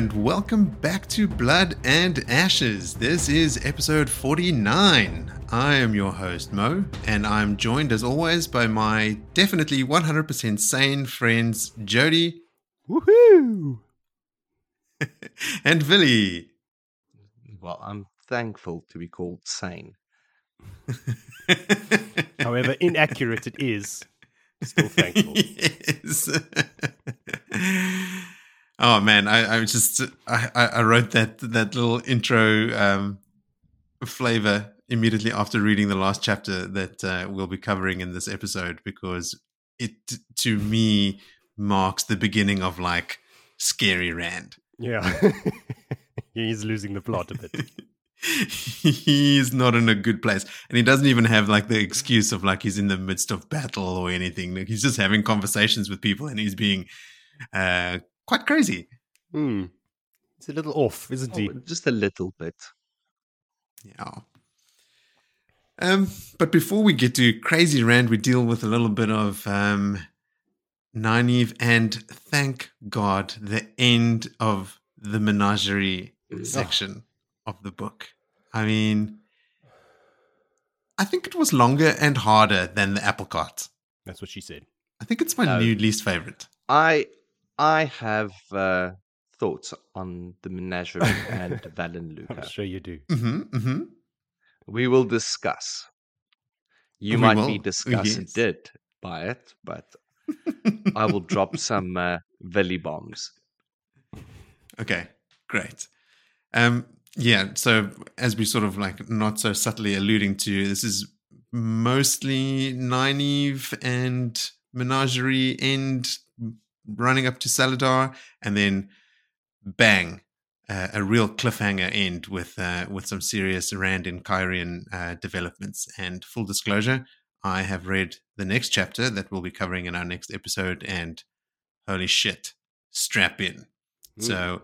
Hello, and welcome back to Blood and Ashes. This is episode 49. I am your host, Mo, and I'm joined as always by my definitely 100% sane friends, Jody. Woohoo! and Billy. Well, I'm thankful to be called sane. However inaccurate it is, still thankful. yes. Oh man, I, I just I, I wrote that that little intro um, flavor immediately after reading the last chapter that uh, we'll be covering in this episode because it to me marks the beginning of like scary Rand. Yeah, he's losing the plot a bit. he's not in a good place and he doesn't even have like the excuse of like he's in the midst of battle or anything like, he's just having conversations with people and he's being uh quite crazy hmm it's a little off isn't he oh, just a little bit yeah um but before we get to crazy rand we deal with a little bit of um Nynaeve and thank god the end of the menagerie section of the book. I mean, I think it was longer and harder than the apple cart. That's what she said. I think it's my no, new least favorite. I I have uh, thoughts on the menagerie and Valan Luca. I'm sure you do. Mm-hmm, mm-hmm. We will discuss. You we might will. be disgusted yes. by it, but I will drop some uh, Vili bombs. Okay, great. Um, yeah, so as we sort of like not so subtly alluding to, this is mostly Nynaeve and Menagerie end running up to Salidar, and then bang, uh, a real cliffhanger end with uh, with some serious Rand and Cairhien uh, developments. And full disclosure, I have read the next chapter that we'll be covering in our next episode, and holy shit, strap in. Ooh. So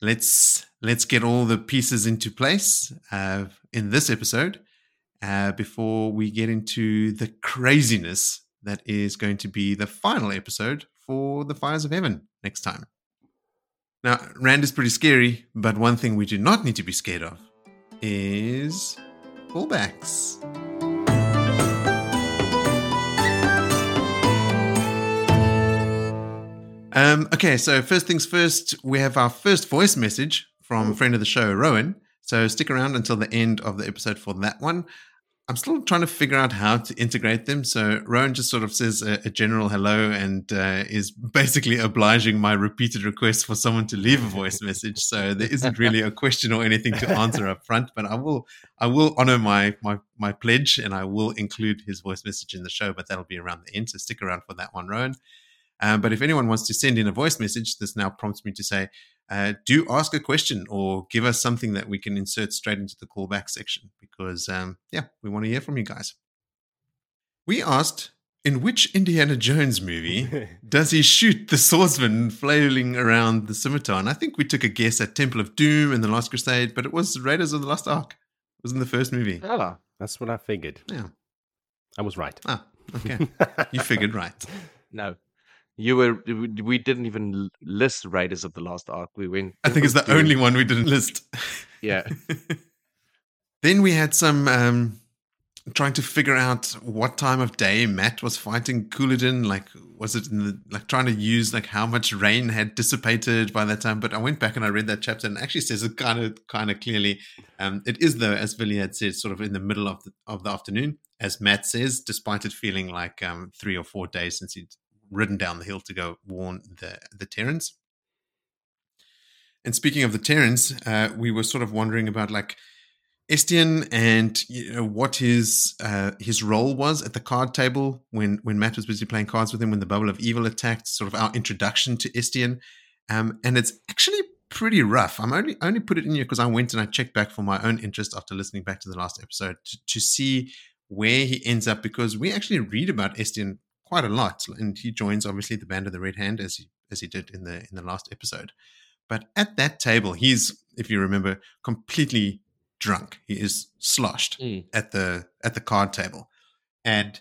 let's let's get all the pieces into place uh, in this episode uh, before we get into the craziness that is going to be the final episode for the Fires of Heaven next time. Now, Rand is pretty scary, but one thing we do not need to be scared of is callbacks. Um, okay, so first things first, we have our first voice message from friend of the show, Rowan. So stick around until the end of the episode for that one. I'm still trying to figure out how to integrate them. So Rowan just sort of says a, a general hello and uh, is basically obliging my repeated request for someone to leave a voice message. So there isn't really a question or anything to answer up front, but I will I will honor my my my pledge and I will include his voice message in the show, but that'll be around the end. So stick around for that one, Rowan. Um, but if anyone wants to send in a voice message, this now prompts me to say, uh, do ask a question or give us something that we can insert straight into the callback section because, um, yeah, we want to hear from you guys. We asked, in which Indiana Jones movie does he shoot the swordsman flailing around the scimitar? And I think we took a guess at Temple of Doom and The Last Crusade, but it was Raiders of the Lost Ark. It was in the first movie. Ah, that's what I figured. Yeah. I was right. Ah, okay. you figured right. No, you were we didn't even list Raiders of the Lost Ark. We went. I think it's the only one we didn't list. Yeah. then we had some um, trying to figure out what time of day Mat was fighting Couladin. Like, was it the, like trying to use like how much rain had dissipated by that time? But I went back and I read that chapter and it actually says it kind of kind of clearly. Um, it is though, as Vili had said, sort of in the middle of the, of the afternoon, as Mat says, despite it feeling like um, three or four days since he'd ridden down the hill to go warn the the Tairens. And speaking of the Tairens, uh, we were sort of wondering about like Estean and you know what his uh, his role was at the card table when when Mat was busy playing cards with him when the bubble of evil attacked. Sort of our introduction to Estean, um, and it's actually pretty rough. I'm only only put it in here because I went and I checked back for my own interest after listening back to the last episode to, to see where he ends up because we actually read about Estean quite a lot, and he joins obviously the band of the Red Hand as he as he did in the in the last episode. But at that table, he's if you remember completely drunk. He is sloshed mm. at the at the card table, and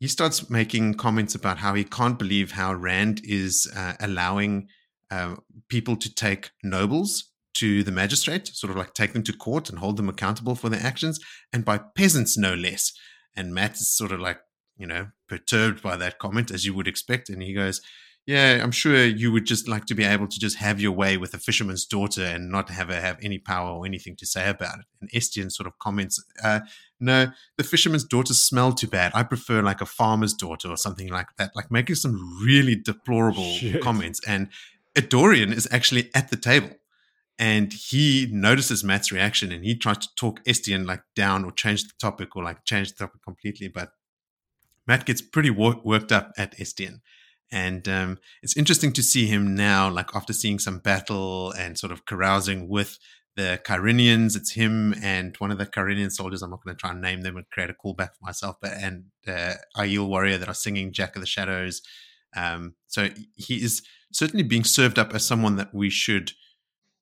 he starts making comments about how he can't believe how Rand is uh, allowing uh, people to take nobles to the magistrate, sort of like take them to court and hold them accountable for their actions, and by peasants no less. And Mat is sort of like, you know, perturbed by that comment, as you would expect. And he goes, Yeah, I'm sure you would just like to be able to just have your way with a fisherman's daughter and not have her have any power or anything to say about it. And Estean sort of comments, uh, No, the fisherman's daughters smell too bad. I prefer like a farmer's daughter or something like that, like making some really deplorable Shit. comments. And Edorion is actually at the table and he notices Mat's reaction and he tries to talk Estean like down or change the topic or like change the topic completely. But Mat gets pretty wor- worked up at Estean. And um, it's interesting to see him now, like after seeing some battle and sort of carousing with the Cairhenians. It's him and one of the Cairhenian soldiers. I'm not going to try and name them and create a callback for myself, but and uh, Aiel warrior that are singing Jack of the Shadows. Um, so he is certainly being served up as someone that we should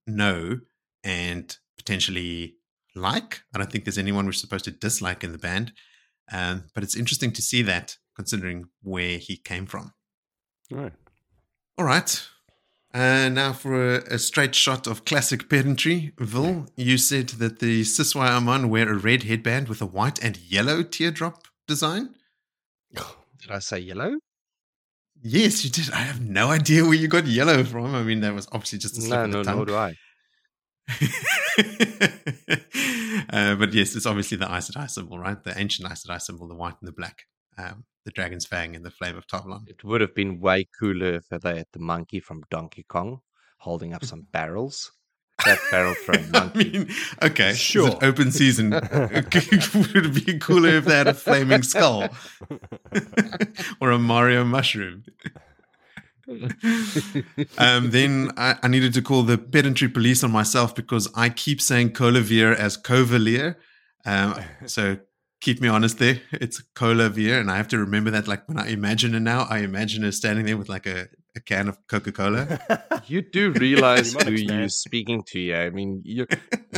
know and potentially like. I don't think there's anyone we're supposed to dislike in the band. Um, but it's interesting to see that considering where he came from. All right. All right. Uh, now for a, a, straight shot of classic pedantry. Vil, you said that the Siswai Aman wear a red headband with a white and yellow teardrop design. Did I say yellow? Yes, you did. I have no idea where you got yellow from. I mean, that was obviously just a slip no, of the no, tongue. No, do I. uh, but yes, it's obviously the Aes Sedai symbol, right? The ancient Aes Sedai symbol, the white and the black, um, the dragon's fang and the flame of Tar Valon. It would have been way cooler if they had the monkey from Donkey Kong holding up some barrels. That barrel throwing monkey. I mean, okay, sure. Open season. would it be cooler if they had a flaming skull or a Mario mushroom? um, then I, I, needed to call the pedantry police on myself because I keep saying Colavaere as Covalier. Um, so keep me honest there. It's Colavaere, and I have to remember that. Like when I imagine her now, I imagine her standing there with like a, a can of Coca Cola. you do realize who you're speaking to. Yeah, I mean, you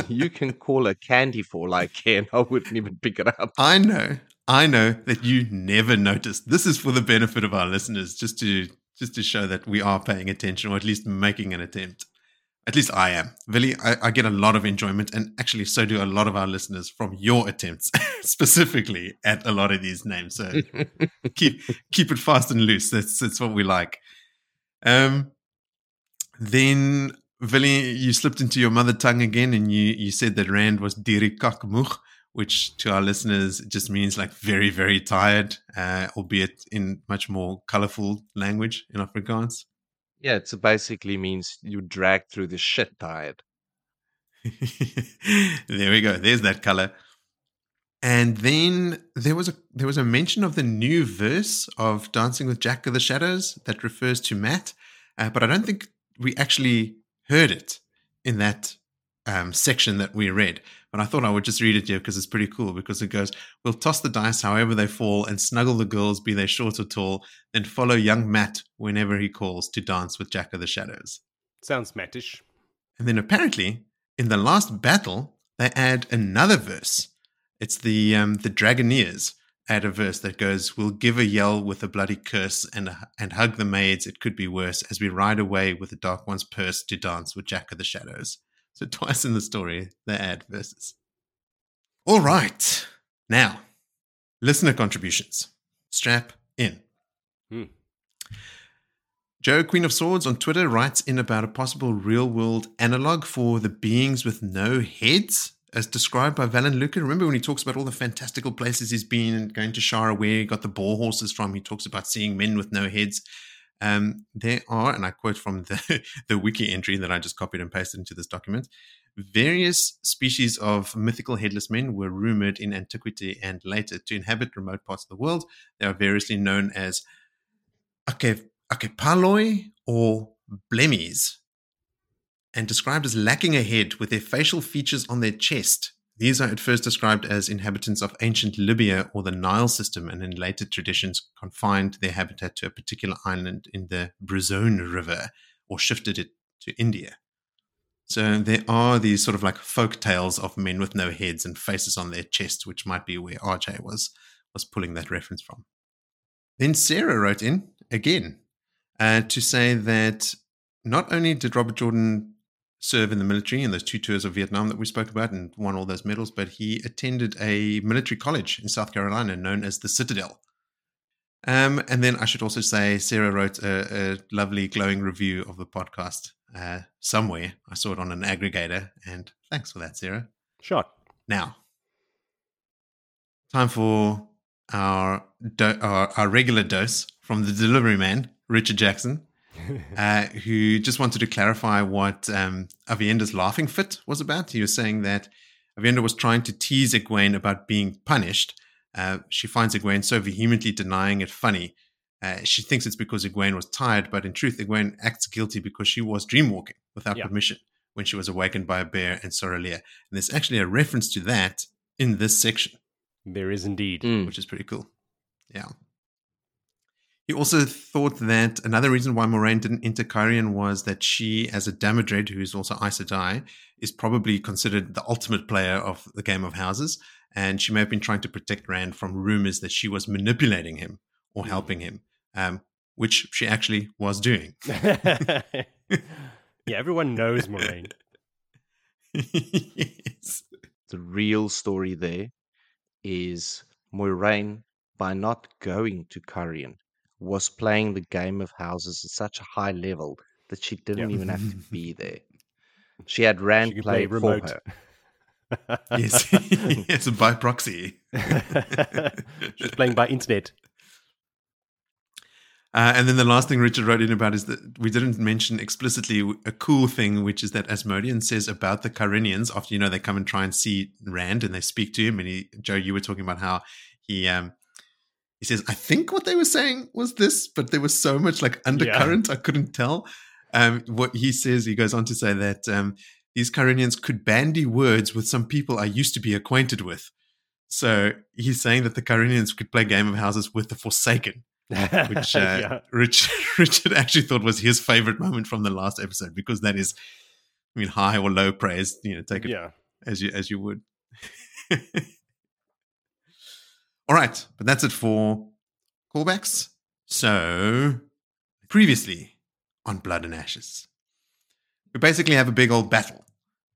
you can call a candy for like and I wouldn't even pick it up. I know. I know that you never noticed. This is for the benefit of our listeners, just to just to show that we are paying attention or at least making an attempt. At least I am. Vili, I, I, get a lot of enjoyment, and actually, so do a lot of our listeners from your attempts, specifically at a lot of these names. So keep keep it fast and loose. That's that's what we like. Um, then Vili, you slipped into your mother tongue again, and you you said that Rand was dirikakmuch, which to our listeners just means like very very tired, uh, albeit in much more colorful language in Afrikaans. Yeah, it basically means you drag through the shit tired. there we go. There's that color. And then there was a there was a mention of the new verse of Dancing with Jack of the Shadows that refers to Mat, uh, but I don't think we actually heard it in that um, section that we read. But I thought I would just read it here because it's pretty cool. Because it goes, "We'll toss the dice however they fall, and snuggle the girls, be they short or tall. Then follow young Mat whenever he calls to dance with Jack of the Shadows." Sounds Mattish. And then apparently, in the last battle, they add another verse. It's the um, the Dragoneers add a verse that goes, "We'll give a yell with a bloody curse and and hug the maids. It could be worse as we ride away with the dark one's purse to dance with Jack of the Shadows." So twice in the story, they add verses. All right. Now, listener contributions. Strap in. Hmm. Joe, Queen of Swords on Twitter, writes in about a possible real world analog for the beings with no heads, as described by Valan Luca. Remember when he talks about all the fantastical places he's been and going to Shara, where he got the boar horses from? He talks about seeing men with no heads. Um, there are, and I quote from the, the wiki entry that I just copied and pasted into this document, various species of mythical headless men were rumored in antiquity and later to inhabit remote parts of the world. They are variously known as Akephaloi or Blemmyes, and described as lacking a head with their facial features on their chest these are at first described as inhabitants of ancient Libya or the Nile system, and in later traditions confined their habitat to a particular island in the Brisone River or shifted it to India. So there are these sort of like folk tales of men with no heads and faces on their chest, which might be where RJ was was pulling that reference from. Then Sarah wrote in again uh, to say that not only did Robert Jordan serve in the military in those two tours of Vietnam that we spoke about and won all those medals, but he attended a military college in South Carolina known as the Citadel. Um, and then I should also say Sarah wrote a, a lovely glowing review of the podcast uh, somewhere. I saw it on an aggregator, and thanks for that, Sarah. Sure. Now, time for our, do- our, our regular dose from the delivery man, Richard Jackson. uh, who just wanted to clarify what um, Aviendha's laughing fit was about. He was saying that Aviendha was trying to tease Egwene about being punished. Uh, she finds Egwene so vehemently denying it funny. Uh, she thinks it's because Egwene was tired, but in truth, Egwene acts guilty because she was dreamwalking without yeah. permission when she was awakened by a Bair and Sorilea. And there's actually a reference to that in this section. There is indeed. Mm. Which is pretty cool. Yeah. He also thought that another reason why Moiraine didn't enter Cairhien was that she, as a Damodred, who is also Aes Sedai, is probably considered the ultimate player of the game of houses. And she may have been trying to protect Rand from rumors that she was manipulating him or hmm. helping him, um, which she actually was doing. yeah, everyone knows Moiraine. yes. The real story there is Moiraine, by not going to Cairhien, was playing the game of houses at such a high level that she didn't even have to be there. She had Rand she play, play for her. yes, yes, by proxy. She's playing by internet. Uh, and then the last thing Richard wrote in about is that we didn't mention explicitly a cool thing, which is that Asmodean says about the Cairhenians after you know they come and try and see Rand and they speak to him. And he, Joe, you were talking about how he um, he says, I think what they were saying was this, but there was so much like undercurrent, yeah. I couldn't tell. Um, what he says, he goes on to say that um, these Cairhenians could bandy words with some people I used to be acquainted with. So he's saying that the Cairhenians could play Game of Houses with the Forsaken, which uh, yeah. Rich, Richard actually thought was his favorite moment from the last episode because that is, I mean, high or low praise. You know, take it yeah. as you as you would. All right, but that's it for callbacks. So, previously on Blood and Ashes, we basically have a big old battle.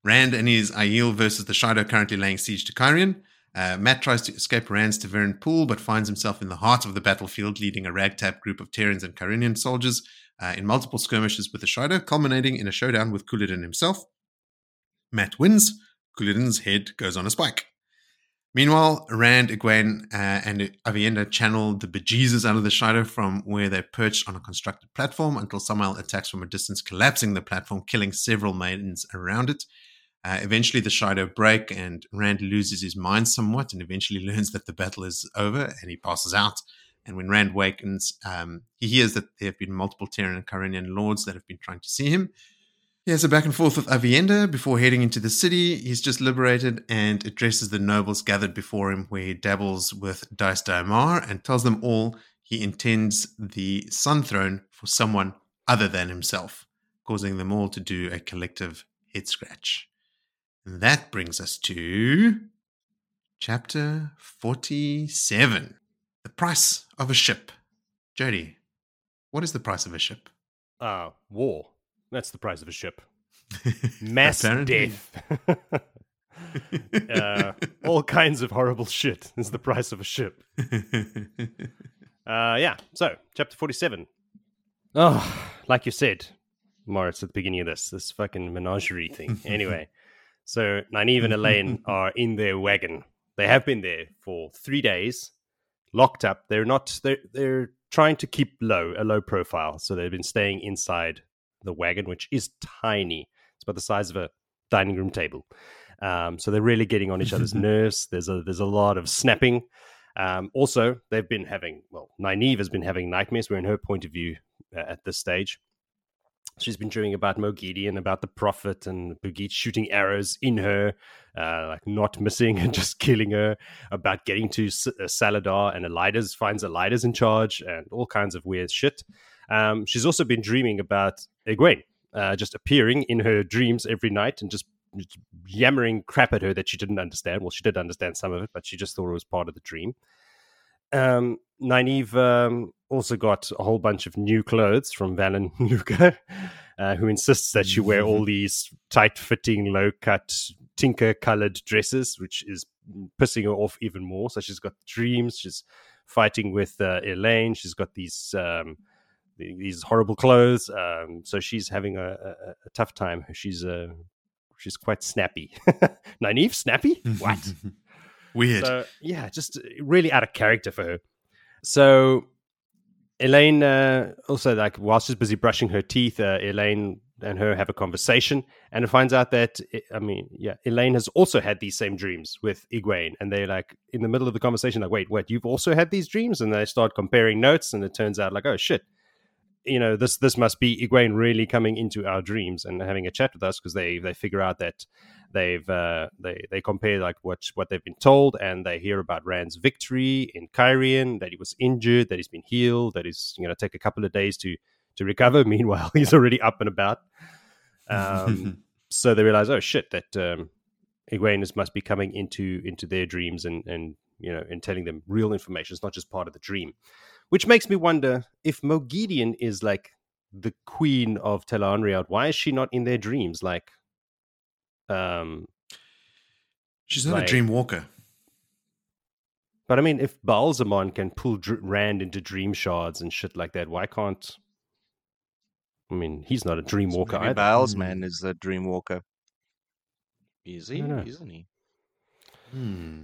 Rand and his Aiel versus the Shaido currently laying siege to Cairhien. Uh, Mat tries to escape Rand's Ta'veren pool, but finds himself in the heart of the battlefield, leading a ragtag group of Tairens and Cairhenian soldiers uh, in multiple skirmishes with the Shaido, culminating in a showdown with Couladin himself. Mat wins. Couladin's head goes on a spike. Meanwhile, Rand, Egwene, uh, and Aviendha channel the bejesus out of the Shaido from where they perched on a constructed platform until Samael attacks from a distance, collapsing the platform, killing several maidens around it. Uh, eventually, the Shaido break, and Rand loses his mind somewhat and eventually learns that the battle is over and he passes out. And when Rand wakens, um, he hears that there have been multiple Tairen and Cairhenian lords that have been trying to see him. Has a back and forth with Aviendha before heading into the city. He's just liberated and addresses the nobles gathered before him, where he dabbles with Daes Dae'mar and tells them all he intends the Sun Throne for someone other than himself, causing them all to do a collective head scratch. And that brings us to chapter 47 The Price of a Ship. Jody, what is the price of a ship? Uh, war. That's the price of a ship. Mass death. uh, all kinds of horrible shit is the price of a ship. Uh, yeah, so chapter 47. Oh, like you said, Moritz, at the beginning of this, this fucking menagerie thing. anyway, so Nynaeve and Elayne are in their wagon. They have been there for three days, locked up. They're not, they're, they're trying to keep low, a low profile. So they've been staying inside the wagon, which is tiny. It's about the size of a dining room table. Um, so they're really getting on each other's nerves. There's a there's a lot of snapping. Um, also, they've been having well, Nynaeve has been having nightmares. We're in her point of view uh, at this stage. She's been dreaming about Moghedien and about the Prophet, and Birgitte shooting arrows in her, uh, like not missing and just killing her. About getting to S- uh, Salidar, and Elydas finds Elydas in charge, and all kinds of weird shit. Um, she's also been dreaming about Egwene, uh, just appearing in her dreams every night and just yammering crap at her that she didn't understand. Well, she did understand some of it, but she just thought it was part of the dream. Um, Nynaeve um, also got a whole bunch of new clothes from Valan Luca. uh, who insists that she wear all these tight-fitting, low-cut, tinker-colored dresses, which is pissing her off even more. So she's got dreams. She's fighting with uh, Elayne. She's got these um, these horrible clothes. Um, so she's having a, a, a tough time. She's uh, she's quite snappy. Nynaeve, snappy? What? Weird. So yeah, just really out of character for her. So Elayne uh, also like while she's busy brushing her teeth, uh, Elayne and her have a conversation, and it finds out that I mean, yeah, Elayne has also had these same dreams with Egwene, and they're like in the middle of the conversation, like, wait, what? You've also had these dreams, and they start comparing notes, and it turns out like, oh shit, you know, this this must be Egwene really coming into our dreams and having a chat with us because they they figure out that they've uh, they they compare like what what they've been told and they hear about Rand's victory in Cairhien, that he was injured, that he's been healed, that he's going to take a couple of days to to recover. Meanwhile, he's already up and about. Um, so they realize, oh shit, that um, Egwene is, must be coming into into their dreams and and you know and telling them real information. It's not just part of the dream, which makes me wonder if Moghedien is like the queen of Tel'aran'rhiod. Why is she not in their dreams? Like, um, She's not like- a dream walker. but I mean, if Ba'alzamon can pull Dr- Rand into dream shards and shit like that, why can't? I mean, he's not a dream walker Maybe either. Baal's Hmm. is a dream walker. Is he? don't. Isn't he? Hmm.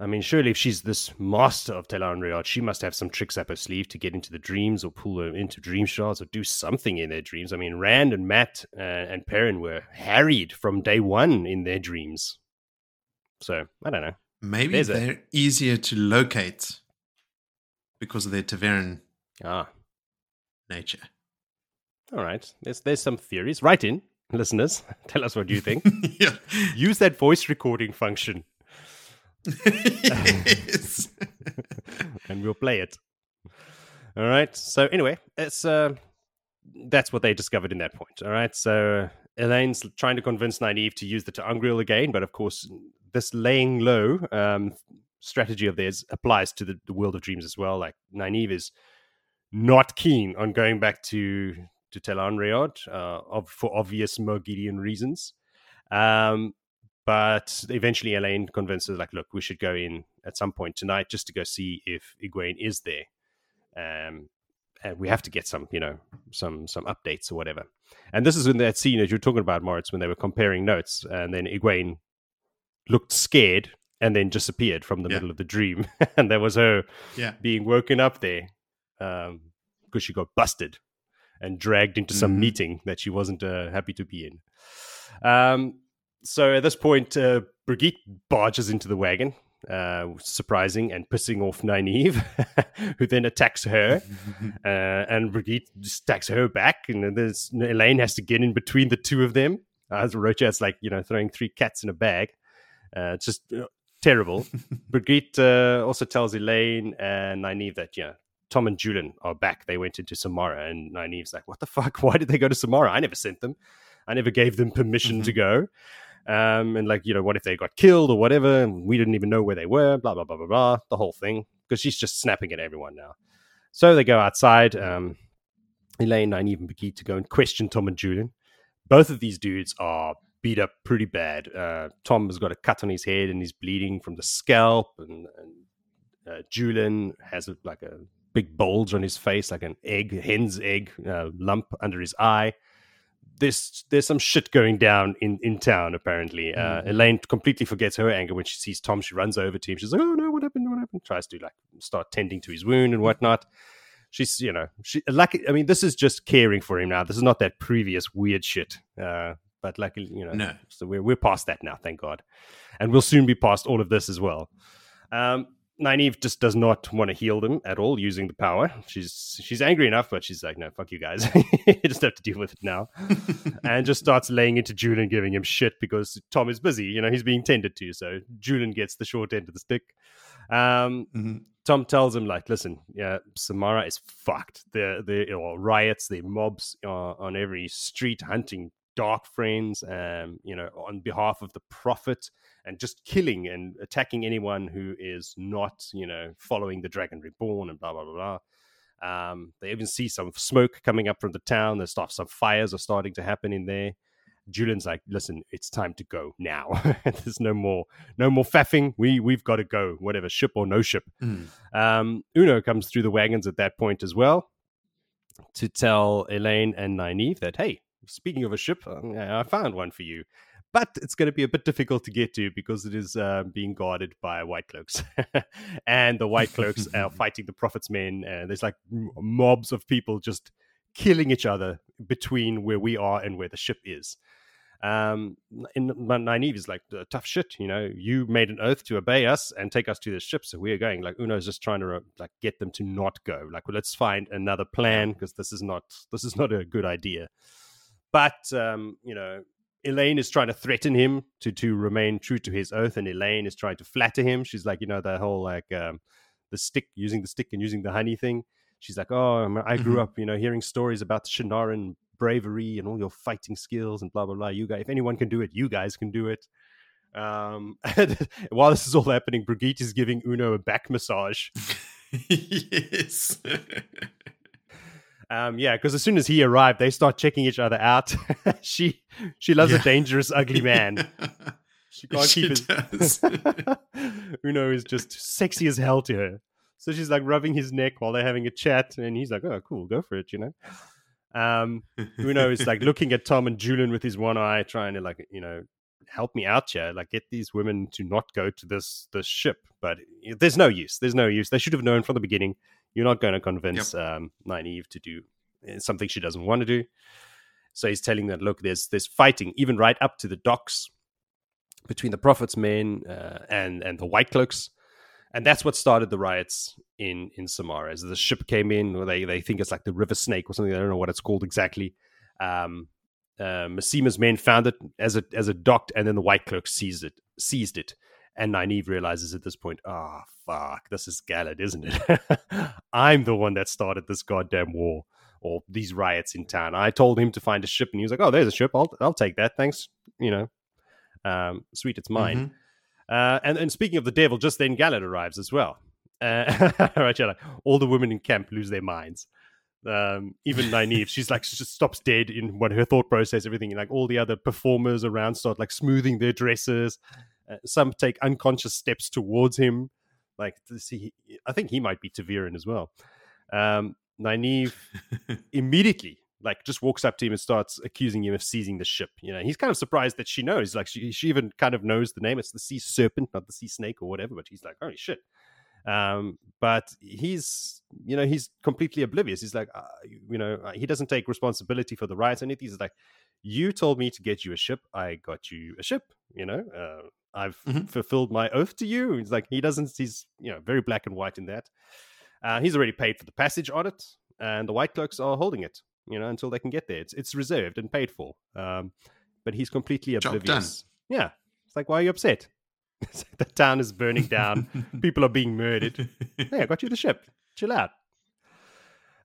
I mean, surely if she's this master of Tel'aran'rhiod, she must have some tricks up her sleeve to get into the dreams or pull them into dream shards or do something in their dreams. I mean, Rand and Mat uh, and Perrin were harried from day one in their dreams. So I don't know. Maybe There's they're easier to locate because of their Ta'veren Ah, nature. all right. There's there's some theories. Write in, listeners. Tell us what you think. yeah. Use that voice recording function, yes. and we'll play it. All right. So anyway, it's uh, that's what they discovered in that point. All right. So Elayne's trying to convince Nynaeve to use the ter'angreal again, but of course, this laying low um, strategy of theirs applies to the, the world of dreams as well. Like Nynaeve is not keen on going back to to Tel'aran'rhiod uh, of, for obvious Moghedien reasons. Um, but eventually, Elayne convinces, like, look, we should go in at some point tonight just to go see if Egwene is there. Um, and we have to get some, you know, some some updates or whatever. And this is in that scene that you're talking about, Moritz, when they were comparing notes, and then Egwene looked scared and then disappeared from the Yeah. middle of the dream, and there was her Yeah. being woken up there um, because she got busted and dragged into some Mhm. meeting that she wasn't uh, happy to be in. Um, so at this point, uh, Birgitte barges into the wagon, uh, surprising and pissing off Nynaeve, who then attacks her, uh, and Birgitte just attacks her back, and then there's Elayne has to get in between the two of them. As Rocha, it's like you know throwing three cats in a bag. Uh, it's just uh, terrible. Birgitte uh, also tells Elayne and Nynaeve that yeah, Tom and Julian are back. They went into Samara, and Nynaeve's like, "What the fuck? Why did they go to Samara? I never sent them. I never gave them permission to go." Um, and like, you know, what if they got killed or whatever? And we didn't even know where they were. Blah blah blah blah blah. The whole thing because she's just snapping at everyone now. So they go outside. Um, Elayne, Nynaeve, and Birgitte to go and question Tom and Julian. Both of these dudes are beat up pretty bad. Uh, Tom has got a cut on his head and he's bleeding from the scalp, and, and uh, Julian has a, like a big bulge on his face, like an egg, hen's egg uh, lump under his eye. There's there's some shit going down in, in town apparently. Uh, Mhm. Elayne completely forgets her anger when she sees Tom. She runs over to him. She's like, "Oh no, what happened? What happened?" Tries to like start tending to his wound and whatnot. She's you know she like I mean this is just caring for him now. This is not that previous weird shit. Uh, but like you know, No. so we're we're past that now, thank God, and we'll soon be past all of this as well. Um, Nynaeve just does not want to heal them at all using the power. She's she's angry enough, but she's like, no, fuck you guys. you just have to deal with it now. and just starts laying into Julian, giving him shit because Tom is busy. You know, he's being tended to. So Julian gets the short end of the stick. Um, Mhm. Tom tells him, like, listen, yeah, Samara is fucked. There, there are riots, there are mobs uh, on every street hunting dark friends, um, you know, on behalf of the prophet and just killing and attacking anyone who is not, you know, following the Dragon Reborn and blah, blah, blah, blah. Um, they even see some smoke coming up from the town. There's stuff, some fires are starting to happen in there. Julian's like, listen, it's time to go now. There's no more, no more faffing. We we've got to go, whatever, ship or no ship. Mm. Um, Uno comes through the wagons at that point as well to tell Elayne and Nynaeve that, hey, speaking of a ship, uh, I found one for you. But it's going to be a bit difficult to get to because it is uh, being guarded by white cloaks, and the white cloaks are fighting the prophet's men. And there's like mobs of people just killing each other between where we are and where the ship is. Um, and Nynaeve is like tough shit. You know, you made an oath to obey us and take us to the ship, so we're going. Like Uno's just trying to like get them to not go. Like, well, let's find another plan because this is not this is not a good idea. But um, you know, Elayne is trying to threaten him to to remain true to his oath, and Elayne is trying to flatter him. She's like, you know, the whole like um, the stick, using the stick and using the honey thing. She's like, oh, I grew Mhm. up, you know, hearing stories about the Shienaran bravery and all your fighting skills and blah blah blah. You guys, if anyone can do it, you guys can do it. Um, while this is all happening, Birgitte is giving Uno a back massage. yes. Um, yeah, because as soon as he arrived, they start checking each other out. she she loves a dangerous, ugly man. She can't She keep does. Uno is just sexy as hell to her. So she's like rubbing his neck while they're having a chat, and he's like, "Oh, cool, go for it," you know. Um, Uno is like looking at Tom and Julian with his one eye, trying to like, you know, help me out here, like get these women to not go to this this ship. But there's no use. There's no use. They should have known from the beginning. You're not going to convince um, Nynaeve to do uh, something she doesn't want to do. So he's telling them, look, there's there's fighting even right up to the docks between the Prophet's men uh, and and the White Cloaks, and that's what started the riots in in Samara. As the ship came in, or they they think it's like the River Snake or something. I don't know what it's called exactly. Um, uh, Masema's men found it as a as a docked, and then the White Cloaks seized it seized it. And Nynaeve realizes at this point, oh fuck, this is Galad, isn't it? I'm the one that started this goddamn war or these riots in town. I told him to find a ship, and he was like, "Oh, there's a ship. I'll I'll take that. Thanks. You know, um, sweet, it's mine." Uh, and and speaking of the devil, just then Galad arrives as well. Uh, right, yeah, like, all the women in camp lose their minds. Um, even Nynaeve, she's like she just stops dead in what her thought process, everything. And like all the other performers around start like smoothing their dresses. Uh, some take unconscious steps towards him. Like to see, I think he might be Ta'veren as well. Um, Nynaeve immediately like just walks up to him and starts accusing him of seizing the ship. You know, he's kind of surprised that she knows. Like she, she even kind of knows the name. It's the sea serpent, not the sea snake or whatever. But he's like, holy shit. Um, but he's, you know, he's completely oblivious. He's like, uh, you know, uh, he doesn't take responsibility for the riots. And he's like, you told me to get you a ship. I got you a ship. You know, uh, I've Mhm. fulfilled my oath to you. He's like, he doesn't. He's, you know, very black and white in that. Uh, he's already paid for the passage on it, and the white cloaks are holding it. You know, until they can get there. It's it's reserved and paid for. Um, but he's completely oblivious. Yeah, it's like, why are you upset? the town is burning down. People are being murdered. Hey, I got you the ship. Chill out.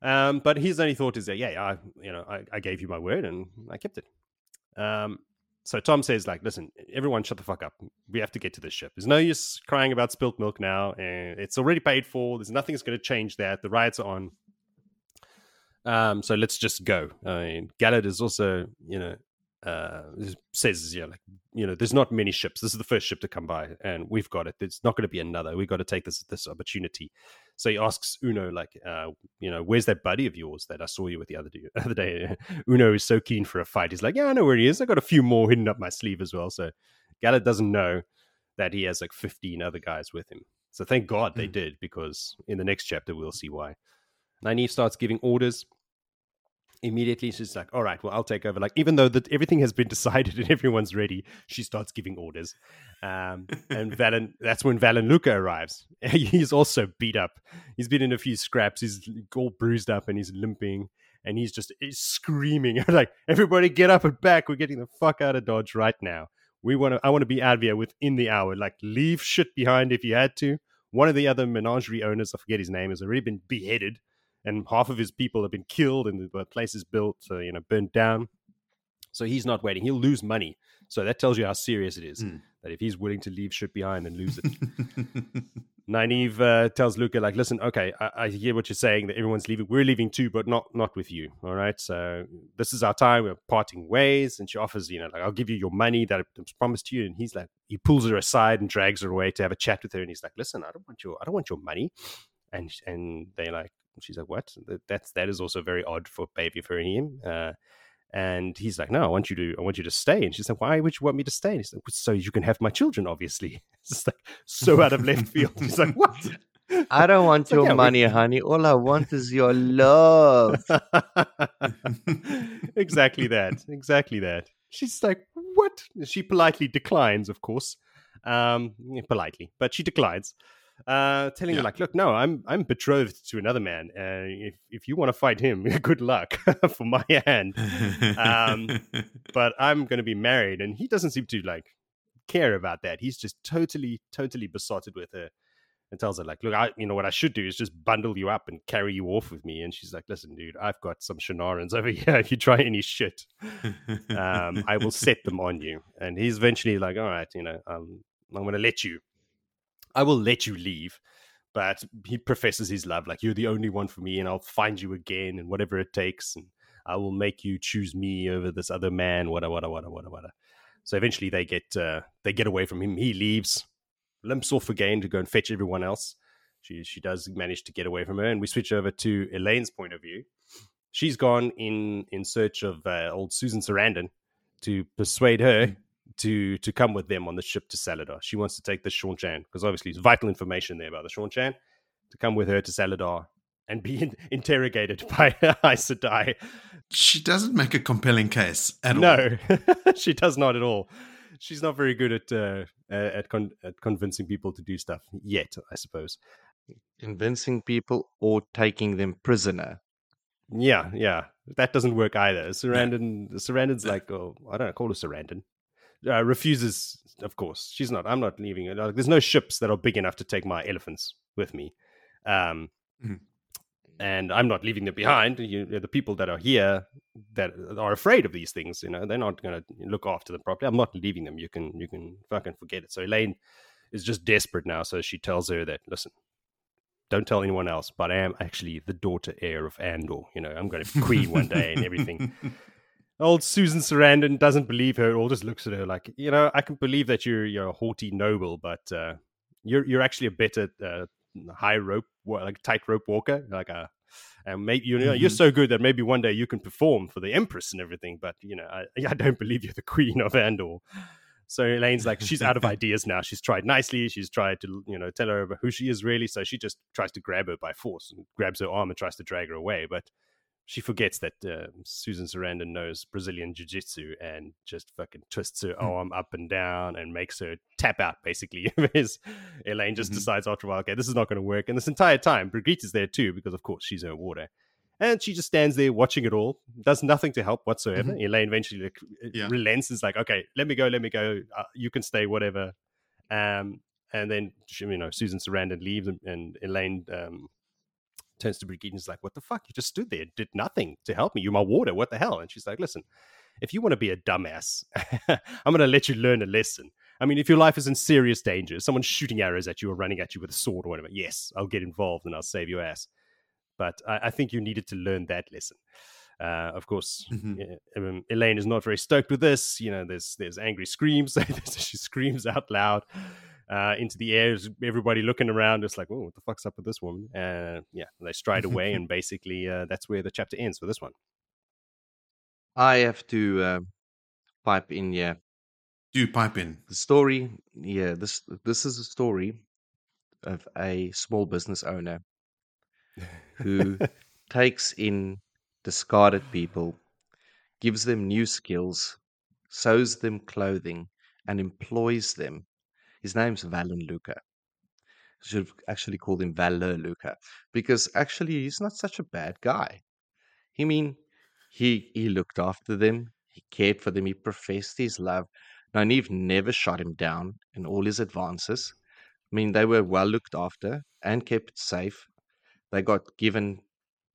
Um, but his only thought is that, yeah, I, you know, I, I gave you my word and I kept it. Um, so Tom says, like, listen, everyone, shut the fuck up. We have to get to this ship. There's no use crying about spilt milk now, and it's already paid for. There's nothing that's going to change that. The riots are on. Um, so let's just go. I mean, Galad is also, you know, uh, says, yeah, like, you know, there's not many ships. This is the first ship to come by, and we've got it. There's not going to be another. We've got to take this this opportunity. So he asks Uno, like, uh, you know, where's that buddy of yours that I saw you with the other day? Other day, Uno is so keen for a fight. He's like, yeah, I know where he is. I got a few more hidden up my sleeve as well. So Galad doesn't know that he has like 15 other guys with him. So thank God they Mm. did, because in the next chapter we'll see why. Nynaeve starts giving orders. Immediately, she's like, "All right, well, I'll take over." Like, even though that everything has been decided and everyone's ready, she starts giving orders. Um, and Valan, that's when Valan Luca arrives. he's also beat up. He's been in a few scraps. He's all bruised up and he's limping. And he's just he's screaming like, "Everybody, get up and back! We're getting the fuck out of Dodge right now. We want to. I want to be out of here within the hour. Like, leave shit behind if you had to." One of the other menagerie owners, I forget his name, has already been beheaded and half of his people have been killed and the place is built, uh, you know, burnt down. So he's not waiting. He'll lose money. So that tells you how serious it is. Mm. That if he's willing to leave shit behind and lose it. Nynaeve uh, tells Luca, like, listen, okay, I, I hear what you're saying that everyone's leaving. We're leaving too, but not not with you. All right. So this is our time. We're parting ways. And she offers, you know, like, I'll give you your money that I promised you. And he's like, he pulls her aside and drags her away to have a chat with her. And he's like, listen, I don't want your, I don't want your money. And and they like, she's like, what? That's that is also very odd for baby for him. Uh, and he's like, "No, I want you to, I want you to stay." And she's like, "Why would you want me to stay?" And he's like, "So you can have my children." Obviously, it's just like so out of left field. He's like, "What?" I don't want like, your yeah, we- money, honey. All I want is your love. exactly that. Exactly that. She's like, "What?" She politely declines, of course, um, politely, but she declines, uh, telling Yeah. her like, "Look, no, I'm I'm betrothed to another man. Uh, if if you want to fight him, good luck for my hand." Um, but I'm going to be married. And he doesn't seem to like care about that. He's just totally, totally besotted with her and tells her, like, look, I, you know, what I should do is just bundle you up and carry you off with me. And she's like, listen, dude, I've got some Shienarans over here. If you try any shit, um, I will set them on you. And he's eventually like, all right, you know, um, I'm going to let you, I will let you leave. But he professes his love, like, you're the only one for me, and I'll find you again, and whatever it takes. And I will make you choose me over this other man, wada wada wada wada wada. So eventually they get uh, they get away from him. He leaves, limps off again to go and fetch everyone else. She she does manage to get away from her, and we switch over to Elayne's point of view. She's gone in in search of uh, old Susan Sarandon to persuade her to to come with them on the ship to Salidar. She wants to take the Seanchan because obviously it's vital information there about the Seanchan to come with her to Salidar and be in- interrogated by Aes Sedai. she doesn't make a compelling case at all. No, she does not at all. She's not very good at uh, uh, at, con- at convincing people to do stuff yet, I suppose. Convincing people or taking them prisoner. Yeah, yeah, that doesn't work either. Sarandon, Sarandon's like, oh, I don't know, call her Sarandon. Uh, refuses, of course. She's not. I'm not leaving. Uh, There's no ships that are big enough to take my elephants with me. Um, Mhm. and I'm not leaving them behind. You, the people that are here that are afraid of these things, you know, they're not going to look after them properly. I'm not leaving them. You can, you can fucking forget it. So Elayne is just desperate now. So she tells her that, listen, don't tell anyone else, but I am actually the daughter heir of Andor. You know, I'm going to be queen one day and everything. Old Susan Sarandon doesn't believe her, or just looks at her like, you know, I can believe that you're you're a haughty noble, but uh, you're you're actually a better uh, high rope, like tight rope walker, like a. And maybe you know you're Mhm. so good that maybe one day you can perform for the empress and everything. But you know, I, I don't believe you're the queen of Andor. So Elayne's like, she's out of ideas now. She's tried nicely. She's tried to, you know, tell her who she is really. So she just tries to grab her by force and grabs her arm and tries to drag her away. But she forgets that uh, Susan Sarandon knows Brazilian Jiu Jitsu and just fucking twists her arm up and down and makes her tap out, basically. Elayne just Mhm. decides after a while, okay, this is not going to work. And this entire time, Birgitte is there too, because of course she's her water. And she just stands there watching it all, does nothing to help whatsoever. Elayne eventually like, Yeah. relents and is like, okay, let me go, let me go. Uh, you can stay, whatever. Um, and then, you know, Susan Sarandon leaves and, and Elayne um, turns to Birgitte and is like, what the fuck? You just stood there, did nothing to help me. You're my water. What the hell? And she's like, listen, if you want to be a dumbass, I'm going to let you learn a lesson. I mean, if your life is in serious danger, someone's shooting arrows at you or running at you with a sword or whatever, yes, I'll get involved and I'll save your ass. But I, I think you needed to learn that lesson. Uh, of course, um, Elayne is not very stoked with this. You know, there's there's angry screams. she screams out loud uh, into the air. Everybody looking around, just like, "Oh, what the fuck's up with this woman?" Uh, yeah, they stride away, and basically, uh, that's where the chapter ends for this one. I have to uh, pipe in yeah. Do pipe in. The story, yeah, this this is a story of a small business owner who takes in discarded people, gives them new skills, sews them clothing, and employs them. His name's Valan Luca. Should have actually called him Valer Luca because actually he's not such a bad guy. I mean, he he looked after them, he cared for them, he professed his love. Nynaeve never shot him down in all his advances. I mean, they were well looked after and kept safe. They got given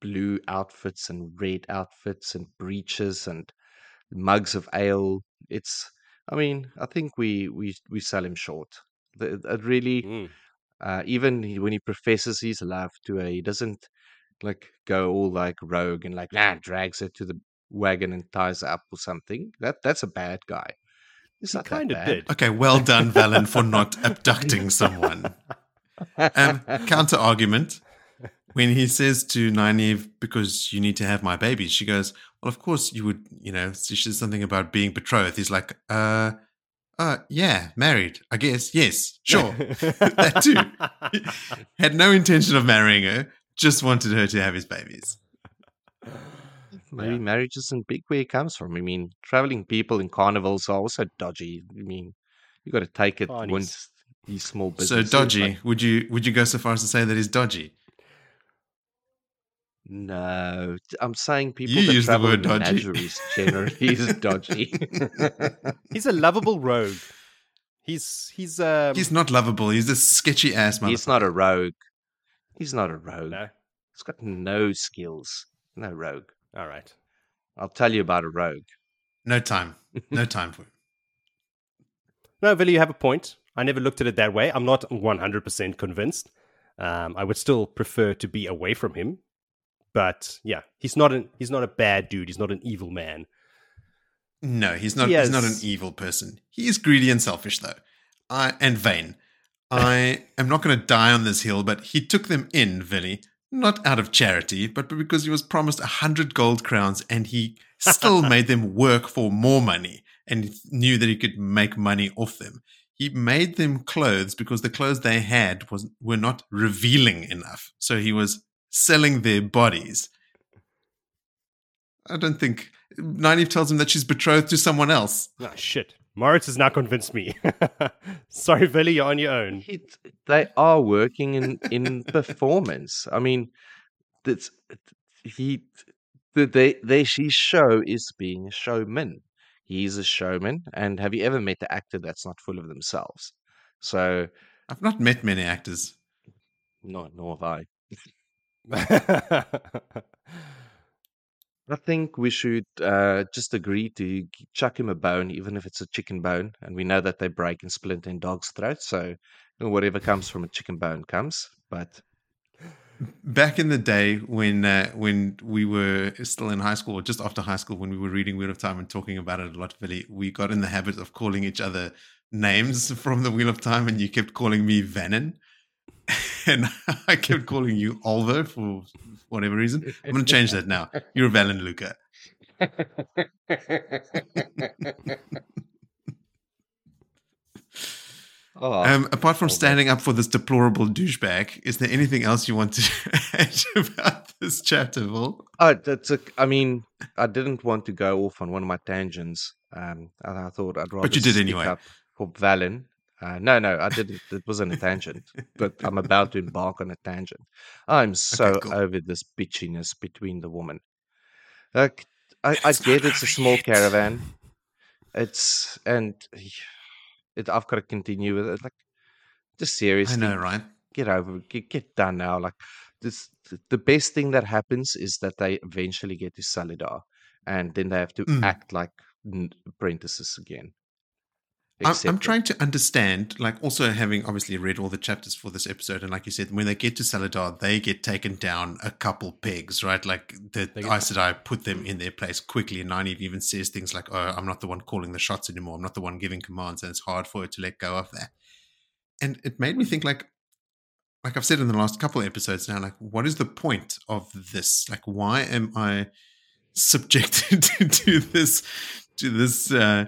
blue outfits and red outfits and breeches and mugs of ale. It's, I mean, I think we we we sell him short. The- It really, Mm. uh, even he- when he professes his love to her, he doesn't like go all like rogue and like nah, drags her to the wagon and ties her up or something. That that's a bad guy. He's He kind of bad. did. Okay, well done, Valan, for not abducting someone. Um, counter argument. When he says to Nynaeve, because you need to have my babies, she goes, Well, of course you would, you know, she says something about being betrothed. He's like, uh, uh, yeah, married, I guess. Yes, sure. that too. Had no intention of marrying her, just wanted her to have his babies. Maybe Yeah. marriage isn't big where he comes from. I mean, traveling people in carnivals are also dodgy. I mean, you got to take it Carnies. once these small businesses. So dodgy. like- Would you would you go so far as to say that he's dodgy? No, I'm saying people You that use the travel word in dodgy. menageries generally is dodgy. He's a lovable rogue. He's he's um He's not lovable. He's a sketchy ass man. He's not a rogue. He's not a rogue. no. He's got no skills. No rogue. All right. I'll tell you about a rogue. No time. No time for him. No, Billy, you have a point. I never looked at it that way. I'm not 100% convinced. Um, I would still prefer to be away from him. But yeah, he's not an he's not a bad dude. He's not an evil man. No, he's not. He He's not an evil person. He is greedy and selfish, though, I, and vain. I am not going to die on this hill, but he took them in, Villy, not out of charity, but because he was promised a hundred gold crowns, and he still made them work for more money, and knew that he could make money off them. He made them clothes because the clothes they had was were not revealing enough, so he was selling their bodies. I don't think Nynaeve tells him that she's betrothed to someone else. Ah, shit. Moritz has now convinced me. Sorry, Billy, you're on your own. He, they are working in, in performance. I mean, that's he. The, they, they, his show is being a showman. He's a showman. And have you ever met an actor that's not full of themselves? So, I've not met many actors. no, nor have I. I think we should uh, just agree to chuck him a bone, even if it's a chicken bone. And we know that they break and splinter in dogs' throats. So whatever comes from a chicken bone comes. But Back in the day when uh, when we were still in high school, or just after high school, when we were reading Wheel of Time and talking about it a lot, Billy, we got in the habit of calling each other names from the Wheel of Time, and you kept calling me Vannon, and I kept calling you Oliver for whatever reason. I'm going to change that now. You're Valan Luca. oh, Um, apart from standing up for this deplorable douchebag, is there anything else you want to add about this chapter, oh, that's a. I mean, I didn't want to go off on one of my tangents. Um, and I thought I'd rather. But you did anyway. For Valen. Uh, no, no, I didn't. It wasn't a tangent, but I'm about to embark on a tangent. I'm so cool. over this bitchiness between the women. Like, I, I get it's a small yet. caravan. It's and it. I've got to continue with it. Like, just seriously, I know, right? get over. Get, get done now. Like this, the best thing that happens is that they eventually get to Salidar, and then they have to Mm. act like apprentices again. I'm, I'm trying to understand, like, also having obviously read all the chapters for this episode, and like you said, when they get to Salidar, they get taken down a couple pegs, right? Like the Aes Sedai put them in their place quickly, and Nynaeve even says things like, "Oh, I'm not the one calling the shots anymore. I'm not the one giving commands," and it's hard for her to let go of that. And it made me think, like, like I've said in the last couple of episodes now, like, what is the point of this? Like, why am I subjected to this to this uh,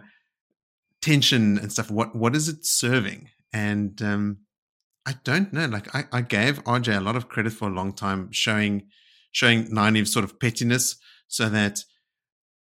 tension and stuff? What what is it serving? And um, I don't know. Like, I, I gave RJ a lot of credit for a long time, showing showing Nynaeve's sort of pettiness, so that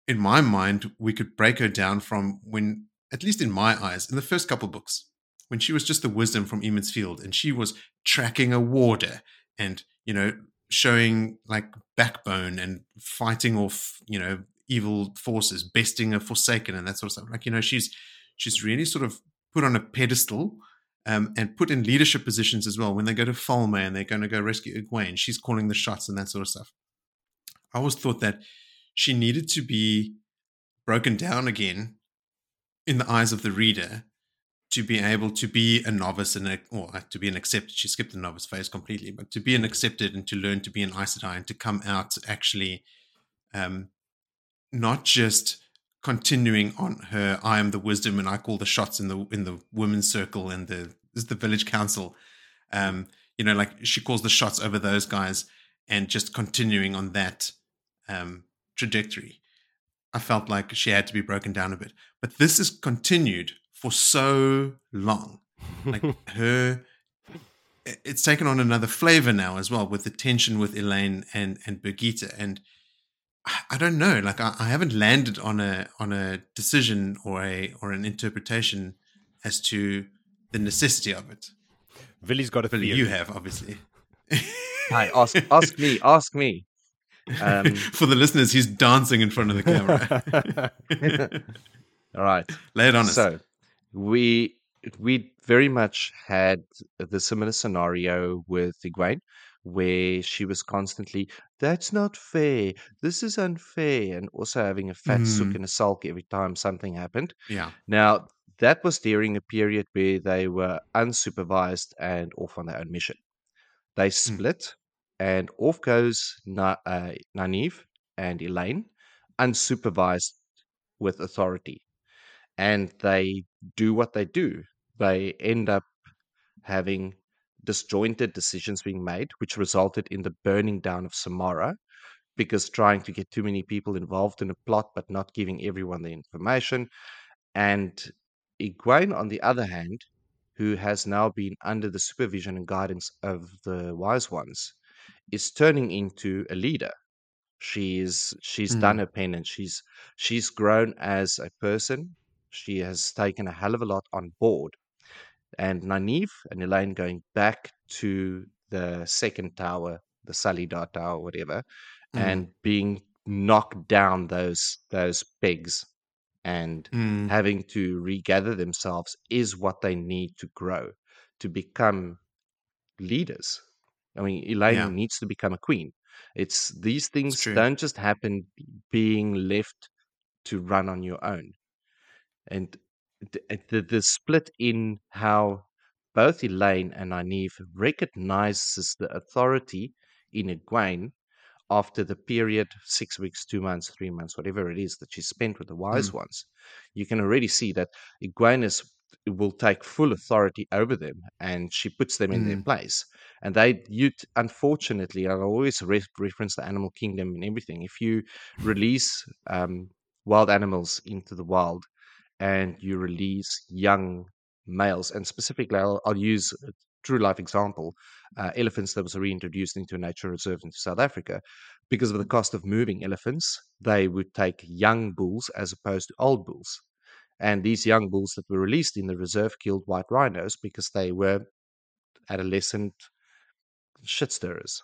in my mind we could break her down from when, at least in my eyes, in the first couple books when she was just the wisdom from Emond's Field and she was tracking a warder and, you know, showing like backbone and fighting off, you know, evil forces, besting a Forsaken and that sort of stuff. Like, you know, she's she's really sort of put on a pedestal um, and put in leadership positions as well. When they go to Falme and they're going to go rescue Egwene, she's calling the shots and that sort of stuff. I always thought that she needed to be broken down again in the eyes of the reader to be able to be a novice and a, or to be an accepted. She skipped the novice phase completely, but to be an accepted and to learn to be an Aes Sedai and to come out actually, um, not just continuing on her I am the wisdom and I call the shots in the in the women's circle and the is the village council. Um, you know, like she calls the shots over those guys and just continuing on that um, trajectory. I felt like she had to be broken down a bit. But this is continued for so long. Like her it's taken on another flavor now as well with the tension with Elayne and and Birgitte and I don't know like I, I, haven't landed on a on a decision or a or an interpretation as to the necessity of it. Villy's got a Villy, you have obviously. Hi, ask ask me, ask me. Um, For the listeners, he's dancing in front of the camera. All right, lay it on us. So we we very much had the similar scenario with Egwene, where she was constantly, "That's not fair. This is unfair," and also having a fat mm. sook and a sulk every time something happened. Yeah. Now that was during a period where they were unsupervised and off on their own mission. They hmm. split, mm. and off goes Na- uh, and Elayne, unsupervised with authority. And they do what they do. They end up having disjointed decisions being made, which resulted in the burning down of Samara because trying to get too many people involved in a plot but not giving everyone the information. And Egwene, on the other hand, who has now been under the supervision and guidance of the wise ones, is turning into a leader. She's she's mm. done her penance. She's she's grown as a person. She has taken a hell of a lot on board. And Nynaeve and Elayne going back to the second tower, the Salidar Tower, whatever, mm. and being knocked down those those pegs and mm. having to regather themselves is what they need to grow to become leaders. I mean, Elayne yeah. needs to become a queen. It's these things it's don't just happen being left to run on your own. And the, the, the split in how both Elayne and Nynaeve recognizes the authority in Egwene after the period six weeks, two months, three months, whatever it is that she spent with the wise mm. ones, you can already see that Egwene will take full authority over them and she puts them in mm. their place. And they, you, unfortunately, I always re- reference the animal kingdom and everything. If you release um, wild animals into the wild and you release young males, and specifically, I'll, I'll use a true life example, uh, elephants that was reintroduced into a nature reserve into South Africa, because of the cost of moving elephants, they would take young bulls as opposed to old bulls. And these young bulls that were released in the reserve killed white rhinos because they were adolescent shit stirrers.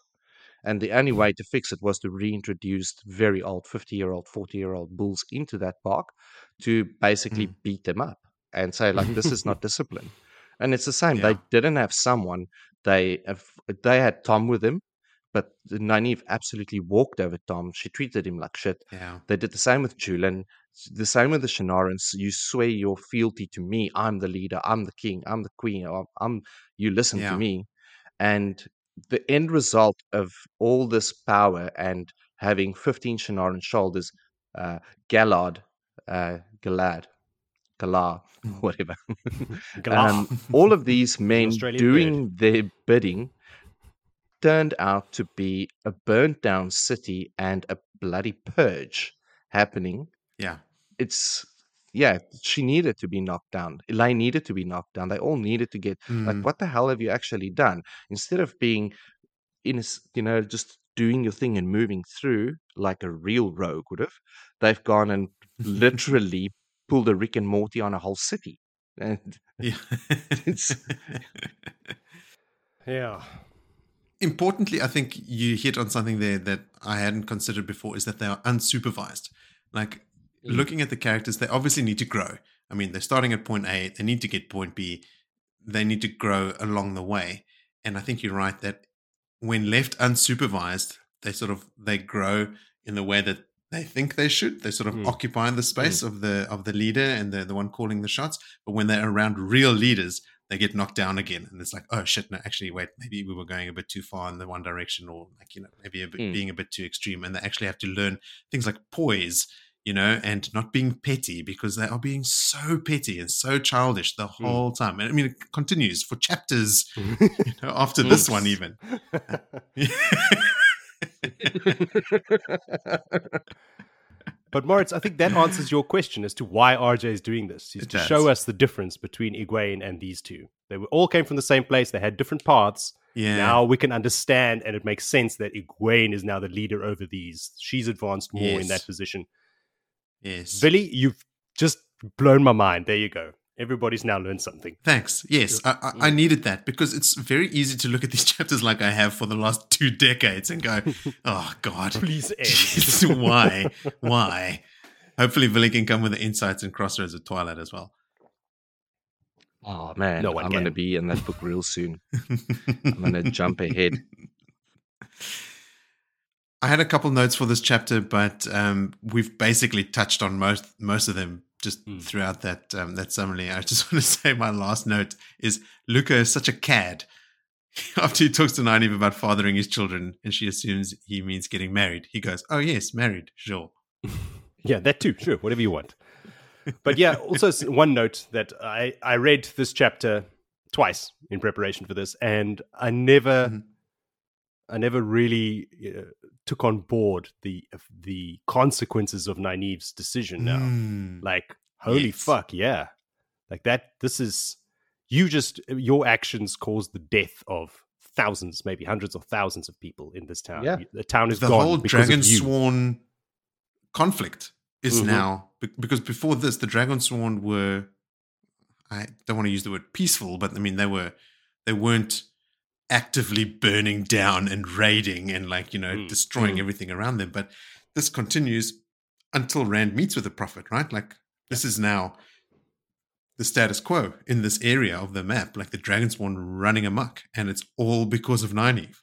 And the only way to fix it was to reintroduce very old 50 year old, 40 year old bulls into that park to basically mm. beat them up and say, like, this is not discipline. And it's the same. Yeah. They didn't have someone. They have, they had Tom with them, but Nynaeve absolutely walked over Tom. She treated him like shit. Yeah. They did the same with Juilin, The same with the Shienarans. You swear your fealty to me. I'm the leader. I'm the king. I'm the queen. I'm, I'm you listen yeah. to me. And the end result of all this power and having 15 Shienarans shoulders, uh, Galad, uh, Galad, Galar, mm. whatever. um, all of these men doing bird. their bidding turned out to be a burnt down city and a bloody purge happening. Yeah. It's yeah, she needed to be knocked down. Elayne needed to be knocked down. They all needed to get mm. like, what the hell have you actually done? Instead of being in, a, you know, just doing your thing and moving through like a real rogue would have, they've gone and literally pulled a Rick and Morty on a whole city. And yeah, it's yeah. Importantly, I think you hit on something there that I hadn't considered before is that they are unsupervised. Like. Looking at the characters, they obviously need to grow. I mean, they're starting at point A, they need to get point B, they need to grow along the way. And I think you're right that when left unsupervised, they sort of they grow in the way that they think they should. They're sort of Mm. occupying the space of the of the leader and the the one calling the shots. But when they're around real leaders, they get knocked down again, and it's like, oh shit, no, actually, wait, maybe we were going a bit too far in the one direction, or like you know, maybe a bit, Mm. being a bit too extreme, and they actually have to learn things like poise. You know, and not being petty because they are being so petty and so childish the hmm. whole time. And I mean, it continues for chapters hmm. you know, after hmm. this one, even. But Moritz, I think that answers your question as to why RJ is doing this. Is to does. show us the difference between Egwene and these two. They were, all came from the same place. They had different paths. yeah. Now we can understand, and it makes sense that Egwene is now the leader over these. She's advanced more in that position. Yes. Billy, you've just blown my mind. There you go. Everybody's now learned something. Thanks. Yes, I, I, I mm. needed that because it's very easy to look at these chapters like I have for the last two decades and go, "Oh God, Please end. Jeez, why, why?" Hopefully, Billy can come with the insights and crossroads of Twilight as well. oh man, No one I'm going to be in that book real soon. I'm going to jump ahead. I had a couple notes for this chapter, but um, we've basically touched on most most of them just Hmm. throughout that um, that summary. I just want to say my last note is Luca is such a cad. After he talks to Nynaeve about fathering his children, and she assumes he means getting married, he goes, "Oh yes, married, sure." Yeah, that too. Sure, whatever you want. But yeah, also one note that I I read this chapter twice in preparation for this, and I never Mhm. I never really uh, took on board the the consequences of Nynaeve's decision. Now, Mm. like holy Yes. fuck, yeah, like that. This is you just your actions caused the death of thousands, maybe hundreds of thousands of people in this town. Yeah. The town is the gone whole because dragon sworn conflict is Mhm. now because before this the dragon sworn were i don't want to use the word peaceful but i mean they were they weren't actively burning down and raiding and like you know Mm, destroying mm. everything around them but this continues until rand meets with the prophet right like this is now the status quo in this area of the map like the dragon sworn running amok and it's all because of Nynaeve.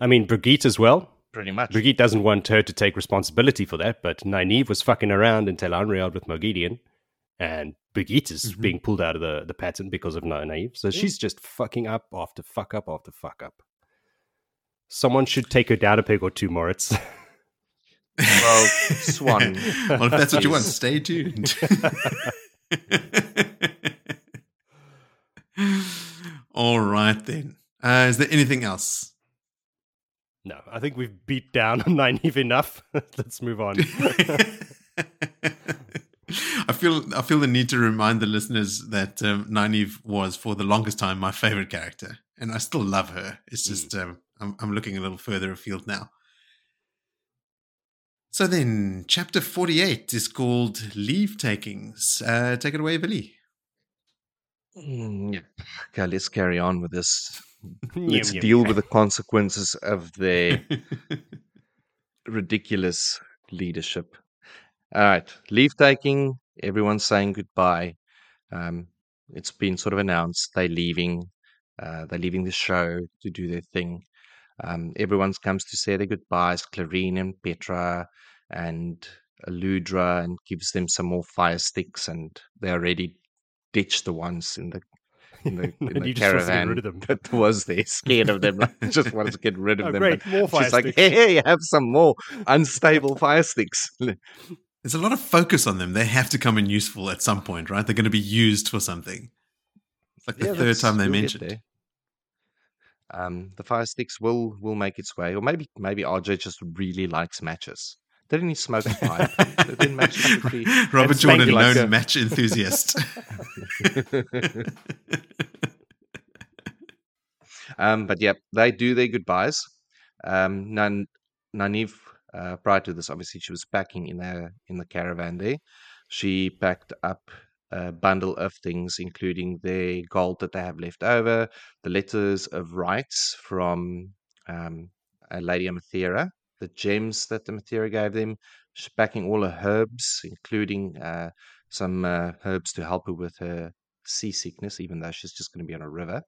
I mean, Birgitte as well. Pretty much. Birgitte doesn't want her to take responsibility for that, but Nynaeve was fucking around in Tel'aran'rhiod with Moghedien, and Birgitte is Mhm. being pulled out of the, the pattern because of Nynaeve. So she's just fucking up after fuck up after fuck up. Someone should take her down a peg or two, Moritz. Well, Siuan well, if that's what you want, stay tuned. All right then. Uh, is there anything else? no, I think we've beat down on Nynaeve enough. Let's move on. I feel I feel the need to remind the listeners that um, Nynaeve was for the longest time my favorite character, and I still love her. It's just um, I'm, I'm looking a little further afield now. So then, chapter 48 is called Leave Takings. Uh, take it away, Billy. Mm, yeah. Okay, let's carry on with this. Let's yum, deal yum. with the consequences of their ridiculous leadership. All right, leave taking. Everyone's saying goodbye. Um, it's been sort of announced they're leaving. Uh, they're leaving the show to do their thing. Um, everyone comes to say their goodbyes. Clarine and Petra and Aludra, and gives them some more fire sticks. And they already ditched the ones in the in the, in the you just want to get caravan rid of them. that was there, scared of them. Like, just wanted to get rid of Oh, them. great, more fire She's like, sticks. hey, have some more unstable fire sticks. There's a lot of focus on them. They have to come in useful at some point, right? They're going to be used for something. It's like the Yeah, third time they mentioned. Um, the fire sticks will will make its way, or maybe maybe RJ just really likes matches. They Didn't he smoke a pipe? Didn't match like a tree? Robert Jordan, known like match enthusiast. um, but yeah, they do their goodbyes. Um, Nan, Naniv, uh, prior to this, obviously, she was packing in the in the caravan there. She packed up a bundle of things, including the gold that they have left over, the letters of rights from um, uh, Lady Amathera, the gems that the Amathera gave them. She's packing all her herbs, including uh, some uh, herbs to help her with her seasickness, even though she's just going to be on a river.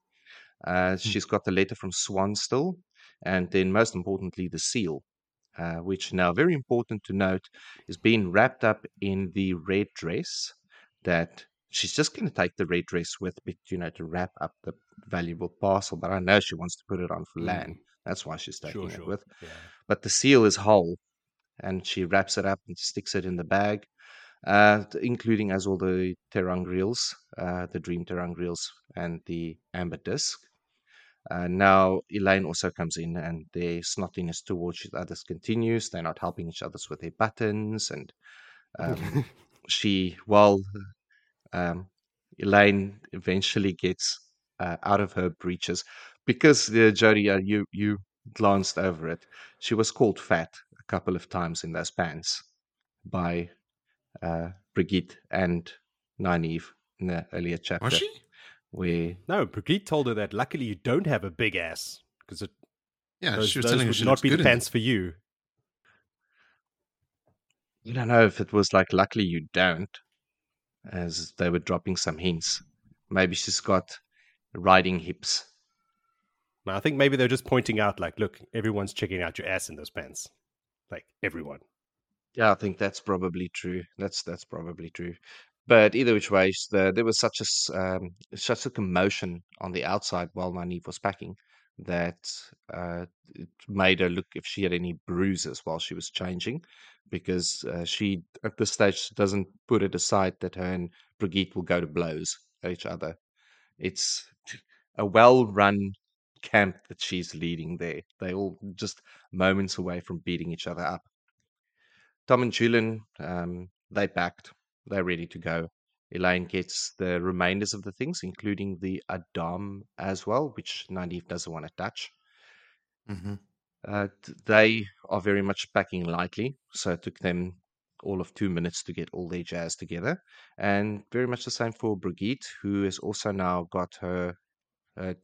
Uh, she's got the letter from Siuan still, and then most importantly, the seal. Uh, which now very important to note is being wrapped up in the red dress that she's just going to take the red dress with you know, to wrap up the valuable parcel. But I know she wants to put it on for Mm. land. That's why she's taking Sure, it sure. with. Yeah. But the seal is whole, and she wraps it up and sticks it in the bag, uh, including as all the ter'angreals, uh, the dream ter'angreals, and the amber disc. Uh, now Elayne also comes in, and their snottiness towards each other continues. They're not helping each other with their buttons, and um, she, while um, Elayne eventually gets uh, out of her breeches, because the Jody, uh, you you glanced over it. She was called fat a couple of times in those pants by uh, Birgitte and Nynaeve in the earlier chapter, Was she? Where No, Birgitte told her that luckily you don't have a big ass because it Yeah, those, she was telling her would she not be the in them. pants for you. I don't know if it was like luckily you don't, as they were dropping some hints. Maybe she's got riding hips. Now, I think maybe they're just pointing out, like, look, everyone's checking out your ass in those pants. Like, everyone. Yeah, I think that's probably true. That's that's probably true. But either which way, the, there was such a um, such a commotion on the outside while Nynaeve was packing that uh, it made her look if she had any bruises while she was changing, because uh, she at this stage doesn't put it aside that her and Birgitte will go to blows at each other. It's a well-run camp that she's leading there. They all just moments away from beating each other up. Tom and Juilin, um, they packed. They're ready to go. Elayne gets the remainders of the things, including the a'dam as well, which Nynaeve doesn't want to touch. hmm Uh, they are very much packing lightly, so it took them all of two minutes to get all their jazz together. And very much the same for Birgitte, who has also now got her uh,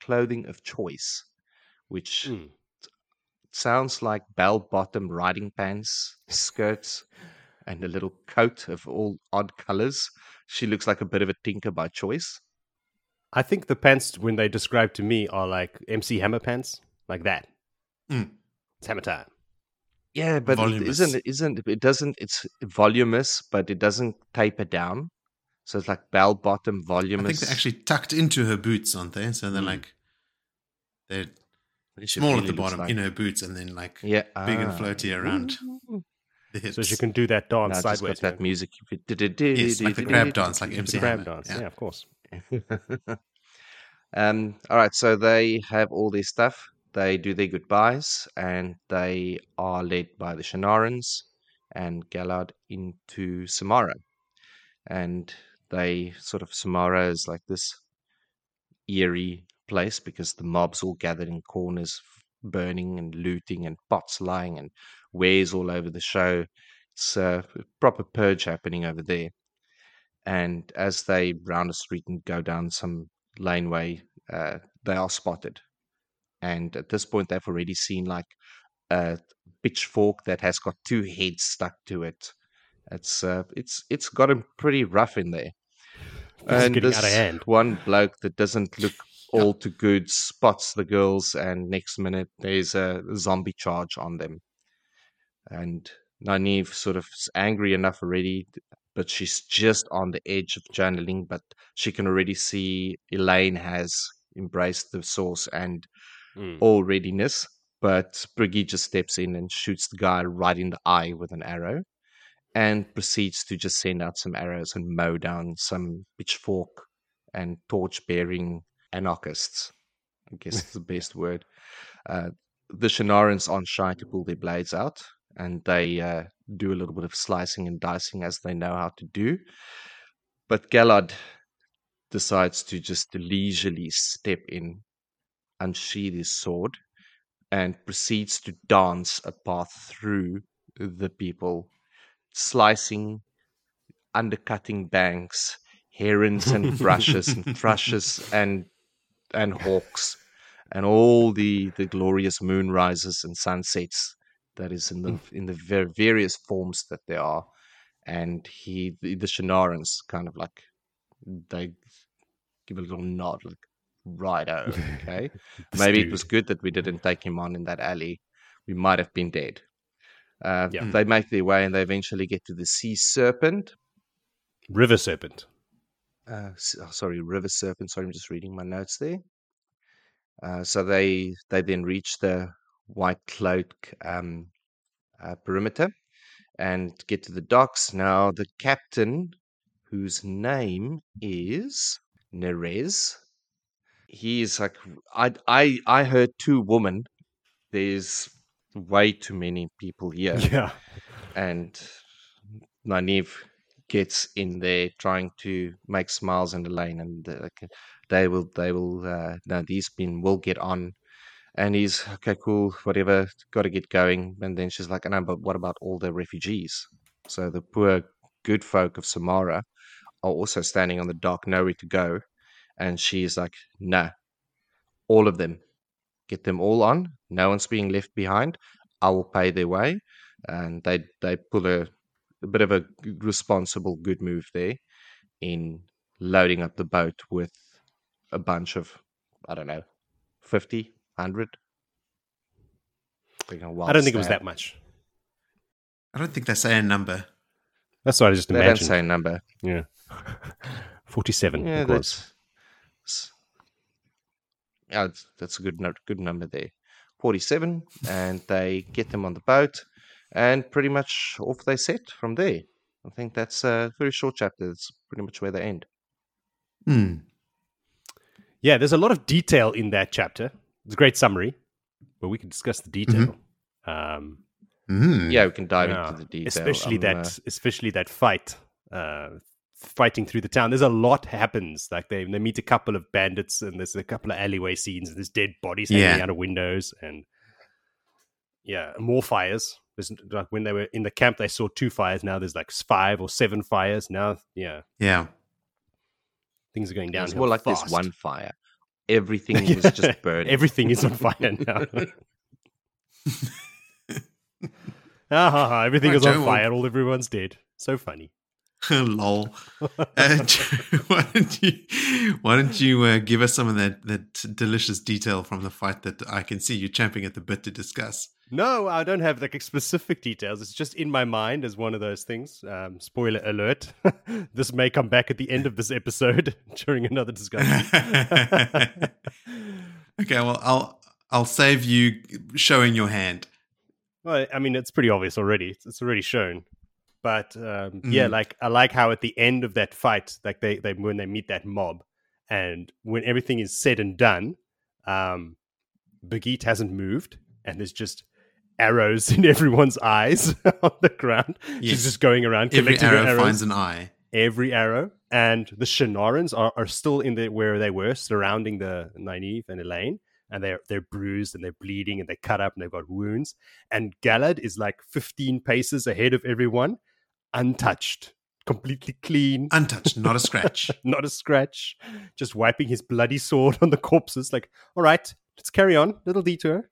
clothing of choice, which Mm. sounds like bell bottom riding pants, skirts, and a little coat of all odd colors. She looks like a bit of a tinker by choice. I think the pants, when they describe to me, are like MC Hammer pants, like that. Mm. It's hammer time. Yeah, but it Voluminous. isn't it isn't it doesn't it's voluminous, but it doesn't taper down. So it's like bell bottom I voluminous. think they're actually tucked into her boots, aren't they? So they're Mm. like they're small at the bottom like- in her boots, and then like yeah, big and ah. floaty around Ooh. The hips. So she can do that Now dance it's just sideways. got that music. Yes, like the crab dance, like The MC crab Hammer. dance. Yeah. Yeah. of course. um, all right, so they have all their stuff. They do their goodbyes, and they are led by the Shienarans and Galad into Samara. And they sort of Samara is like this eerie place because the mobs all gathered in corners, burning and looting, and pots lying, and wares all over the show. It's a proper purge happening over there. And as they round a street and go down some laneway, uh, they are spotted. And at this point, they've already seen like a pitchfork that has got two heads stuck to it. It's uh, it's it's gotten pretty rough in there. This and this out of hand. one bloke that doesn't look all to good spots the girls, and next minute there's a zombie charge on them. And Nynaeve sort of is angry enough already, but she's just on the edge of channeling. But she can already see Elayne has embraced the source and Mm. all readiness. But Birgitte just steps in and shoots the guy right in the eye with an arrow and proceeds to just send out some arrows and mow down some pitchfork and torch bearing anarchists. I guess is the best word. Uh, the Shienarans aren't shy to pull their blades out and they uh, do a little bit of slicing and dicing as they know how to do. But Galad decides to just leisurely step in, unsheath his sword, and proceeds to dance a path through the people, slicing, undercutting banks, herons and brushes and thrushes and and hawks, and all the the glorious moon rises and sunsets that is in the in the ver- various forms that there are. And he the, the kind of like they give a little nod, like righto, okay. Maybe it was good that we didn't take him on in that alley we might have been dead. Uh, Yeah. They make their way and they eventually get to the sea serpent. River serpent. Uh, oh, sorry, river serpent. Sorry, I'm just reading my notes there. Uh, so they they then reach the white cloak um, uh, perimeter and get to the docks. Now the captain, whose name is Neres, he's like I I I heard two women. There's way too many people here, Yeah. and Nynaeve gets in there trying to make smiles in the lane, and uh, they will they will uh, no these men will get on. And he's okay, cool, whatever, got to get going. And then she's like, no, but what about all the refugees? So the poor good folk of Samara are also standing on the dock, nowhere to go. And she's like, nah, all of them, get them all on. No one's being left behind. I will pay their way. And they they pull a, a bit of a responsible, good move there in loading up the boat with a bunch of, I don't know, 50, 100. Taking a I wild don't think it was that much. I don't think they say a number. That's what I just They don't say a number. Yeah. 47. Yeah, it that's s- yeah, that's, that's a good good number there. Forty-seven, and they get them on the boat, and pretty much off they set from there. I think that's a very short chapter. That's pretty much where they end. Hmm. Yeah, there's a lot of detail in that chapter. It's a great summary, but we can discuss the detail. Um, Hmm. Yeah, we can dive yeah, into the detail. especially I'm, that, uh, especially that fight, uh, fighting through the town. There's a lot happens. Like they they meet a couple of bandits, and there's a couple of alleyway scenes, and there's dead bodies hanging Yeah. out of windows, and yeah, more fires. There's like when they were in the camp, they saw two fires. Now there's like five or seven fires. Now, yeah, Yeah. things are going down. it's more like fast. there's one fire. Everything was just burning. Everything is on fire now. Ah, ha, ha, everything Right, is on Joe, well- fire. All everyone's dead. So funny. Lol. Uh, why don't you why don't you uh, give us some of that that delicious detail from the fight that I can see you champing at the bit to discuss? No, I don't have like specific details. It's just in my mind as one of those things. Um, spoiler alert: this may come back at the end of this episode during another discussion. okay, well I'll I'll save you showing your hand. well, I mean, it's pretty obvious already. It's, it's already shown. But um, yeah, Mhm. like I like how at the end of that fight, like they, they when they meet that mob, and when everything is said and done, um, Bagheet hasn't moved, and there's just arrows in everyone's eyes on the ground. Yes. She's just going around Every arrow arrows. finds an eye. every arrow, and the Shienarans are, are still in the where they were, surrounding the Nynaeve and Elayne, and they're they're bruised and they're bleeding and they're cut up and they've got wounds. And Galad is like 15 paces ahead of everyone, untouched, completely clean, Untouched, not a scratch. not a scratch, just wiping his bloody sword on the corpses. Like, all right, let's carry on. Little detour.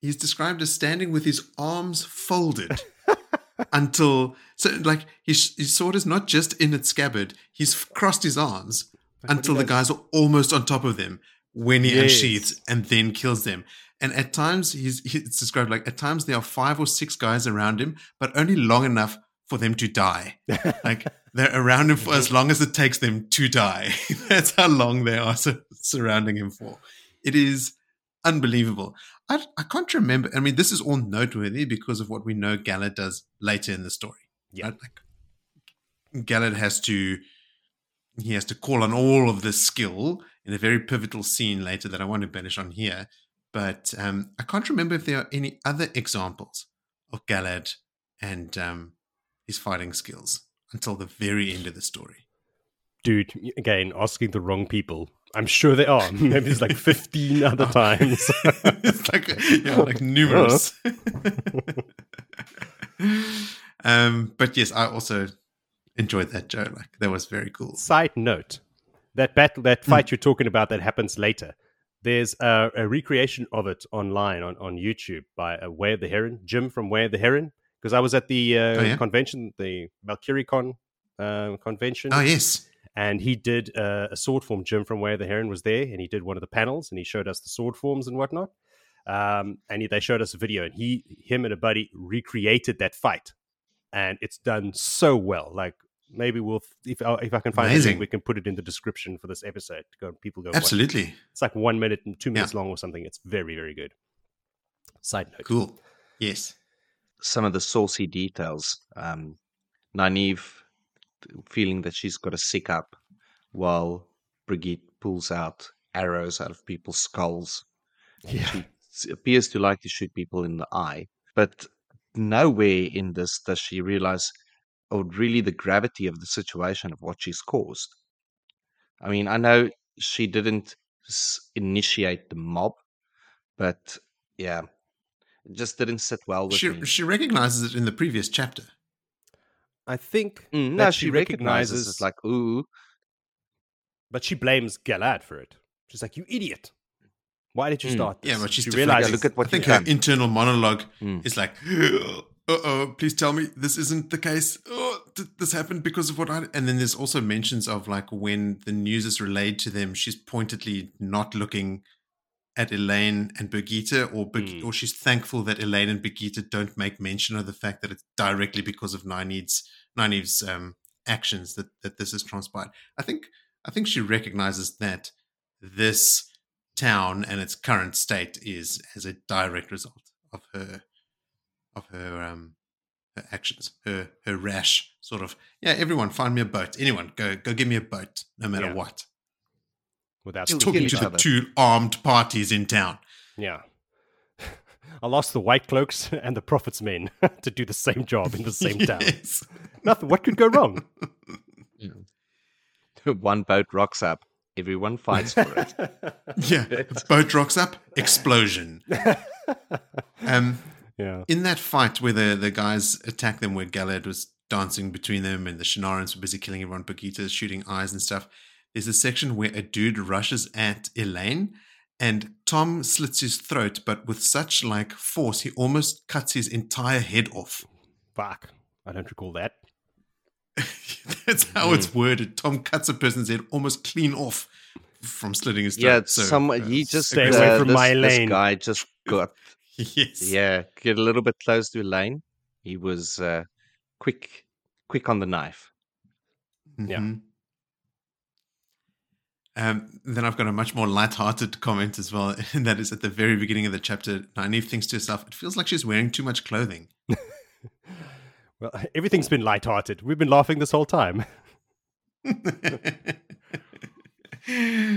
He's described as standing with his arms folded until so like his his sword is not just in its scabbard. He's crossed his arms until the guys are almost on top of them when he Yes. unsheathes and then kills them. And at times he's he- it's described like at times there are five or six guys around him, but only long enough for them to die. Like they're around him for as long as it takes them to die. That's how long they are su- surrounding him for. It is unbelievable. I, I can't remember. I mean, this is all noteworthy because of what we know Galad does later in the story. Yeah. right? Like Galad has to he has to call on all of this skill in a very pivotal scene later that I want to banish on here. But um, I can't remember if there are any other examples of Galad and um, his fighting skills until the very end of the story. Dude, again, asking the wrong people. I'm sure they are. Maybe there's like 15 other times. it's like yeah, like numerous. um, but yes, I also enjoyed that Joe. Like that was very cool. Side note: that battle, that fight you're talking about, that happens later. There's a, a recreation of it online on, on YouTube by uh, Way of the Heron, Jim from Way of the Heron. Because I was at the uh, Oh, yeah? convention, the Valkyrie Con uh, convention, Oh yes, and he did uh, a sword form. Jim from Way of the Heron was there, and he did one of the panels, and he showed us the sword forms and whatnot. Um, and he, they showed us a video, and he, him, and a buddy recreated that fight, and it's done so well. Like maybe we'll, if I- if I can find it, we can put it in the description for this episode. Go, people go. watch it. Absolutely. It's like one minute and two Yeah. minutes long or something. It's very, very good. Side note. Cool. Yes. Some of the saucy details. Um, Nynaeve feeling that she's got a sick up while Birgitte pulls out arrows out of people's skulls. Yeah. She appears to like to shoot people in the eye, but nowhere in this does she realize or really the gravity of the situation of what she's caused. I mean, I know she didn't initiate the mob, but yeah, it just didn't sit well with She, me. she recognizes it in the previous chapter. I think Mm, that no, she she recognizes recognizes- it's like, ooh, But she blames Galad for it. She's like, "You idiot! Why did you Mm. start this?" Yeah, but she's she deflecting. realizes. look at what I think her done. internal monologue Mm. is like, "Uh oh, please tell me this isn't the case. Oh, th- this happened because of what I." And then there's also mentions of like when the news is relayed to them, she's pointedly not looking at Elayne and Birgitta, or Birg- Mm. or she's thankful that Elayne and Birgitta don't make mention of the fact that it's directly because of Nynaeve's Nynaeve's um, actions that that this has transpired. I think I think she recognizes that this town and its current state is as a direct result of her of her um her actions her her rash sort of yeah everyone find me a boat anyone go go give me a boat no matter Yeah. what without talking each to the two armed parties in town Yeah. I lost the white cloaks and the prophets men to do the same job in the same town. Nothing. What could go wrong? one boat rocks up, everyone fights for it. yeah boat rocks up explosion um yeah. in that fight where the, the guys attack them, where Galad was dancing between them and the Shienarans were busy killing everyone, Pagita shooting eyes and stuff, there's a section where a dude rushes at Elayne and Tom slits his throat, but with such like force, he almost cuts his entire head off. Fuck. I don't recall that. That's how it's worded. Tom cuts a person's head almost clean off from slitting his throat. yeah, it's So, some uh, he just Stay aggressive. away uh, from this, my this lane. guy just got yes. yeah get a little bit close to Elayne. He was uh, quick quick on the knife. Yeah. Um, then I've got a much more light-hearted comment as well, and that is at the very beginning of the chapter. Nynaeve thinks to herself, "It feels like she's wearing too much clothing." Well, everything's been lighthearted. We've been laughing this whole time.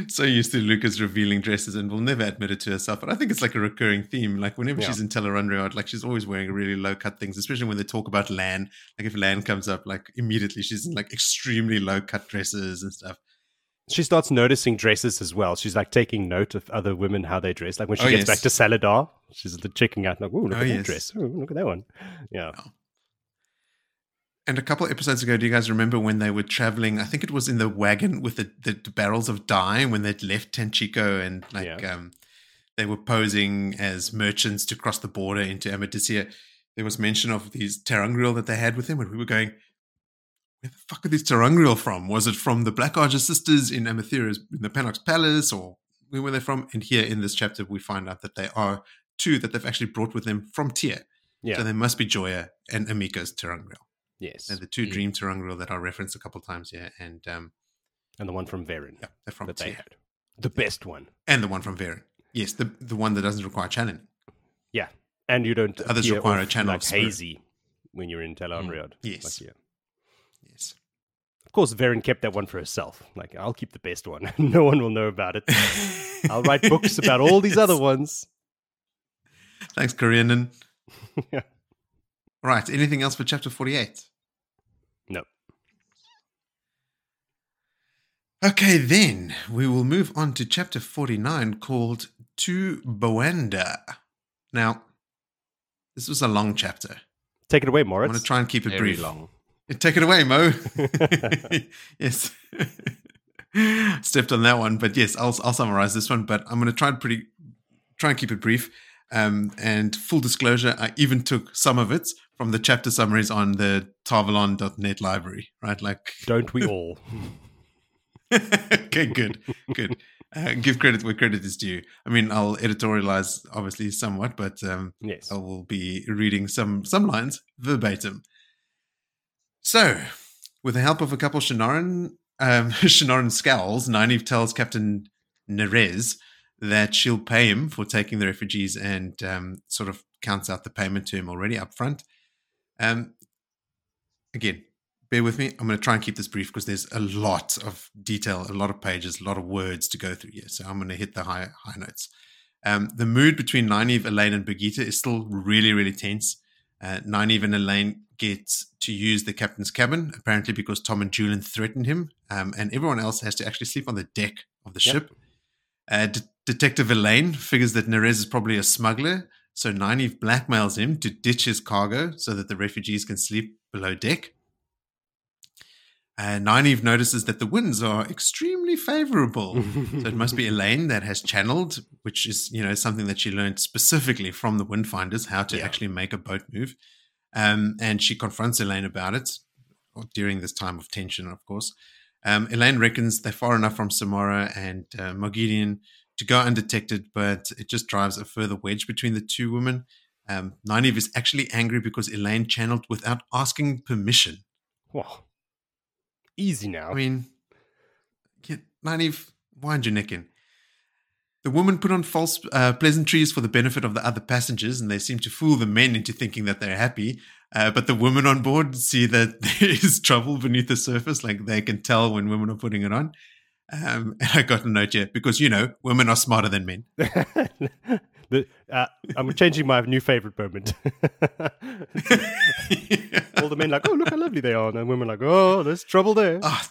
so used to Luca's revealing dresses and will never admit it to herself. But I think it's like a recurring theme. Like whenever Yeah. she's in Tel'aran'rhiod, like she's always wearing really low cut things, especially when they talk about Lan. Like if Lan comes up, like immediately she's in like extremely low cut dresses and stuff. She starts noticing dresses as well. She's like taking note of other women how they dress. Like when she Oh, gets yes. back to Salidar, she's the checking out like, "Oh, look Oh, at yes. that dress. Oh, look at that one." Yeah. And a couple episodes ago, do you guys remember when they were traveling? I think it was in the wagon with the, the, the barrels of dye when they'd left Tanchico and like Yeah. um, they were posing as merchants to cross the border into Amadicia. There was mention of these ter'angreal that they had with them, and we were going, "Where the fuck are these ter'angreal from? Was it from the Black Ajah sisters in Amathera's in the Panarch's Palace, or where were they from?" And here in this chapter, we find out that they are two that they've actually brought with them from Tyr. Yeah. So they must be Joiya and Amico's ter'angreal. yes. They're the two Mm. Dream ter'angreal that are referenced a couple times here, and um, And the one from Verin yeah, they're from that they had. The best one. and the one from Verin. Yes, the the one that doesn't require channeling. Yeah. And you don't The others require a channel like of spirit. hazy when you're in Tel'aran'rhiod. Yes. Like, yeah. Yes, Of course, Verin kept that one for herself. Like, I'll keep the best one. no one will know about it. I'll write books about all these other ones. Thanks, Corianin. Yeah. Right. Anything else for chapter forty-eight? No. Okay, then we will move on to chapter forty-nine, called "To Boannda." Now, this was a long chapter. Take it away, Moritz. I'm going to try and keep it Very brief. long. Take it away, Mo. yes. Stepped on that one, but yes, I'll I'll summarize this one. But I'm going to try and pretty try and keep it brief. Um, and full disclosure, I even took some of it from the chapter summaries on the Tarvalon.net library. Right, like Don't we all? okay, good, good. Uh, give credit where credit is due. I mean, I'll editorialize obviously somewhat, but um, Yes. I will be reading some some lines verbatim. So, with the help of a couple Shienaran, um, Shienaran scowls, Nynaeve tells Captain Neres that she'll pay him for taking the refugees and um, sort of counts out the payment to him already up front. Um, again, bear with me. I'm going to try and keep this brief because there's a lot of detail, a lot of pages, a lot of words to go through here. So I'm going to hit the high high notes. Um, the mood between Nynaeve, Elayne, and Birgitte is still really, really tense. Uh, Nynaeve and Elayne get to use the captain's cabin, apparently because Tom and Juilin threatened him, um, and everyone else has to actually sleep on the deck of the Yep. ship. Uh, De- Detective Elayne figures that Neres is probably a smuggler, so Nynaeve blackmails him to ditch his cargo so that the refugees can sleep below deck. Uh, Nynaeve notices that the winds are extremely favorable. So it must be Elayne that has channeled, which is you know something that she learned specifically from the Windfinders, how to Yeah. actually make a boat move. Um, and she confronts Elayne about it during this time of tension, of course. Um, Elayne reckons they're far enough from Samara and uh, Moghedien to go undetected, but it just drives a further wedge between the two women. Um, Nynaeve is actually angry because Elayne channeled without asking permission. Whoa. Easy now. I mean, yeah, Nynaeve, wind your neck in. The woman put on false uh, pleasantries for the benefit of the other passengers, and they seem to fool the men into thinking that they're happy. Uh, but the women on board see that there is trouble beneath the surface, like they can tell when women are putting it on. Um, and I got a note here because, you know, women are smarter than men. the, uh, I'm changing my new favorite moment. All the men like, oh, look how lovely they are. And then women like, oh, there's trouble there. Ah,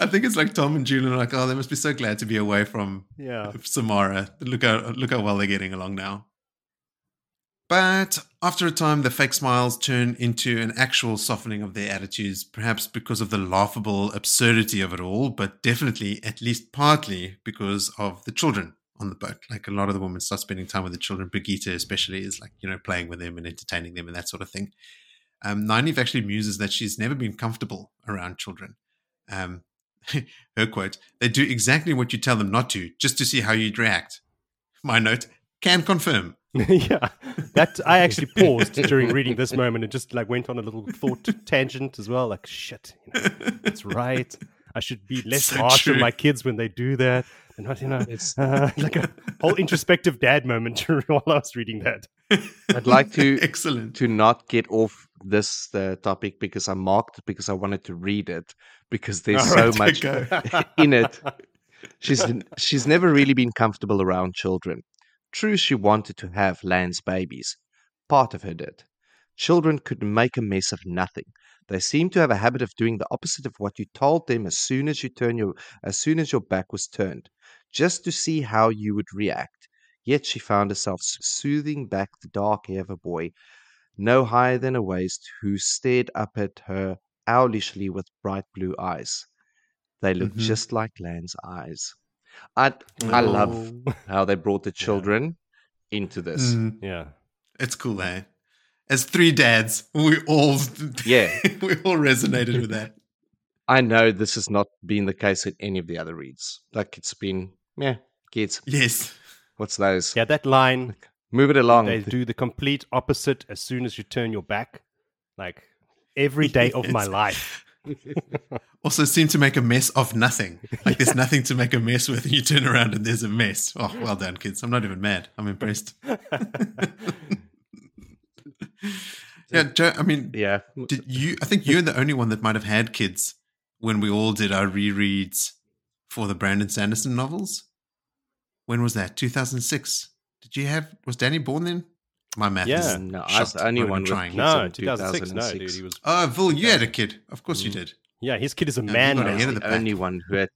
I think it's like Tom and Juilin are like, oh, they must be so glad to be away from Yeah. Samara. Look how look how well they're getting along now. But after a time, the fake smiles turn into an actual softening of their attitudes, perhaps because of the laughable absurdity of it all, but definitely, at least partly, because of the children on the boat. Like a lot of the women start spending time with the children. Birgitte, especially, is like, you know, playing with them and entertaining them and that sort of thing. Um, Nynaeve actually muses that she's never been comfortable around children. Um, her quote, they do exactly what you tell them not to, just to see how you'd react. My note, can confirm. yeah, that I actually paused during reading this moment and just like went on a little thought tangent as well. Like, shit, you know, that's right. I should be less So harsh on my kids when they do that. And not, you know, It's- uh, like a whole introspective dad moment while I was reading that. I'd like to Excellent. to not get off this uh, topic because I marked it because I wanted to read it because there's All so right, much in it. She's she's never really been comfortable around children. True, she wanted to have Lan's babies. Part of her did. Children could make a mess of nothing. They seem to have a habit of doing the opposite of what you told them as soon as you turn your as soon as your back was turned, just to see how you would react. Yet she found herself soothing back the dark hair of a boy, no higher than a waist, who stared up at her owlishly with bright blue eyes. They looked Mhm. just like Lan's eyes. I I love Oh. how they brought the children into this. Mm, Yeah. it's cool, eh? As three dads, we all Yeah. we all resonated with that. I know this has not been the case in any of the other reads. Like it's been, yeah, kids, Yes. what's those? Yeah, that line, Move it along. they do the complete opposite as soon as you turn your back. Like every day of my life. Also seem to make a mess of nothing. Like there's nothing to make a mess with, and you turn around and there's a mess. Oh, well done, kids. I'm not even mad. I'm impressed. yeah, Joe, I mean, yeah. did you I think you're the only one that might have had kids when we all did our rereads for the Brandon Sanderson novels. When was that? 2006. Did you have was Danny born then? My math Yeah. is No, I shot. only one with trying. No, in 2006. No, dude, he was. Oh, Vil, you had a kid. Of course you did. Yeah, his kid is a man now. ahead the the only one who had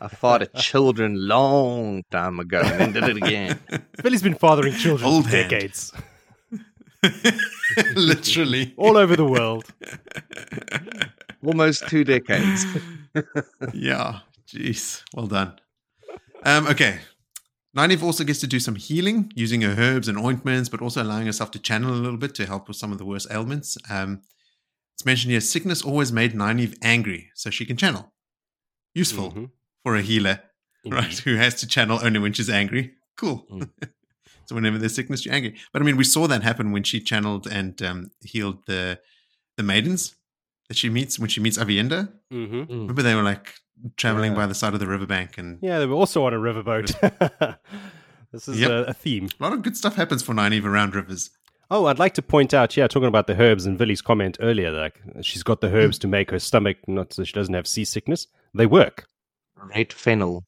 I fathered children long time ago and then did it again. Billy's been fathering children Old for hand. decades, Literally. all over the world. Almost two decades. yeah. Jeez. Well done. Um, okay. Nynaeve also gets to do some healing using her herbs and ointments, but also allowing herself to channel a little bit to help with some of the worst ailments. Um, it's mentioned here sickness always made Nynaeve angry, so she can channel. Useful Mhm. for a healer. right? Who has to channel only when she's angry. Cool. Mm. so whenever there's sickness, you're angry. But I mean, we saw that happen when she channeled and um, healed the the maidens that she meets when she meets Aviendha. hmm Mm. Remember they were like traveling Yeah. by the side of the riverbank and Yeah, they were also on a riverboat. this is Yep. a, a theme. a lot of good stuff happens for Nynaeve around rivers. Oh, I'd like to point out, yeah, talking about the herbs and Villy's comment earlier, like she's got the herbs to make her stomach not so she doesn't have seasickness. They work. Red fennel.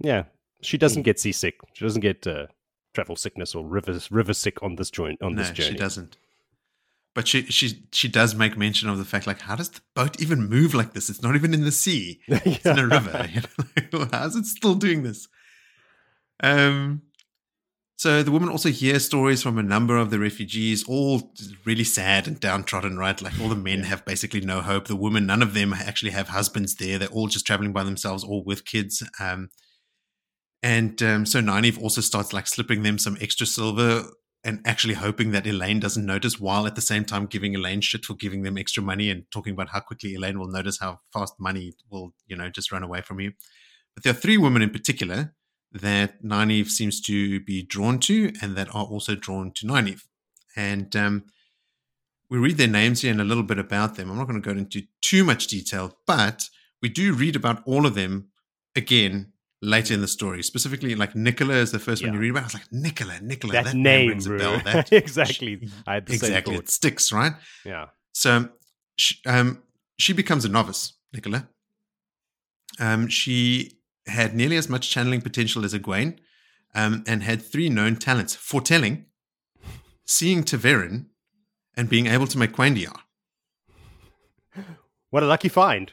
Yeah, she doesn't get seasick. She doesn't get uh, travel sickness or river river sick on this joint on No, this journey. she doesn't. But she she she does make mention of the fact like how does the boat even move like this? It's not even in the sea. It's in a river. You know? like, How's it still doing this? Um so the woman also hears stories from a number of the refugees, all really sad and downtrodden, right? Like all the men have basically no hope. The women, none of them actually have husbands there. They're all just traveling by themselves, all with kids. Um, and um, so Nynaeve also starts like slipping them some extra silver and actually hoping that Elayne doesn't notice while at the same time giving Elayne shit for giving them extra money and talking about how quickly Elayne will notice how fast money will, you know, just run away from you. But there are three women in particular that Nynaeve seems to be drawn to and that are also drawn to Nynaeve. And um, we read their names here and a little bit about them. I'm not going to go into too much detail, but we do read about all of them again later in the story. Specifically, like Nicola is the first one you read about. I was like, Nicola, Nicola. that, That, name, rings a bell. That, exactly. I had exactly. It sticks, right? Yeah. So she, um, she becomes a novice, Nicola. Um, she had nearly as much channeling potential as Egwene um, and had three known talents foretelling, seeing ta'veren, and being able to make cuendillar. What a lucky find.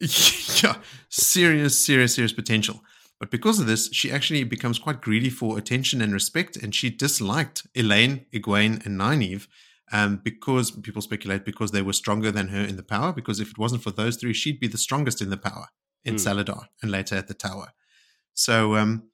yeah, serious, serious, serious potential. But because of this, she actually becomes quite greedy for attention and respect, and she disliked Elayne, Egwene, and Nynaeve um, because people speculate because they were stronger than her in the power. Because if it wasn't for those three, she'd be the strongest in the power in Hmm. Salidar and later at the Tower. So um,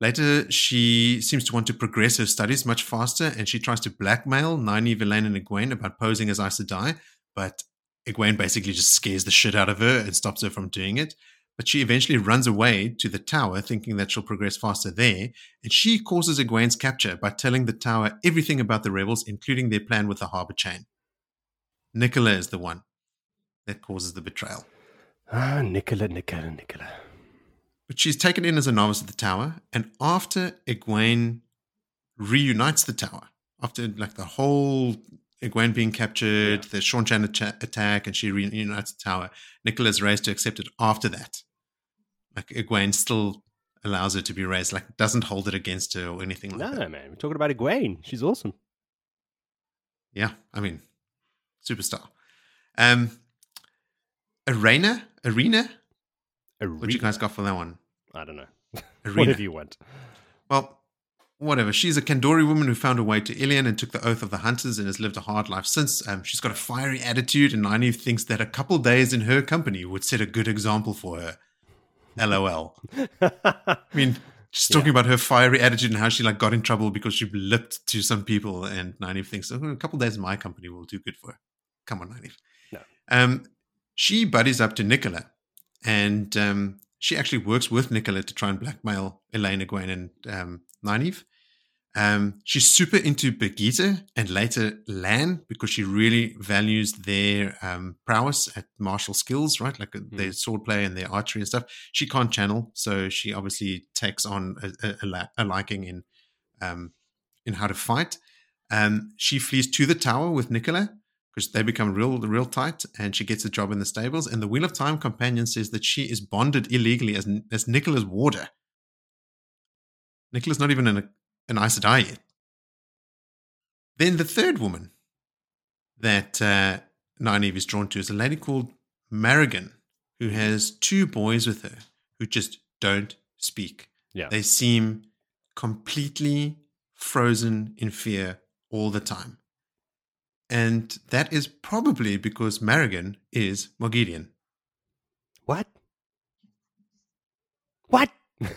later, she seems to want to progress her studies much faster, and she tries to blackmail Nynaeve, Elayne, and Egwene about posing as Aes Sedai. But Egwene basically just scares the shit out of her and stops her from doing it. But she eventually runs away to the tower, thinking that she'll progress faster there. And she causes Egwene's capture by telling the tower everything about the rebels, including their plan with the harbor chain. Nicola is the one that causes the betrayal. Ah, Nicola, Nicola, Nicola. But she's taken in as a novice at the tower, and after Egwene reunites the tower, after like the whole Egwene being captured, the Seanchan atta- attack, and she reunites the tower, Nicola is raised to accept it after that. Like Egwene still allows her to be raised, like doesn't hold it against her or anything like No, that. No, man. We're talking about Egwene. She's awesome. Yeah, I mean, superstar. Um, Areina, Areina, what you guys got for that one? I don't know. Areina. Whatever you want. Well, whatever. She's a Kandori woman who found her way to Illian and took the oath of the hunters and has lived a hard life since. Um, she's got a fiery attitude, and Nynaeve thinks that a couple days in her company would set a good example for her. LOL. I mean, she's talking about her fiery attitude and how she like got in trouble because she lipped to some people, and Nynaeve thinks oh, a couple days in my company will do good for her. Come on, Nynaeve. No. Um, she buddies up to Nicola, and um, she actually works with Nicola to try and blackmail Elayne, Egwene, and um, Nynaeve. Um, she's super into Birgitte and later Lan because she really values their um, prowess at martial skills, right? Like uh, their swordplay and their archery and stuff. She can't channel, so she obviously takes on a, a, a a liking in um, in how to fight. Um, she flees to the tower with Nicola because they become real real tight, and she gets a job in the stables. And the Wheel of Time companion says that she is bonded illegally as as Nicola's warder. Nicola's not even an an Aes Sedai yet. Then the third woman that uh, Nynaeve is drawn to is a lady called Marigan, who has two boys with her who just don't speak. Yeah. They seem completely frozen in fear all the time. And that is probably because Marigan is Moghedien. What? What?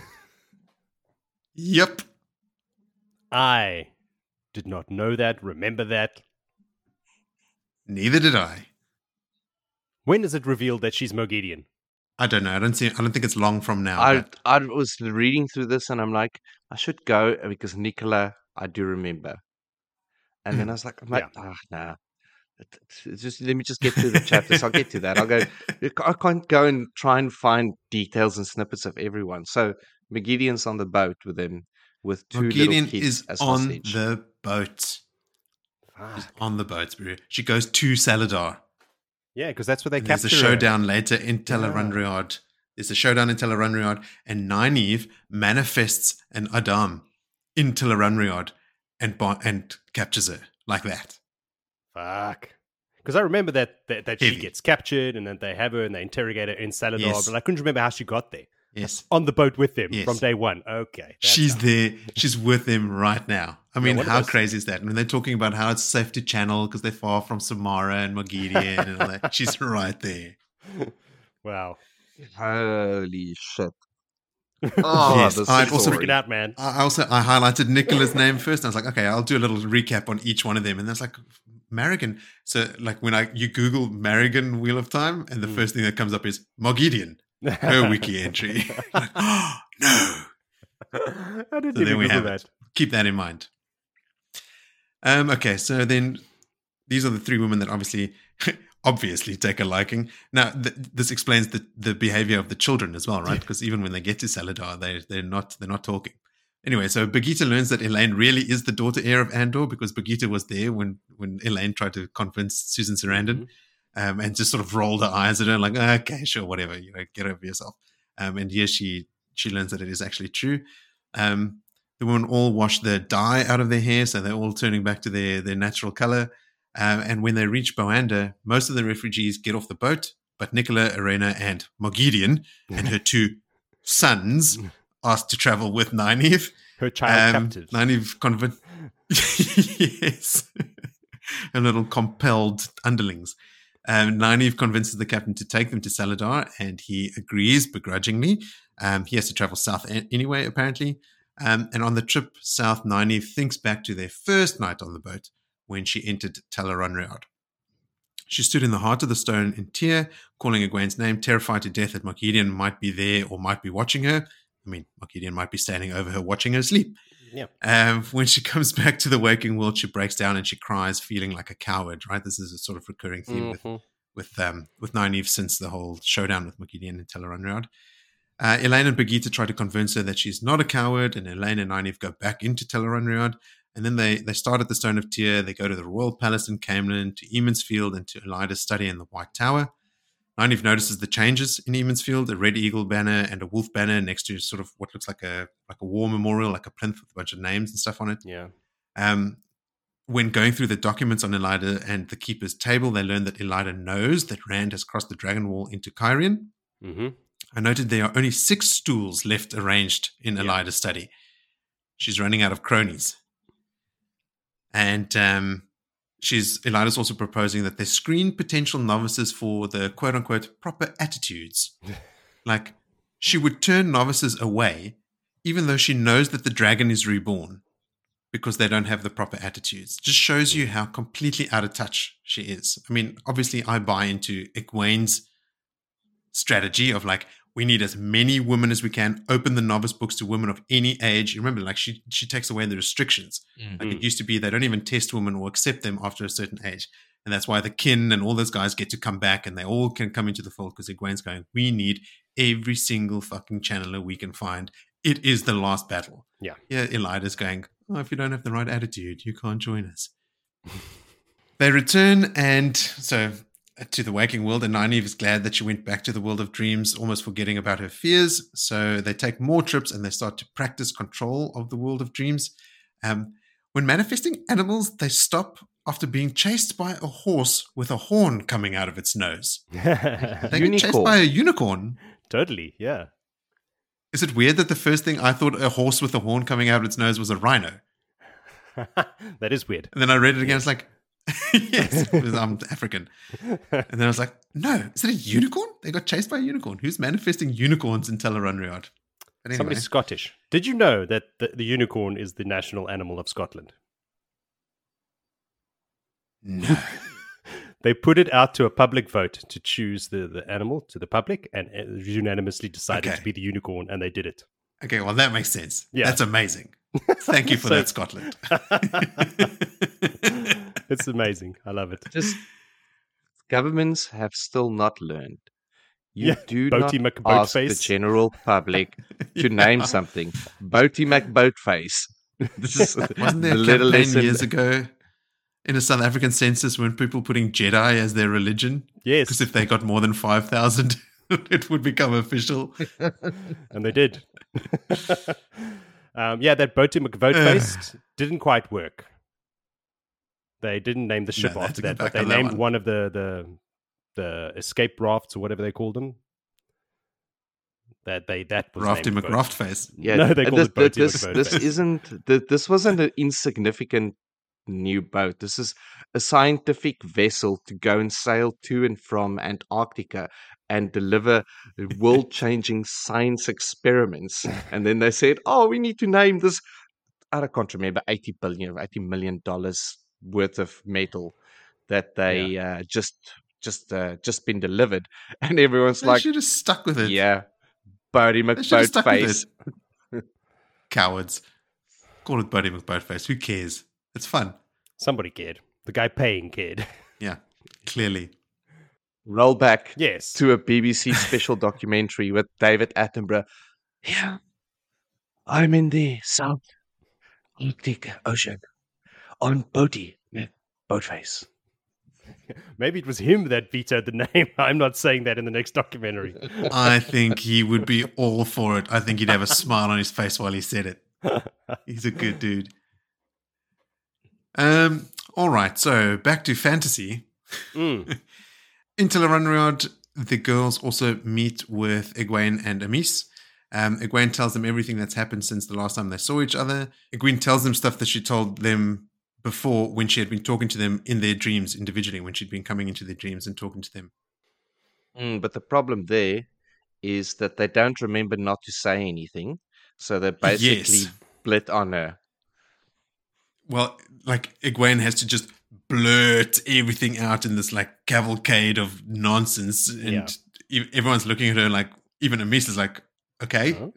Yep. I did not know that, remember that. Neither did I. When is it revealed that she's Moghedien? I don't know. I don't see. I don't think it's long from now. I but I was reading through this and I'm like, I should go because Nicola, I do remember. And then I was like, I'm like, ah, nah. It- it's just let me just get through the chapters. I'll get to that. I'll go. I can't go and try and find details and snippets of everyone. So Moghedien's on the boat with him with two little Gideon kids is as on hostage. the boat. She's on the boat. Spirit. She goes to Salidar. Yeah, because that's where they And There's a capture her. showdown later in Tel'aran'rhiod. There's a showdown in Tel'aran'rhiod, and Nynaeve manifests an a'dam in Tel'aran'rhiod and and captures her like that. Fuck. Because I remember that that, that she gets captured and then they have her and they interrogate her in Salidar, Yes. but I couldn't remember how she got there. Yes, On the boat with him Yes. from day one. Okay. she's how- there. She's with him right now. I mean, what how about- crazy is that? And when they're talking about how it's safe to channel because they're far from Samara and Moghedien and all that, she's right there. Wow. Holy shit! Oh, Yes, this I'd also story. Freaking out, man. I also I highlighted Nicola's name first. And I was like, okay, I'll do a little recap on each one of them, and that's like Marigan. So like when I you Google Marigan Wheel of Time, and the Mm. first thing that comes up is Moghedien, her wiki entry. like, oh, no, I didn't So even we have that. it. keep that in mind. Um, okay, so then these are the three women that obviously, obviously take a liking. Now, th- this explains the, the behavior of the children as well, right? Because even when they get to Salidar, they they're not they're not talking. Anyway, so Birgitte learns that Elayne really is the daughter heir of Andor because Birgitte was there when when Elayne tried to convince Susan Sarandon Mhm. Um, and just sort of rolled her eyes at her, like, okay, sure, whatever, you know, get over yourself. Um, and here she she learns that it is actually true. Um, the women all wash the dye out of their hair, so they're all turning back to their their natural color. Um, and when they reach Boannda, most of the refugees get off the boat, but Nicola, Areina, and Moghedien and her two sons asked to travel with Nynaeve. Her child Um, captive. Nynaeve convinced. yes. a little compelled underlings. Um, Nynaeve convinces the captain to take them to Salidar, and he agrees begrudgingly. Um, he has to travel south anyway, apparently. Um, and on the trip south, Nynaeve thinks back to their first night on the boat when she entered Tel'aran'rhiod. She stood in the heart of the stone in Tyr, calling Egwene's name, terrified to death that Moghedien might be there or might be watching her. I mean, Moghedien might be standing over her watching her sleep. Yeah. Um, when she comes back to the waking world, she breaks down and she cries, feeling like a coward. Right, this is a sort of recurring theme with Mhm. with um, with Nynaeve since the whole showdown with Moghedien and Tel'aran'rhiod. Uh, Elayne and Birgitte try to convince her that she's not a coward, and Elayne and Nynaeve go back into Tel'aran'rhiod. And then they they start at the Stone of Tyr. They go to the Royal Palace in Caemlyn, to Emond's Field, and to Elaida's study in the White Tower. Nynaeve notices the changes in Emond's Field: a red eagle banner and a wolf banner next to sort of what looks like a like a war memorial, like a plinth with a bunch of names and stuff on it. Yeah. Um, when going through the documents on Elaida and the keeper's table, they learn that Elaida knows that Rand has crossed the Dragon Wall into Cairhien. hmm I noted there are only six stools left arranged in Yeah. Elaida's study. She's running out of cronies. And um, she's Elaida's also proposing that they screen potential novices for the quote unquote proper attitudes. like she would turn novices away, even though she knows that the dragon is reborn because they don't have the proper attitudes. Just shows you how completely out of touch she is. I mean, obviously, I buy into Egwene's strategy of like, we need as many women as we can, open the novice books to women of any age. Remember, like, she, she takes away the restrictions. Like, it mm-hmm. used to be they don't even test women or accept them after a certain age. And that's why the kin and all those guys get to come back and they all can come into the fold because Egwene's going, we need every single fucking channeler we can find. It is the last battle. Yeah. Yeah, Elaida's going, oh, if you don't have the right attitude, you can't join us. they return and so to the waking world, and Nynaeve is glad that she went back to the world of dreams, almost forgetting about her fears. So they take more trips and they start to practice control of the world of dreams. Um, when manifesting animals, they stop after being chased by a horse with a horn coming out of its nose. They get chased by a unicorn. totally. Yeah. Is it weird that the first thing I thought a horse with a horn coming out of its nose was a rhino? that is weird. And then I read it again. It's like, yes, because I'm African. And then I was like, no, is it a unicorn? They got chased by a unicorn. Who's manifesting unicorns in Tel'aran'rhiod? But anyway, Somebody Scottish. Did you know that the, the unicorn is the national animal of Scotland? no. they put it out to a public vote to choose the, the animal to the public, and it unanimously decided Okay. to be the unicorn, and they did it. Okay, well that makes sense. Yeah. That's amazing. Thank you for So- that, Scotland. It's amazing. I love it. Just governments have still not learned. You Yeah, do Boaty not ask the general public to name something. Boaty McBoatface. This is Wasn't there the a little campaign lesson- years ago in a South African census when people putting Jedi as their religion? Yes, Because if they got more than 5,000, it would become official. and they did. um, yeah, that Boaty McVoteface didn't quite work. They didn't name the ship they after that, but they on named one. one of the, the the escape rafts or whatever they called them. That they that was Rafty named Boat- McRaft face. Yeah, No, they and call this, it this, this isn't th- this wasn't an insignificant new boat. This is a scientific vessel to go and sail to and from Antarctica and deliver world-changing science experiments. And then they said, "Oh, we need to name this." I can't remember eighty billion, eighty million dollars worth of metal that they uh, just just uh, just been delivered, and everyone's They like, should have stuck with it. "Yeah, Boaty They should have stuck McBoatface." with it. Cowards. Call it Buddy McBoatface. Who cares? It's fun. Somebody cared. The guy paying cared. Yeah, clearly. Roll back yes. to a BBC special documentary with David Attenborough. Yeah, I'm in the South Arctic Ocean on Boaty Boatface. Maybe it was him that vetoed the name. I'm not saying that in the next documentary. I think he would be all for it. I think he'd have a smile on his face while he said it. He's a good dude. Um. All right. So back to fantasy. Mm. In Tel'aran'rhiod, the girls also meet with Egwene and Amys. Um, Egwene tells them everything that's happened since the last time they saw each other. Egwene tells them stuff that she told them before when she had been talking to them in their dreams individually, when she'd been coming into their dreams and talking to them. Mm, but the problem there is that they don't remember not to say anything, so they're basically Yes. split on her. Well, like Egwene has to just blurt everything out in this like cavalcade of nonsense, and Yeah. everyone's looking at her like, even Amys is like, okay, Huh?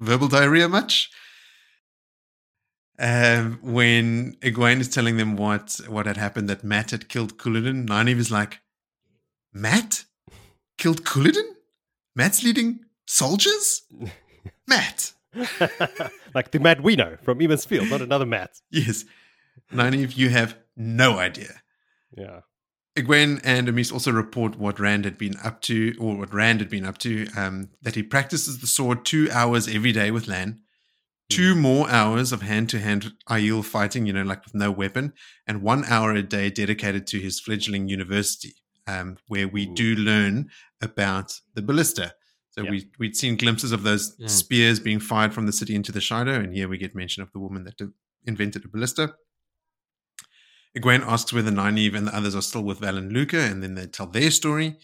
verbal diarrhea much? Um, when Egwene is telling them what what had happened, that Mat had killed Couladin, Nynaeve is like, Mat killed Couladin? Mat's leading soldiers? Mat. like the Mat we know from Evansfield, Field, not another Mat. Yes. Nynaeve, you have no idea. Yeah. Egwene and Amys also report what Rand had been up to, or what Rand had been up to, um, that he practices the sword two hours every day with Lan, two more hours of hand to hand Aiel fighting, you know, like with no weapon, and one hour a day dedicated to his fledgling university, um, where we Ooh. do learn about the ballista. So Yeah. we, we'd seen glimpses of those Mm. spears being fired from the city into the Shaido, and here we get mention of the woman that de- invented a ballista. Egwene asks whether Nynaeve and the others are still with Valan Luca, and then they tell their story.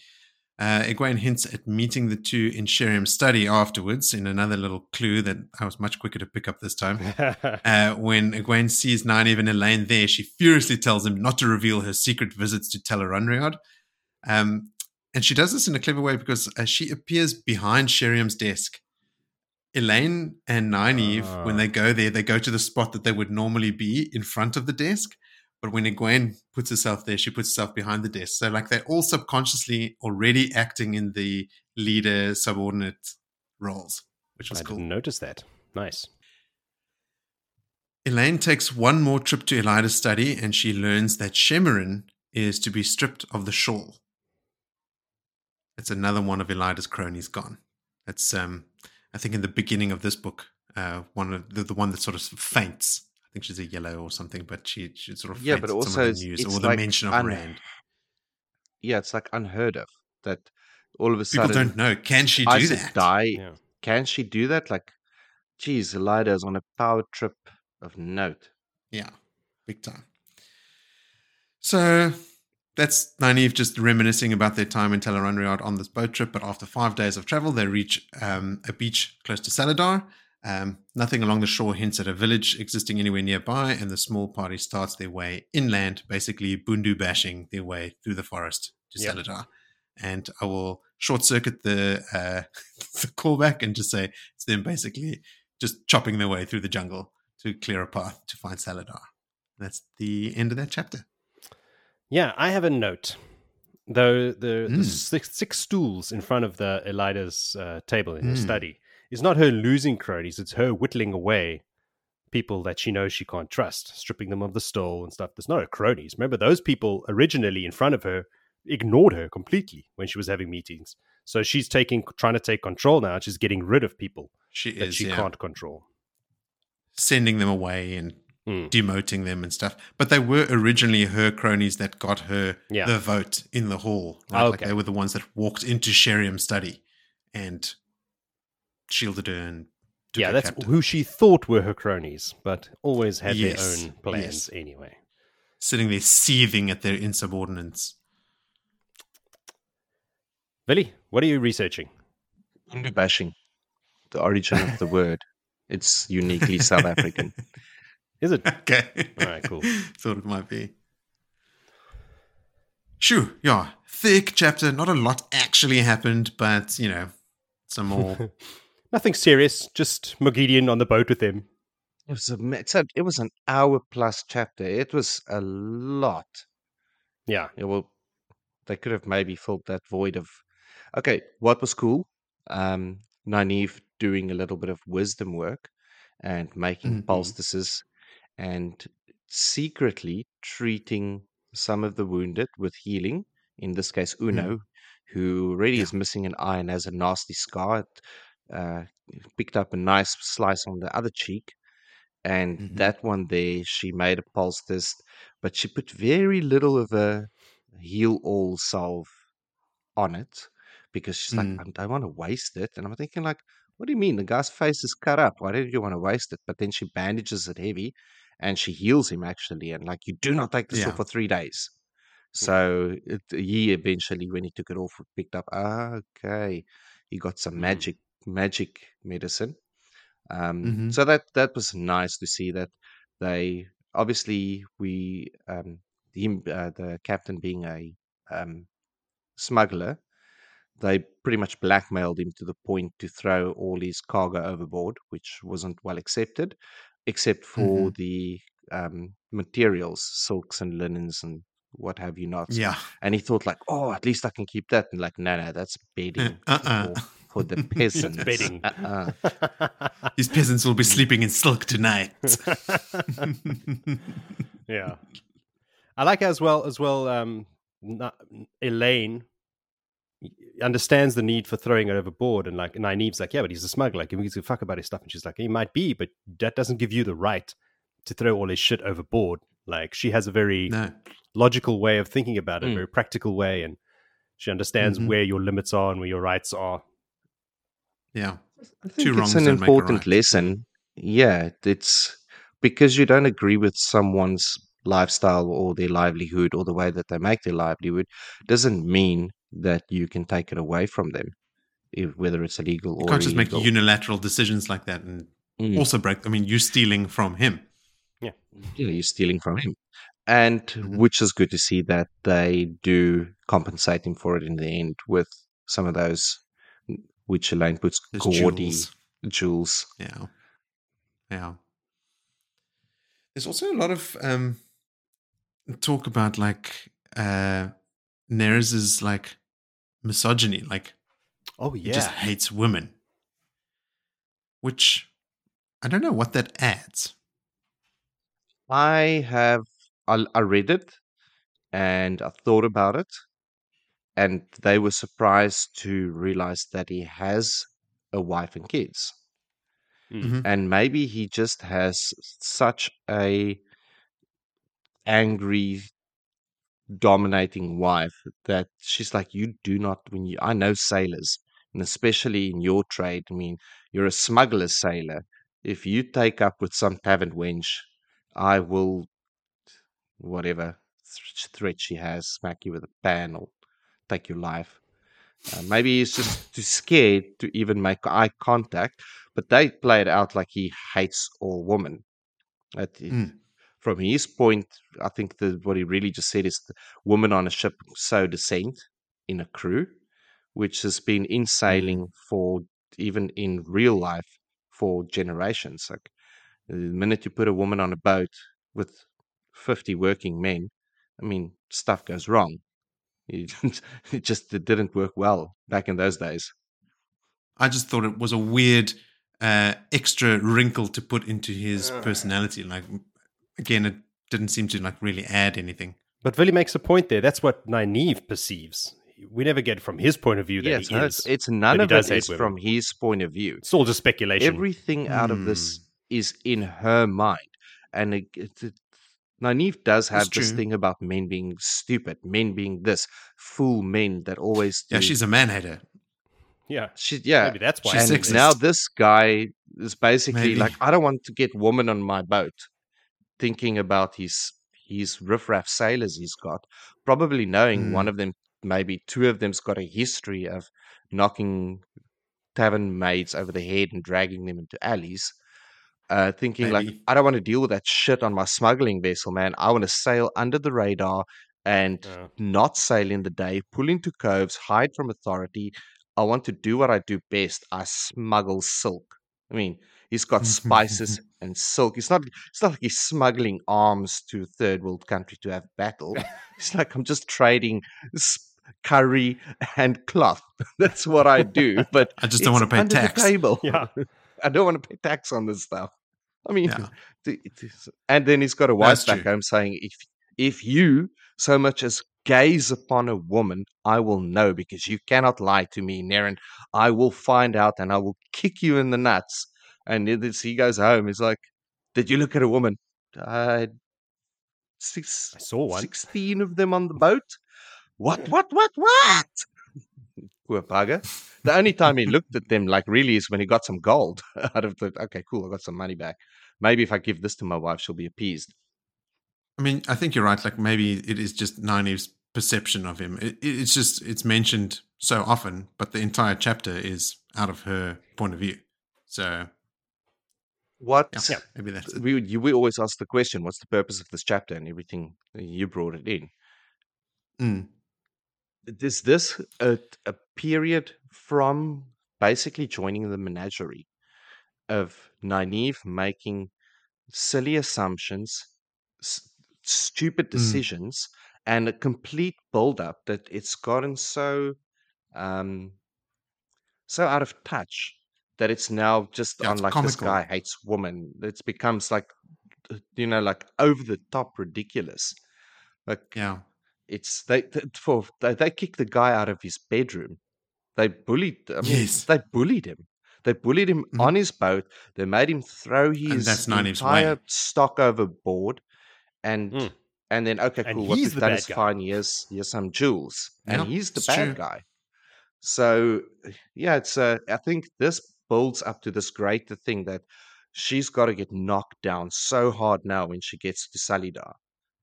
Uh, Egwene hints at meeting the two in Sheriam's study afterwards, in another little clue that I was much quicker to pick up this time. Uh, when Egwene sees Nynaeve and Elayne there, she furiously tells him not to reveal her secret visits to Tellerunriad. Um, and she does this in a clever way because uh, she appears behind Sheriam's desk. Elayne and Nynaeve, when Ah. they go there, they go to the spot that they would normally be in front of the desk. But when Egwene puts herself there, she puts herself behind the desk. So, like, they're all subconsciously already acting in the leader subordinate roles, which was I cool. didn't notice that. Nice. Elayne takes one more trip to Elaida's study and she learns that Shemerin is to be stripped of the shawl. It's another one of Elaida's cronies gone. It's, um, I think, in the beginning of this book, uh, one of the, the one that sort of faints. I think she's a yellow or something, but she, she sort of Yeah, faints but at some also of the news or the like mention of un- Rand. Yeah, it's like unheard of that all of a People sudden people don't know. Can she do Aes that? die. Yeah. Can she do that? Like, geez, Elaida is on a power trip of note. Yeah, big time. So that's Nynaeve just reminiscing about their time in Tel'aran'rhiod on this boat trip. But after five days of travel, they reach um, a beach close to Salidar. Um, nothing along the shore hints at a village existing anywhere nearby, and the small party starts their way inland, basically bundu bashing their way through the forest to Yep. Salidar. And I will short circuit the uh, the callback and just say it's them basically just chopping their way through the jungle to clear a path to find Salidar. That's the end of that chapter. Yeah, I have a note. Though the, the Mm. six, six stools in front of the Elaida's uh, table in Mm. study is not her losing cronies; it's her whittling away people that she knows she can't trust, stripping them of the stole and stuff. There's not her cronies. Remember, those people originally in front of her ignored her completely when she was having meetings. So she's taking, trying to take control now. She's getting rid of people She that is she yeah, can't control. sending them away and Mm. demoting them and stuff. But they were originally her cronies that got her Yeah. the vote in the hall. Right? Ah, Like they were the ones that walked into Sheriam's study and shielded her and took yeah, that's captive. who she thought were her cronies, but always had Yes, their own plans yes. anyway. sitting there seething at their insubordinates. Billy, what are you researching? Bundu bashing, the origin of the word. It's uniquely South African. Is it? okay. All right, cool. Thought it might be. Shoo, yeah. Thick chapter. Not a lot actually happened, but, you know, some more. Nothing serious, just Mogideon on the boat with him. It was a, it's a, it was an hour plus chapter. It was a lot. Yeah. Yeah, well, they could have maybe filled that void of. Okay, what was cool? Um, Nynaeve doing a little bit of wisdom work and making Mhm. poultices and secretly treating some of the wounded with healing. In this case, Uno, who really Yeah. is missing an eye and has a nasty scar. It, uh, picked up a nice slice on the other cheek. And Mhm. that one there, she made a pulse test, but she put very little of a heal all salve on it because she's like, Mm. I don't want to waste it. And I'm thinking, like, what do you mean? The guy's face is cut up. Why did you want to waste it? But then she bandages it heavy and she heals him actually. And like, you do not take this Yeah. off for three days. So it, he eventually, when he took it off, picked up. Okay, he got some Mhm. magic magic medicine. Um, Mhm. So that that was nice to see that they obviously we um, him uh, the captain being a um, smuggler, they pretty much blackmailed him to the point to throw all his cargo overboard, which wasn't well accepted, except for the um, materials, silks and linens and what have you not. yeah. And he thought like, oh, at least I can keep that. And like, no, no, that's bedding Uh-uh. For, for the peasants. bedding. Uh-uh. These peasants will be sleeping in silk tonight. yeah. I like as well as well. Um, Na- Elayne understands the need for throwing it overboard, and like Nynaeve's like, yeah, but he's a smuggler. Like, he gives a fuck about his stuff, and she's like, he might be, but that doesn't give you the right to throw all his shit overboard. Like, she has a very no. logical way of thinking about it, Mm. very practical way, and she understands Mhm. where your limits are and where your rights are. Yeah. I Two think wrongs it's an don't make a important right. lesson. Yeah, it's because you don't agree with someone's lifestyle or their livelihood or the way that they make their livelihood doesn't mean that you can take it away from them, if, whether it's illegal You or can't just make unilateral decisions like that and Mm. also break. I mean, you're stealing from him. yeah, yeah, you're stealing from him. And Mhm. which is good to see that they do compensate him for it in the end with some of those, which Elayne puts Those gaudy jewels. jewels. Yeah. Yeah. There's also a lot of um talk about like uh Neres's like misogyny, like Oh he just hates women. Which I don't know what that adds. I have I, I read it and I thought about it, and they were surprised to realize that he has a wife and kids, Mhm. and maybe he just has such a angry, dominating wife that she's like, you do not when you. I know sailors, and especially in your trade. I mean, you're a smuggler sailor. If you take up with some tavern wench, I will whatever th- threat she has, smack you with a pan or take your life. Uh, maybe he's just too scared to even make eye contact. But they play it out like he hates all women. Mm. From his point, I think the, what he really just said is the woman on a ship so descent in a crew, which has been in sailing for even in real life for generations. Like the minute you put a woman on a boat with 50 working men, I mean, stuff goes wrong. It, it just it didn't work well back in those days. I just thought it was a weird uh, extra wrinkle to put into his personality. Like again, it didn't seem to like really add anything. But Villy makes a point there. That's what Nynaeve perceives. We never get from his point of view that Yeah, he it's, no, is. it's, it's none of does it women. from his point of view. It's all just speculation. Everything out of this Hmm. is in her mind. And it, it, it, Nynaeve does have this thing about men being stupid, men being this, fool men that always do. Yeah, she's a man hater. yeah. She, yeah. Maybe that's why. She's and sexist. now this guy is basically Maybe. like, I don't want to get woman on my boat, thinking about his his riffraff sailors he's got, probably knowing Mm. one of them, maybe two of them's got a history of knocking tavern maids over the head and dragging them into alleys. Uh, thinking like, I don't want to deal with that shit on my smuggling vessel, man. I want to sail under the radar and Uh, not sail in the day, pull into coves, hide from authority. I want to do what I do best. I smuggle silk. I mean, he's got spices and silk. It's not it's not like he's smuggling arms to a third world country to have battle. It's like I'm just trading s- curry and cloth. That's what I do. But I just don't want to pay tax. table. yeah. I don't want to pay tax on this stuff. I mean, Yeah. the- it is- and then he's got a wife That's back true. home saying, "If if you so much as gaze upon a woman, I will know because you cannot lie to me, Naren. I will find out and I will kick you in the nuts." And he goes home. He's like, "Did you look at a woman?" Uh, six, I saw one. sixteen of them on the boat. What? What? What? What? Bugger. The only time he looked at them like really is when he got some gold out of the. Okay, cool. I got some money back. Maybe if I give this to my wife, she'll be appeased. I mean, I think you're right. Like maybe it is just Nynaeve's perception of him. It, it- it's just it's mentioned so often, but the entire chapter is out of her point of view. So What? yeah, maybe that's it. We you, we always ask the question, "What's the purpose of this chapter?" And everything you brought it in. Mm. Is this a, a period from basically joining the menagerie of Nynaeve making silly assumptions, s- stupid Mm. decisions, and a complete build-up that it's gotten so um, so out of touch that it's now just Yeah, on like this guy hates woman. It becomes like uh, you know like over the top ridiculous. Like Yeah. It's they, th for they, they kicked the guy out of his bedroom. They bullied. I mean, Yes. they bullied him. They bullied him Mhm. on his boat. They made him throw his entire stock overboard, and Mm. and then okay, And cool. What he's we've the done is guy. fine. Here's here's some jewels, and he's the bad true. guy. So yeah, it's uh, I think this builds up to this greater thing that she's got to get knocked down so hard now when she gets to Salidar.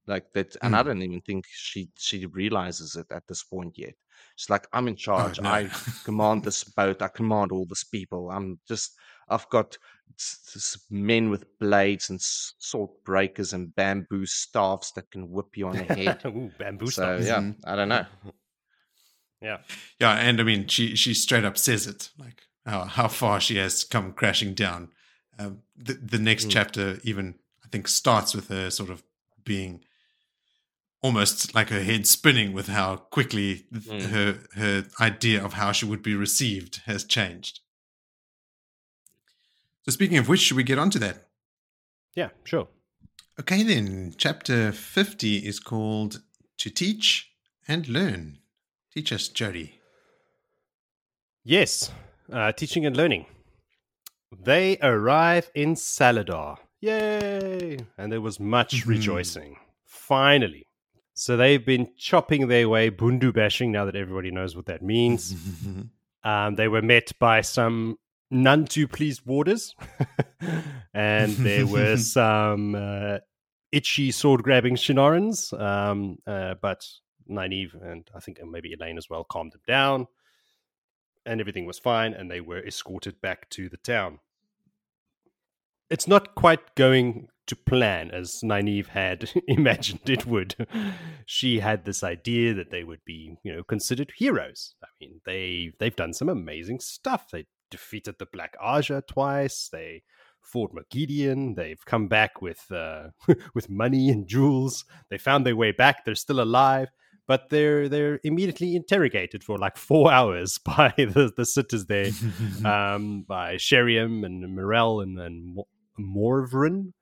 Like that, and I Mm. don't even think she she realizes it at this point yet. She's like, I'm in charge. Oh, no. I command this boat. I command all these people. I'm just. I've got s- s- men with blades and s- salt breakers and bamboo staffs that can whip you on the head. Ooh, bamboo so stuff. yeah, Mhm. I don't know. Yeah. Yeah, and I mean, she she straight up says it, like how how far she has come crashing down. Um, the the next Mm. chapter even I think starts with her sort of being almost like her head spinning with how quickly Mm. her her idea of how she would be received has changed. So speaking of which, should we get on to that? Yeah, sure. Okay, then chapter fifty is called "To Teach and Learn." Teach us, Jody. Yes, uh, teaching and learning. They arrive in Salidar. Yay! And there was much Mhm. rejoicing. Finally. So they've been chopping their way, bundu bashing, now that everybody knows what that means. Um, they were met by some none too pleased warders, and there were some uh, itchy sword grabbing Shienarans. Um, uh, but Nynaeve and I think maybe Elayne as well calmed them down. and everything was fine, and they were escorted back to the town. It's not quite going to plan as Nynaeve had imagined it would. she had this idea that they would be, you know, considered heroes. I mean, they they've done some amazing stuff. They defeated the Black Ajah twice. They fought Moghedien. They've come back with uh, with money and jewels. They found their way back. They're still alive, but they're they're immediately interrogated for like four hours by the the sitters there, um, by Sheriam and Morel and and Morvrin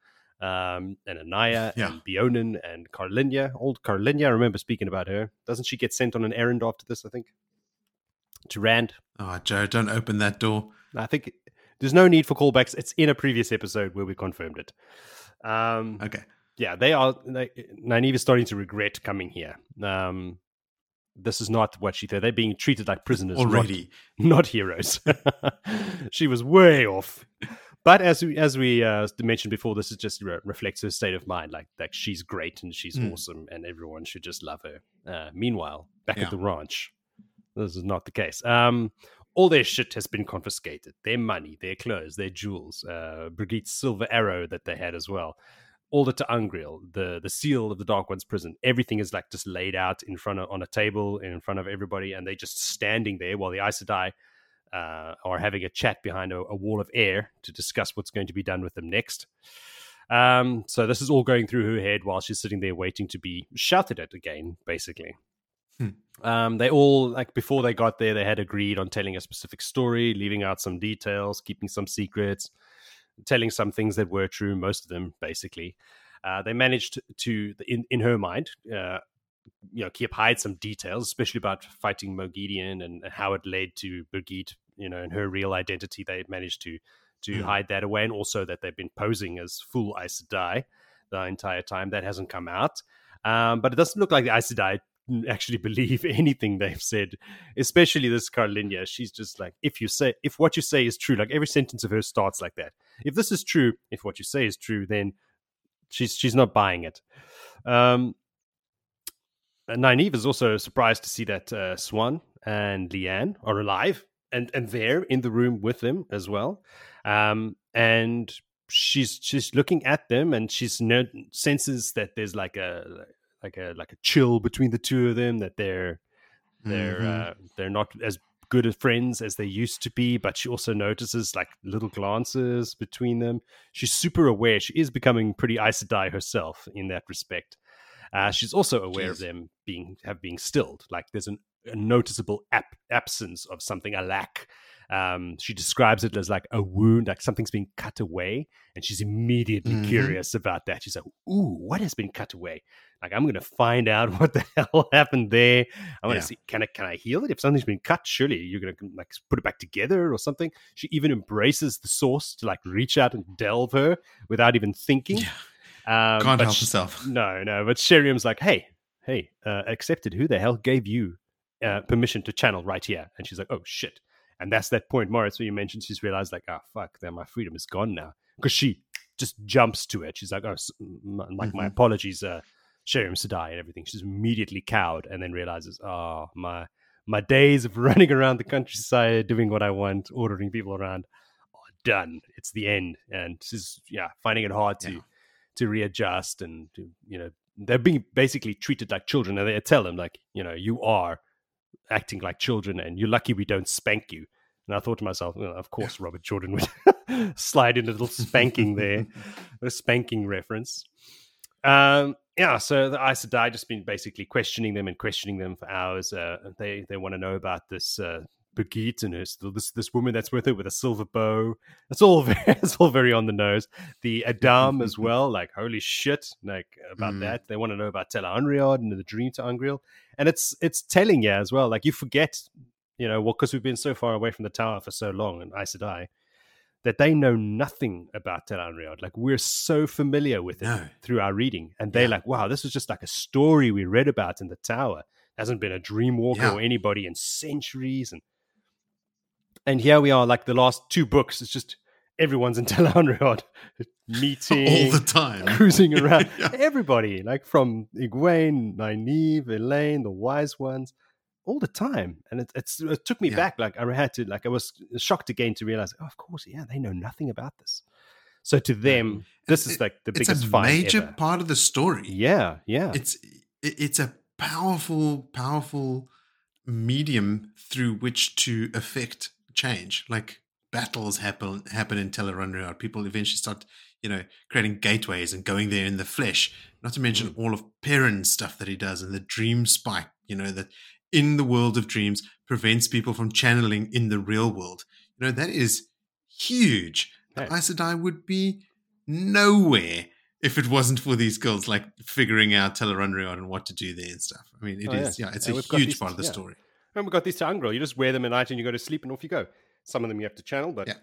um, and Anaiya Yeah. and Beonin and Carlinya. Old Carlinya, I remember speaking about her. Doesn't she get sent on an errand after this? I think to Rand. Oh, Joe, don't open that door. I think there's no need for callbacks. It's in a previous episode where we confirmed it. Um, Okay. yeah, they are. They, Nynaeve is starting to regret coming here. Um, this is not what she thought. They're being treated like prisoners not- Already. not heroes. she was way off. But as we as we uh, mentioned before, this is just re- reflects her state of mind. Like like she's great and she's Mm. awesome, and everyone should just love her. Uh, meanwhile, back Yeah. at the ranch, this is not the case. Um, all their shit has been confiscated. Their money, their clothes, their jewels, uh, Birgitte's silver arrow that they had as well. All the angreal, the the seal of the Dark One's prison. Everything is like just laid out in front of on a table in front of everybody, and they're just standing there while the Aes Sedai uh, are having a chat behind a, a wall of air to discuss what's going to be done with them next. Um, so this is all going through her head while she's sitting there waiting to be shouted at again, basically. Hmm. Um, they all like before they got there, they had agreed on telling a specific story, leaving out some details, keeping some secrets, telling some things that were true, most of them basically. Uh, they managed to, in in her mind, uh, you know, keep hide some details, especially about fighting Moghedien and how it led to Birgitte, you know, and her real identity. They had managed to to Mm. hide that away, and also that they've been posing as full Aes Sedai the entire time. That hasn't come out, um, but it doesn't look like the Aes Sedai actually believe anything they've said, especially this Carlinya. She's just like, if you say, if what you say is true, like every sentence of her starts like that. If this is true, if what you say is true, then she's she's not buying it. Um, Nynaeve is also surprised to see that uh, Siuan and Leane are alive and and there in the room with them as well. Um, and she's she's looking at them and she's no, senses that there's like a like a like a chill between the two of them that they're they're Mhm. uh, they're not as good as friends as they used to be but she also notices like little glances between them. She's super aware. She is becoming pretty Aes Sedai herself in that respect. Uh, she's also aware of them being have being stilled. Like there's an, a noticeable ap- absence of something a lack um, she describes it as like a wound like something's been cut away and she's immediately Mhm. curious about that she's like ooh what has been cut away like i'm gonna find out what the hell happened there i want to Yeah. see can i can i heal it if something's been cut surely you're gonna like put it back together or something she even embraces the source to like reach out and delve her without even thinking Yeah. um, Can't help she- herself. no, no. But Sheriam's like, hey, hey, uh, accepted. Who the hell gave you uh, permission to channel right here? And she's like, oh shit. And that's that point, Moritz, where you mentioned she's realized like, oh fuck, then my freedom is gone now because she just jumps to it. She's like, oh, s- m- like my Mhm. apologies, uh, Sheriam Sedai and everything. She's immediately cowed and then realizes, oh my my days of running around the countryside doing what I want, ordering people around, are done. It's the end, and she's yeah finding it hard to Yeah. to readjust and to, you know they're being basically treated like children and they tell them like you know you are acting like children and you're lucky we don't spank you. And i thought to myself well, of course robert jordan would slide in a little spanking there a spanking reference. Um yeah so the Aes Sedai just been basically questioning them and questioning them for hours uh, they they want to know about this uh Birgitte and her, this this woman that's with her with a silver bow. That's all very, it's all very on the nose the a'dam as well. Like, holy shit, like about Mm. that. They want to know about Tela Unriod and the dream ter'angreal. And it's it's telling yeah as well. Like you forget, you know, well, because we've been so far away from the tower for so long and Aes Sedai, that they know nothing about Tel'aran'rhiod. Like we're so familiar with it No. through our reading. And they're Yeah. like, wow, this is just like a story we read about in the tower. Hasn't been a dream walker Yeah. or anybody in centuries. And and here we are, like the last two books, it's just everyone's in Tel'aran'rhiod meeting, All the time. cruising around. Yeah. Everybody, like from Egwene, Nynaeve, Elayne, the wise ones, all the time, and it, it's it took me Yeah. back. Like I had to like I was shocked again to realize, oh, of course, yeah, they know nothing about this. So to them, this is like the it's biggest a major ever. part of the story. Yeah, yeah, It's it- it's a powerful, powerful medium through which to affect change. Like battles happen happen in Tel'aran'rhiod. People eventually start, you know, creating gateways and going there in the flesh. Not to mention Mm. all of Perrin's stuff that he does and the dream spike. You know that in the world of dreams prevents people from channeling in the real world. You know that is huge. The Yeah. Aes Sedai would be nowhere if it wasn't for these girls like figuring out Tel'aran'rhiod and what to do there and stuff. I mean, it Oh, is yeah. yeah. it's And a huge these- part of the yeah. story. And we've got these ter'angreal. You just wear them at night and you go to sleep and off you go. Some of them you have to channel, but Yeah.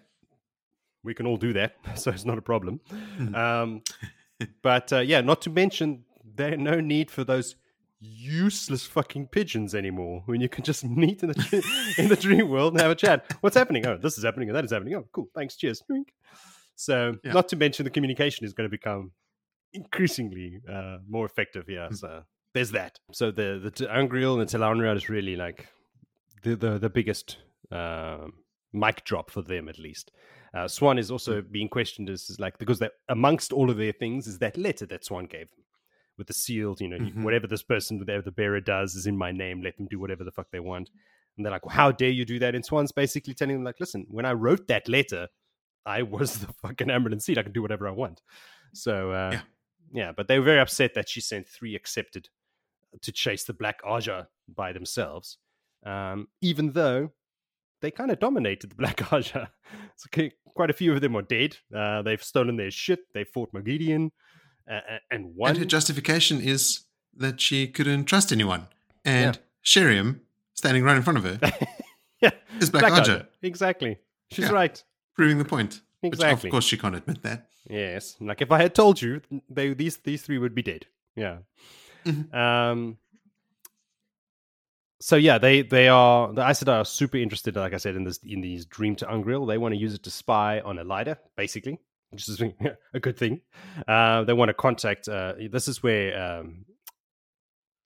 we can all do that, so it's not a problem. Mhm. Um, but uh, yeah, not to mention there no need for those useless fucking pigeons anymore. When you can just meet in the in the dream world and have a chat. What's happening? Oh, this is happening and that is happening. Oh, cool. Thanks. Cheers. So, Yeah. not to mention the communication is going to become increasingly uh, more effective here. Mm. So there's that. So the the angreal and the Tel'aran'rhiod is really like the the, the biggest um, mic drop for them at least. Uh, Siuan is also being questioned as, as like because that amongst all of their things is that letter that Siuan gave them with the sealed, you know, Mhm. whatever this person, whatever the bearer does is in my name. Let them do whatever the fuck they want. And they're like, well, how dare you do that? And Siuan's basically telling them like, listen, when I wrote that letter, I was the fucking Amyrlin Seat. I can do whatever I want. So uh, Yeah. yeah, but they were very upset that she sent three accepted to chase the Black Ajah by themselves, um, even though they kind of dominated the Black Ajah. So quite a few of them are dead. Uh, they've stolen their shit. They fought Moghedien, uh, and one. And her justification is that she couldn't trust anyone. And Yeah. Sheriam, standing right in front of her, yeah, is Black Ajah, Exactly. She's Yeah. right. proving the point. Which Exactly. of course she can't admit that. Yes. Like if I had told you, they these these three would be dead. Yeah. Mhm. Um. So yeah, they they are the Aes Sedai are super interested, like I said, in this in these Dream ter'angreal. They want to use it to spy on Elaida, basically, which is a good thing. Uh, they want to contact. Uh, this is where um,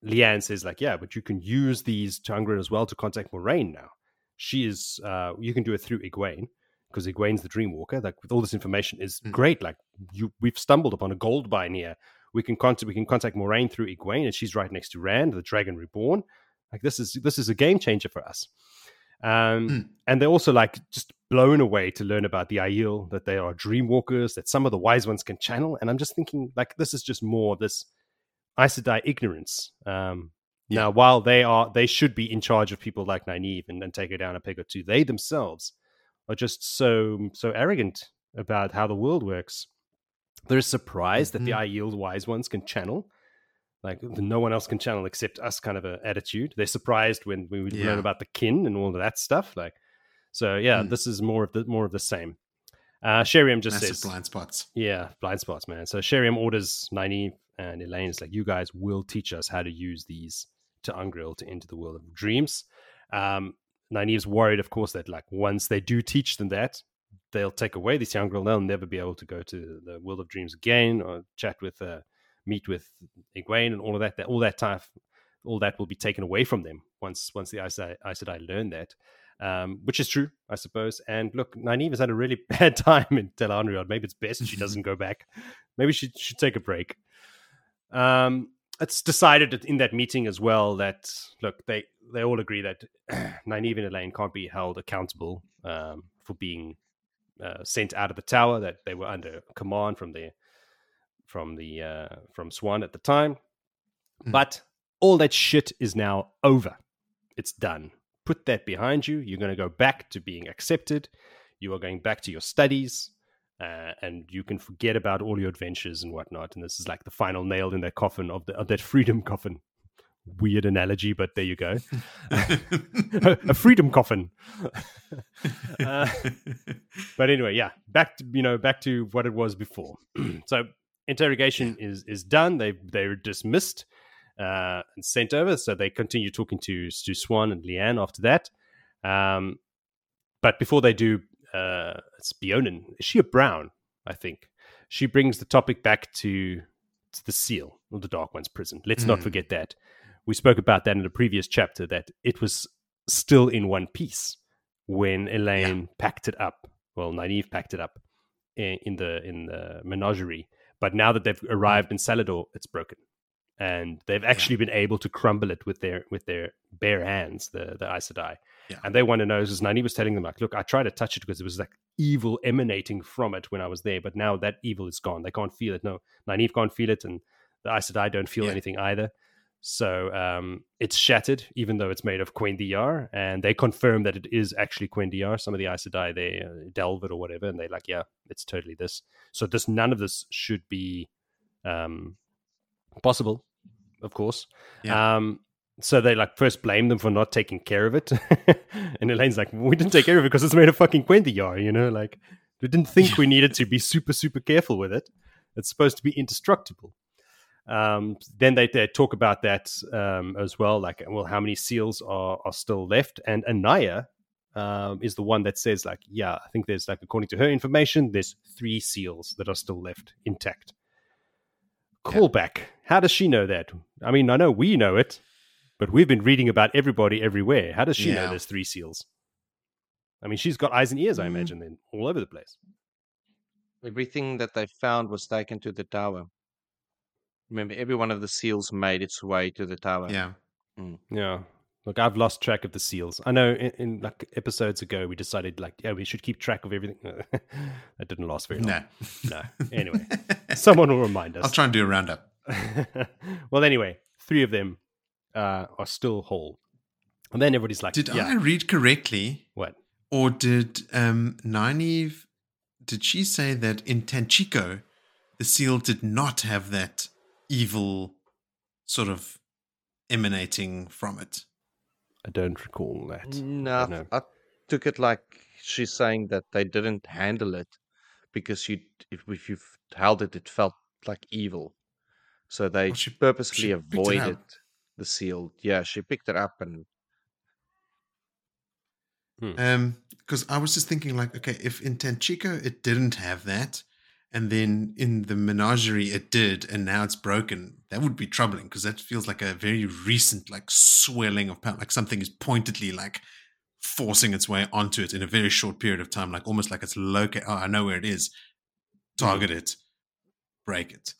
Leane says, like, yeah, but you can use these ter'angreal as well to contact Moiraine now. She is. Uh, you can do it through Egwene because Egwene's the Dreamwalker. Like with all this information is Mm. great. Like you, we've stumbled upon a gold mine here. We can contact we can contact Moiraine through Egwene, and she's right next to Rand, the Dragon Reborn. Like this is this is a game changer for us. Um, Mm. And they're also like just blown away to learn about the Aiel, that they are Dreamwalkers, that some of the wise ones can channel. And I'm just thinking, like, this is just more of this Aes Sedai ignorance. Um, Now, while they are, they should be in charge of people like Nynaeve and, and take her down a peg or two. They themselves are just so so arrogant about how the world works. They're surprised that the Aiel wise ones can channel, like no one else can channel except us. Kind of a attitude. They're surprised when we Yeah. learn about the kin and all of that stuff. Like, so yeah, Mm. this is more of the more of the same. Uh, Sheriam just Massive says, blind spots. yeah, blind spots, man. So Sheriam orders Nynaeve and Elayne's like, you guys will teach us how to use these ter'angreal to enter the world of dreams. Um, Nynaeve's worried, of course, that like once they do teach them that, they'll take away this ter'angreal. They'll never be able to go to the world of dreams again or chat with, uh, meet with Egwene and all of that. that all that time, all that will be taken away from them once once the Aes Sedai Aes Sedai learn that. Um, which is true, I suppose. And look, Nynaeve has had a really bad time in Tel'aran'rhiod. Maybe it's best she doesn't go back. Maybe she should take a break. Um, it's decided in that meeting as well that look, they they all agree that Nynaeve and Elayne can't be held accountable um, for being uh, sent out of the tower. That they were under command from the from the uh, from Siuan at the time. Mm. But all that shit is now over. It's done. Put that behind you. You're going to go back to being accepted. You are going back to your studies. Uh, and you can forget about all your adventures and whatnot. And this is like the final nail in that coffin of, the, of that freedom coffin. Weird analogy, but there you go. a freedom coffin. uh, but anyway, yeah, back to you know back to what it was before. so interrogation is is done. They they're dismissed uh, and sent over. So they continue talking to to Siuan and Leane after that. Um, but before they do, uh, it's Beonin. Is she a Brown? I think she brings the topic back to, to the seal of the Dark One's prison. Let's not Mm. forget that. we spoke about that in the previous chapter that it was still in one piece when Elayne packed it up. Well, Nynaeve packed it up in, in the in the menagerie. But now that they've hmm. arrived in Salidar, it's broken, and they've actually been able to crumble it with their with their bare hands, the the Aes Sedai. Yeah. And they want to know, as Nynaeve was telling them, like, look, I tried to touch it because it was like evil emanating from it when I was there, but now that evil is gone. They can't feel it. No, Nynaeve can't feel it, and the Aes Sedai don't feel Yeah. anything either. So um, it's shattered, even though it's made of cuendillar, and they confirm that it is actually cuendillar. Some of the Aes Sedai, they uh, delve it or whatever, and they're like, yeah, it's totally this. So this, none of this should be um, possible, of course. Yeah. Um, so they like first blame them for not taking care of it, and Elayne's like, "We didn't take care of it because it's made of fucking cuendillar, you know, like we didn't think we needed to be super super careful with it. It's supposed to be indestructible." Um, then they, they talk about that um, as well, like, well, how many seals are, are still left? And Anaiya um, is the one that says, like, yeah, I think there's like, according to her information, there's three seals that are still left intact. Yeah. Callback. How does she know that? I mean, I know we know it, but we've been reading about everybody everywhere. How does she know there's three seals? I mean, she's got eyes and ears, I Mm. imagine, then all over the place. Everything that they found was taken to the tower. Remember, every one of the seals made its way to the tower. Yeah. Yeah. Look, I've lost track of the seals. I know in, in like episodes ago we decided like, yeah, we should keep track of everything. that didn't last very long. No. No. Anyway, someone will remind us. I'll try and do a roundup. well, anyway, three of them uh, are still whole, and then everybody's like, Did yeah, I read correctly, what? or did um, Nynaeve? Did she say that in Tanchico, the seal did not have that evil sort of emanating from it? I don't recall that. No, I. I took it like she's saying that they didn't handle it because you, if, if you've held it, it felt like evil. So they Well, she- purposely she picked it avoided the seal. Yeah, she picked it up and Um, because I was just thinking, like, okay, if in Tanchico it didn't have that, and then in the menagerie it did, and now it's broken, that would be troubling because that feels like a very recent, like, swelling of power, like something is pointedly like forcing its way onto it in a very short period of time, like almost like it's locate. Oh, I know where it is. Target it, break it.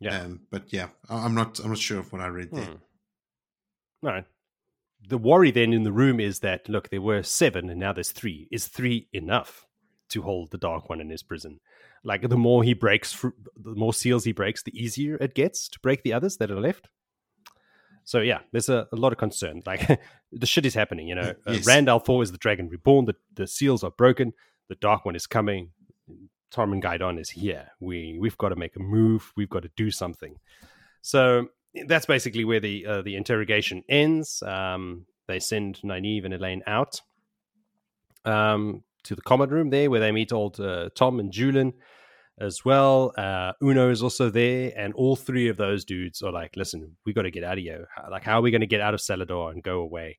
Yeah. Um, but yeah, I'm not. I'm not sure of what I read there. All right. The worry then in the room is that look, there were seven and now there's three. Is three enough to hold the dark one in his prison? Like the more he breaks, the more seals he breaks, the easier it gets to break the others that are left. So yeah, there's a, a lot of concern. Like the shit is happening. You know, uh, Yes. Rand al'Thor is the dragon reborn. The the seals are broken. The dark one is coming. Tarmon Gai'don is here. We we've got to make a move. We've got to do something. So that's basically where the uh, the interrogation ends. Um, they send Nynaeve and Elayne out um, to the common room there, where they meet old uh, Tom and Juilin as well. Uh, Uno is also there, and all three of those dudes are like, "Listen, we got to get out of here. Like, how are we going to get out of Salidar and go away?"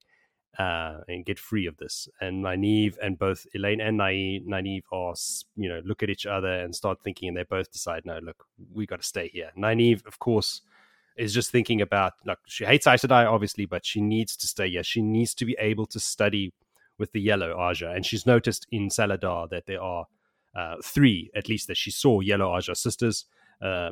Uh, and get free of this. And Nynaeve and both Elayne and Nynaeve are, you know, look at each other and start thinking, and they both decide, no, look, we got to stay here. Nynaeve, of course, is just thinking about, like, she hates Aes Sedai, obviously, but she needs to stay here. She needs to be able to study with the yellow Ajah. And she's noticed in Salidar that there are uh, three, at least, that she saw yellow Ajah sisters uh,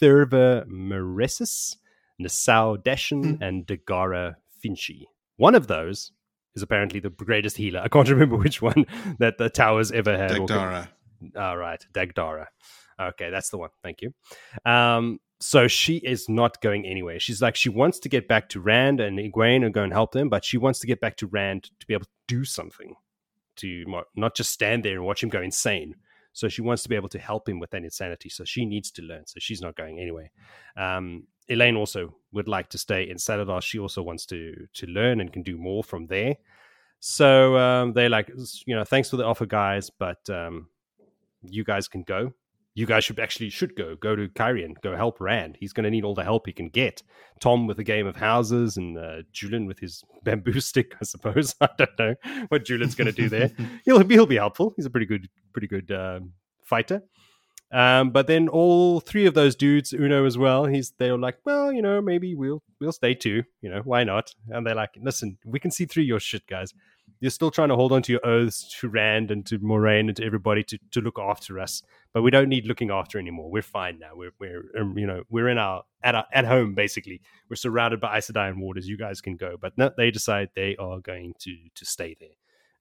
Therva Maresis, Nisao Dachen, Hmm. and Dagara Finchey. One of those is apparently the greatest healer. I can't remember which one that the towers ever had. Dagdara. all right, Dagdara. Okay, that's the one. Thank you. Um, so she is not going anywhere. She's like she wants to get back to Rand and Egwene and go and help them, but she wants to get back to Rand to be able to do something, to not just stand there and watch him go insane. So she wants to be able to help him with that insanity. So she needs to learn. So she's not going anyway. Um, Elayne also would like to stay in Salidar. She also wants to to learn and can do more from there. So um, they're like, you know, thanks for the offer, guys, but um, you guys can go. You guys should actually should go. Go to Cairhien. Go help Rand. He's going to need all the help he can get. Tom with the game of houses, and uh, Juilin with his bamboo stick. I suppose I don't know what Juilin's going to do there. He'll he'll be helpful. He's a pretty good pretty good um, fighter. Um, but then all three of those dudes, Uno as well, he's they were like, well, you know, maybe we'll we'll stay too. You know, why not? And they're like, listen, we can see through your shit, guys. You're still trying to hold on to your oaths to Rand and to Moiraine and to everybody to, to look after us, but we don't need looking after anymore. We're fine now. We're we're um, you know we're in our at our, at home basically. We're surrounded by Aes Sedai waters. You guys can go, but no, they decide they are going to to stay there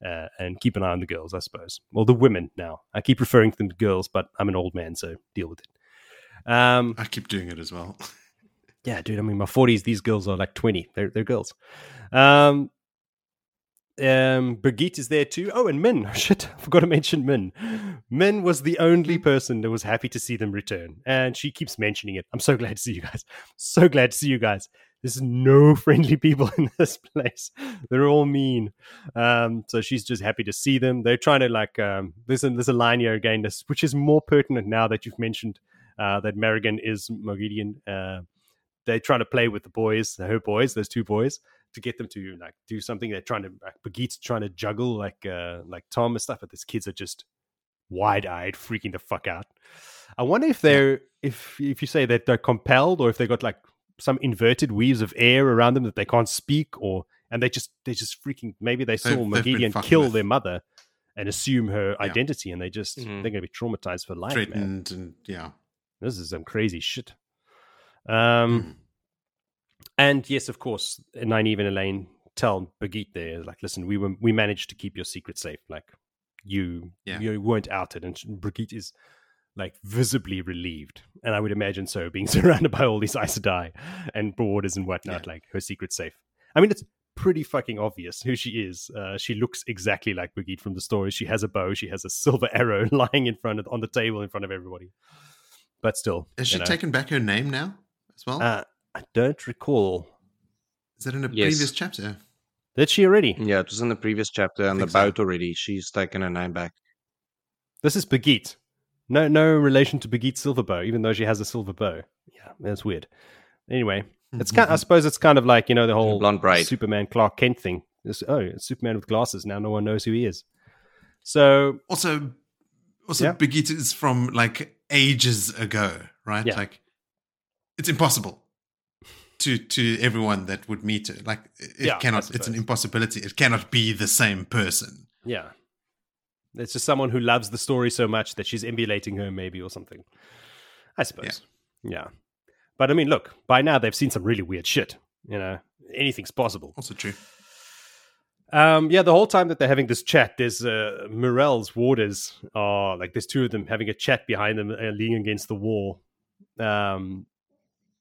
uh, and keep an eye on the girls, I suppose. Well, the women now. I keep referring to them to girls, but I'm an old man, so deal with it. Um, I keep doing it as well. yeah, dude. I mean, my 40s, these girls are like 20. They're, they're girls. Um, um, Birgitte is there too. Oh, and Min. Shit, I forgot to mention Min. Min was the only person that was happy to see them return, and she keeps mentioning it. I'm so glad to see you guys. So glad to see you guys. There's no friendly people in this place. They're all mean. Um, so she's just happy to see them. They're trying to like. Um, there's a, there's a line here again, this, which is more pertinent now that you've mentioned uh, that Marigan is Moghedien. Uh, they try to play with the boys, her boys, those two boys, to get them to like do something. They're trying to like Birgitte's trying to juggle like uh, like Tom and stuff, but these kids are just wide eyed, freaking the fuck out. I wonder if they're if if you say that they're compelled or if they got like some inverted weaves of air around them that they can't speak or and they just they just freaking maybe they saw They've- they've been Moghedien fucking kill with. their mother and assume her Yeah. identity and they just Mhm. they're gonna be traumatized for life, man. And yeah. This is some crazy shit. Um Mm. And yes, of course, Nynaeve and Elayne tell Birgitte there, like, listen, we were we managed to keep your secret safe. Like, you Yeah. you weren't outed, and Birgitte is like visibly relieved, and I would imagine so, being surrounded by all these Aes Sedai and borders and whatnot. Like, her secret safe. I mean, it's pretty fucking obvious who she is. Uh, she looks exactly like Birgitte from the story. She has a bow. She has a silver arrow lying in front of on the table in front of everybody. But still, Has she know. taken back her name now as well? Uh, I don't recall. Is that in a Yes. previous chapter? Did she already? Yeah, it was in the previous chapter and the think so. boat already. She's taken her name back. This is Birgitte. No, no relation to Birgitte Silverbow, even though she has a silver bow. Yeah, that's weird. Anyway, it's kind. I mm-hmm. suppose it's kind of like you know the whole blonde braid. Superman Clark Kent thing. It's, oh, it's Superman with glasses. Now no one knows who he is. So Also, also Yeah. Birgitte is from like ages ago, right? Yeah. Like, it's impossible to to everyone that would meet her. Like, it Yeah, cannot. It's an impossibility. It cannot be the same person. yeah, it's just someone who loves the story so much that she's emulating her, maybe or something. I suppose. Yeah. But I mean, look. By now they've seen some really weird shit. You know, anything's possible. Also true. Um, yeah, the whole time that they're having this chat, there's uh, Morel's warders are like there's two of them having a chat behind them, uh, leaning against the wall, um,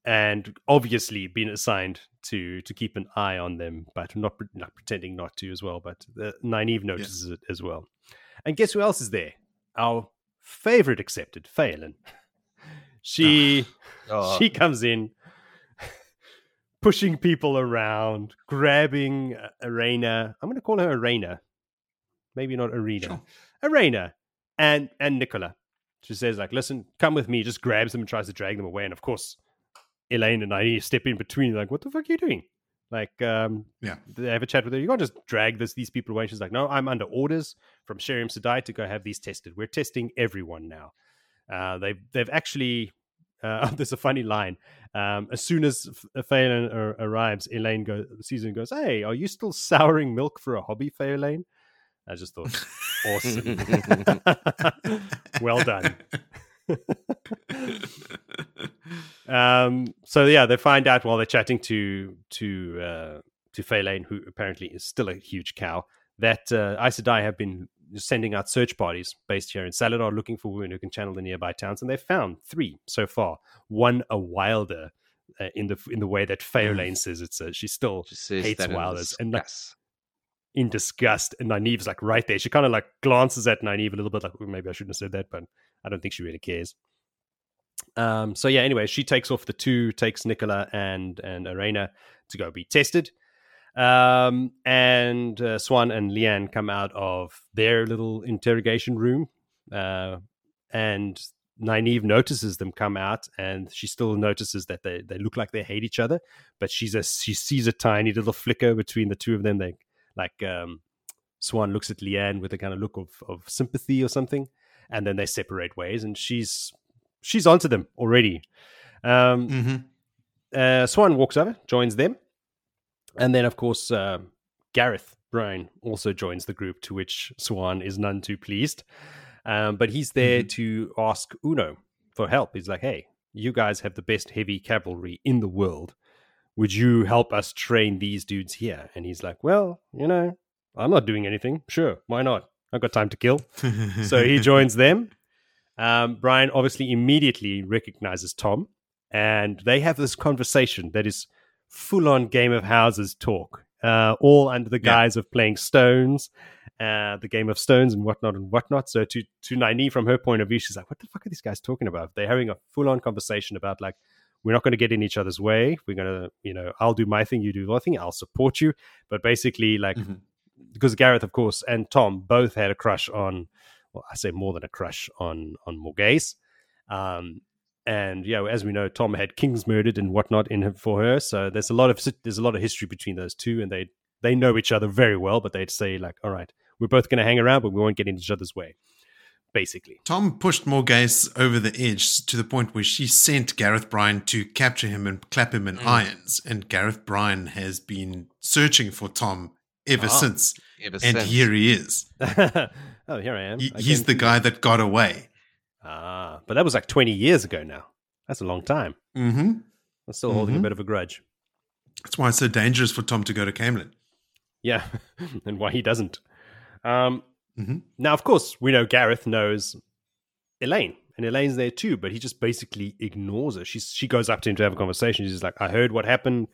and obviously being assigned to to keep an eye on them, but not, not pretending not to as well. But uh, Nynaeve notices it as well. And guess who else is there? Our favorite accepted, Faolain. She Oh, she comes in pushing people around grabbing uh, Areina i'm going to call her Areina maybe not Areina Sure. Areina and and nicola she says like listen come with me just grabs them and tries to drag them away and of course elayne and i step in between like what the fuck are you doing like um Yeah. they have a chat with her you can't just drag this these people away she's like no i'm under orders from Sheriam Sedai to go have these tested we're testing everyone now uh, they've they've actually uh, there's a funny line. Um, as soon as F- Faolain arrives, Elayne goes, Susan goes, "Hey, are you still souring milk for a hobby, Faolain?" I just thought, awesome, well done. Um, so yeah, they find out while they're chatting to to uh, to Faolain, who apparently is still a huge cow, that uh, Aes Sedai have been sending out search parties based here in Salidar looking for women who can channel the nearby towns, and they've found three so far. One a wilder uh, in the in the way that Faolain says it's. A, she still she hates wilders and like in disgust, and Nynaeve's like right there. She kind of like glances at Nynaeve a little bit, like "Oh, maybe I shouldn't have said that, but I don't think she really cares. Um. So yeah. Anyway, she takes off the two, takes Nicola and and Areina to go be tested. Um. And uh, Siuan and Leane come out of their little interrogation room. Uh. And Nynaeve notices them come out, and she still notices that they they look like they hate each other. But she's a she sees a tiny little flicker between the two of them. They like um, Siuan looks at Leane with a kind of look of, of sympathy or something. And then they separate ways, and she's she's onto them already. Um, hmm uh, Siuan walks over, joins them, and then of course uh, Gareth Bryne also joins the group, to which Siuan is none too pleased. Um, but he's there to ask Uno for help. He's like, "Hey, you guys have the best heavy cavalry in the world. Would you help us train these dudes here?" And he's like, "Well, you know, I'm not doing anything. Sure, why not? I've got time to kill." so he joins them. Um, Bryne obviously immediately recognizes Tom, and they have this conversation that is full on Game of Houses talk, uh, all under the Yeah. guise of playing Stones, uh, the Game of Stones and whatnot and whatnot. So to to Nynaeve, from her point of view, she's like, "What the fuck are these guys talking about?" They're having a full on conversation about like. We're not going to get in each other's way. We're going to, you know, I'll do my thing, you do your thing. I'll support you. But basically, like, Mhm. Because Gareth, of course, and Tom both had a crush on, well, I say more than a crush on on Morgase. Um, and yeah, as we know, Tom had kings murdered and whatnot in him for her. So there's a lot of there's a lot of history between those two, and they they know each other very well. But they'd say like, all right, we're both going to hang around, but we won't get in each other's way. Basically, Tom pushed Morgase over the edge to the point where she sent Gareth Bryne to capture him and clap him in Mm. irons. And Gareth Bryne has been searching for Tom ever Ah, since. Ever And since. here he is. oh, here I am. He, he's the guy that got away. Ah, but that was like 20 years ago now. That's a long time. hmm I'm still holding a Mhm. bit of a grudge. That's why it's so dangerous for Tom to go to Caemlyn. Yeah, and why he doesn't. Um, Mhm. Now, of course, we know Gareth knows Elayne, and Elayne's there too, but he just basically ignores her. She's she goes up to him to have a conversation. She's like, "I heard what happened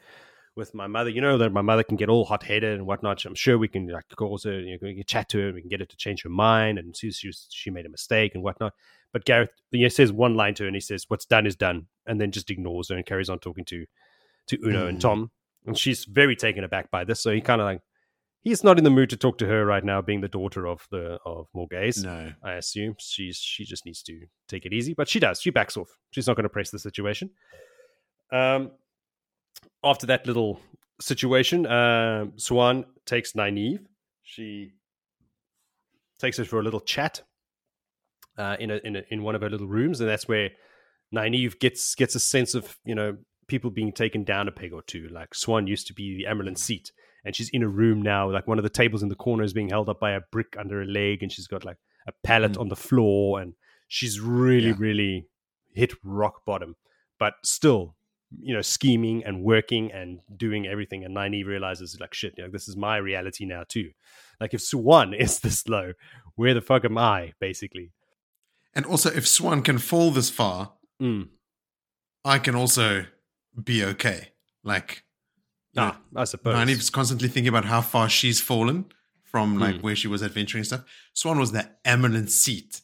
with my mother. You know that my mother can get all hot headed and whatnot. I'm sure we can like cause her, you know, we can chat to her, we can get her to change her mind, and see she was, she made a mistake and whatnot." But Gareth, he says one line to her, and he says, "What's done is done," and then just ignores her and carries on talking to to Uno and Mhm. Tom, and she's very taken aback by this. So he kind of like he's not in the mood to talk to her right now, being the daughter of the of Morgase. No. I assume she's she just needs to take it easy, but she does. She backs off. She's not going to press the situation. Um, after that little situation, um, Siuan takes Nynaeve. She takes her for a little chat uh, in a, in a, in one of her little rooms, and that's where Nynaeve gets gets a sense of you know people being taken down a peg or two. Like Siuan used to be the Amyrlin seat, and she's in a room now. Like one of the tables in the corner is being held up by a brick under her leg, and she's got like a pallet Mm. on the floor, and she's really Yeah. really hit rock bottom, but still. You know, scheming and working and doing everything, and Nynaeve realizes like shit. You know, this is my reality now too. Like if Siuan is this low, where the fuck am I? Basically, And also, if Siuan can fall this far, Mm. I can also be okay. Like, you know, Ah, I suppose. Nynaeve's constantly thinking about how far she's fallen from like Hmm. where she was adventuring and stuff. Siuan was the Amyrlin seat,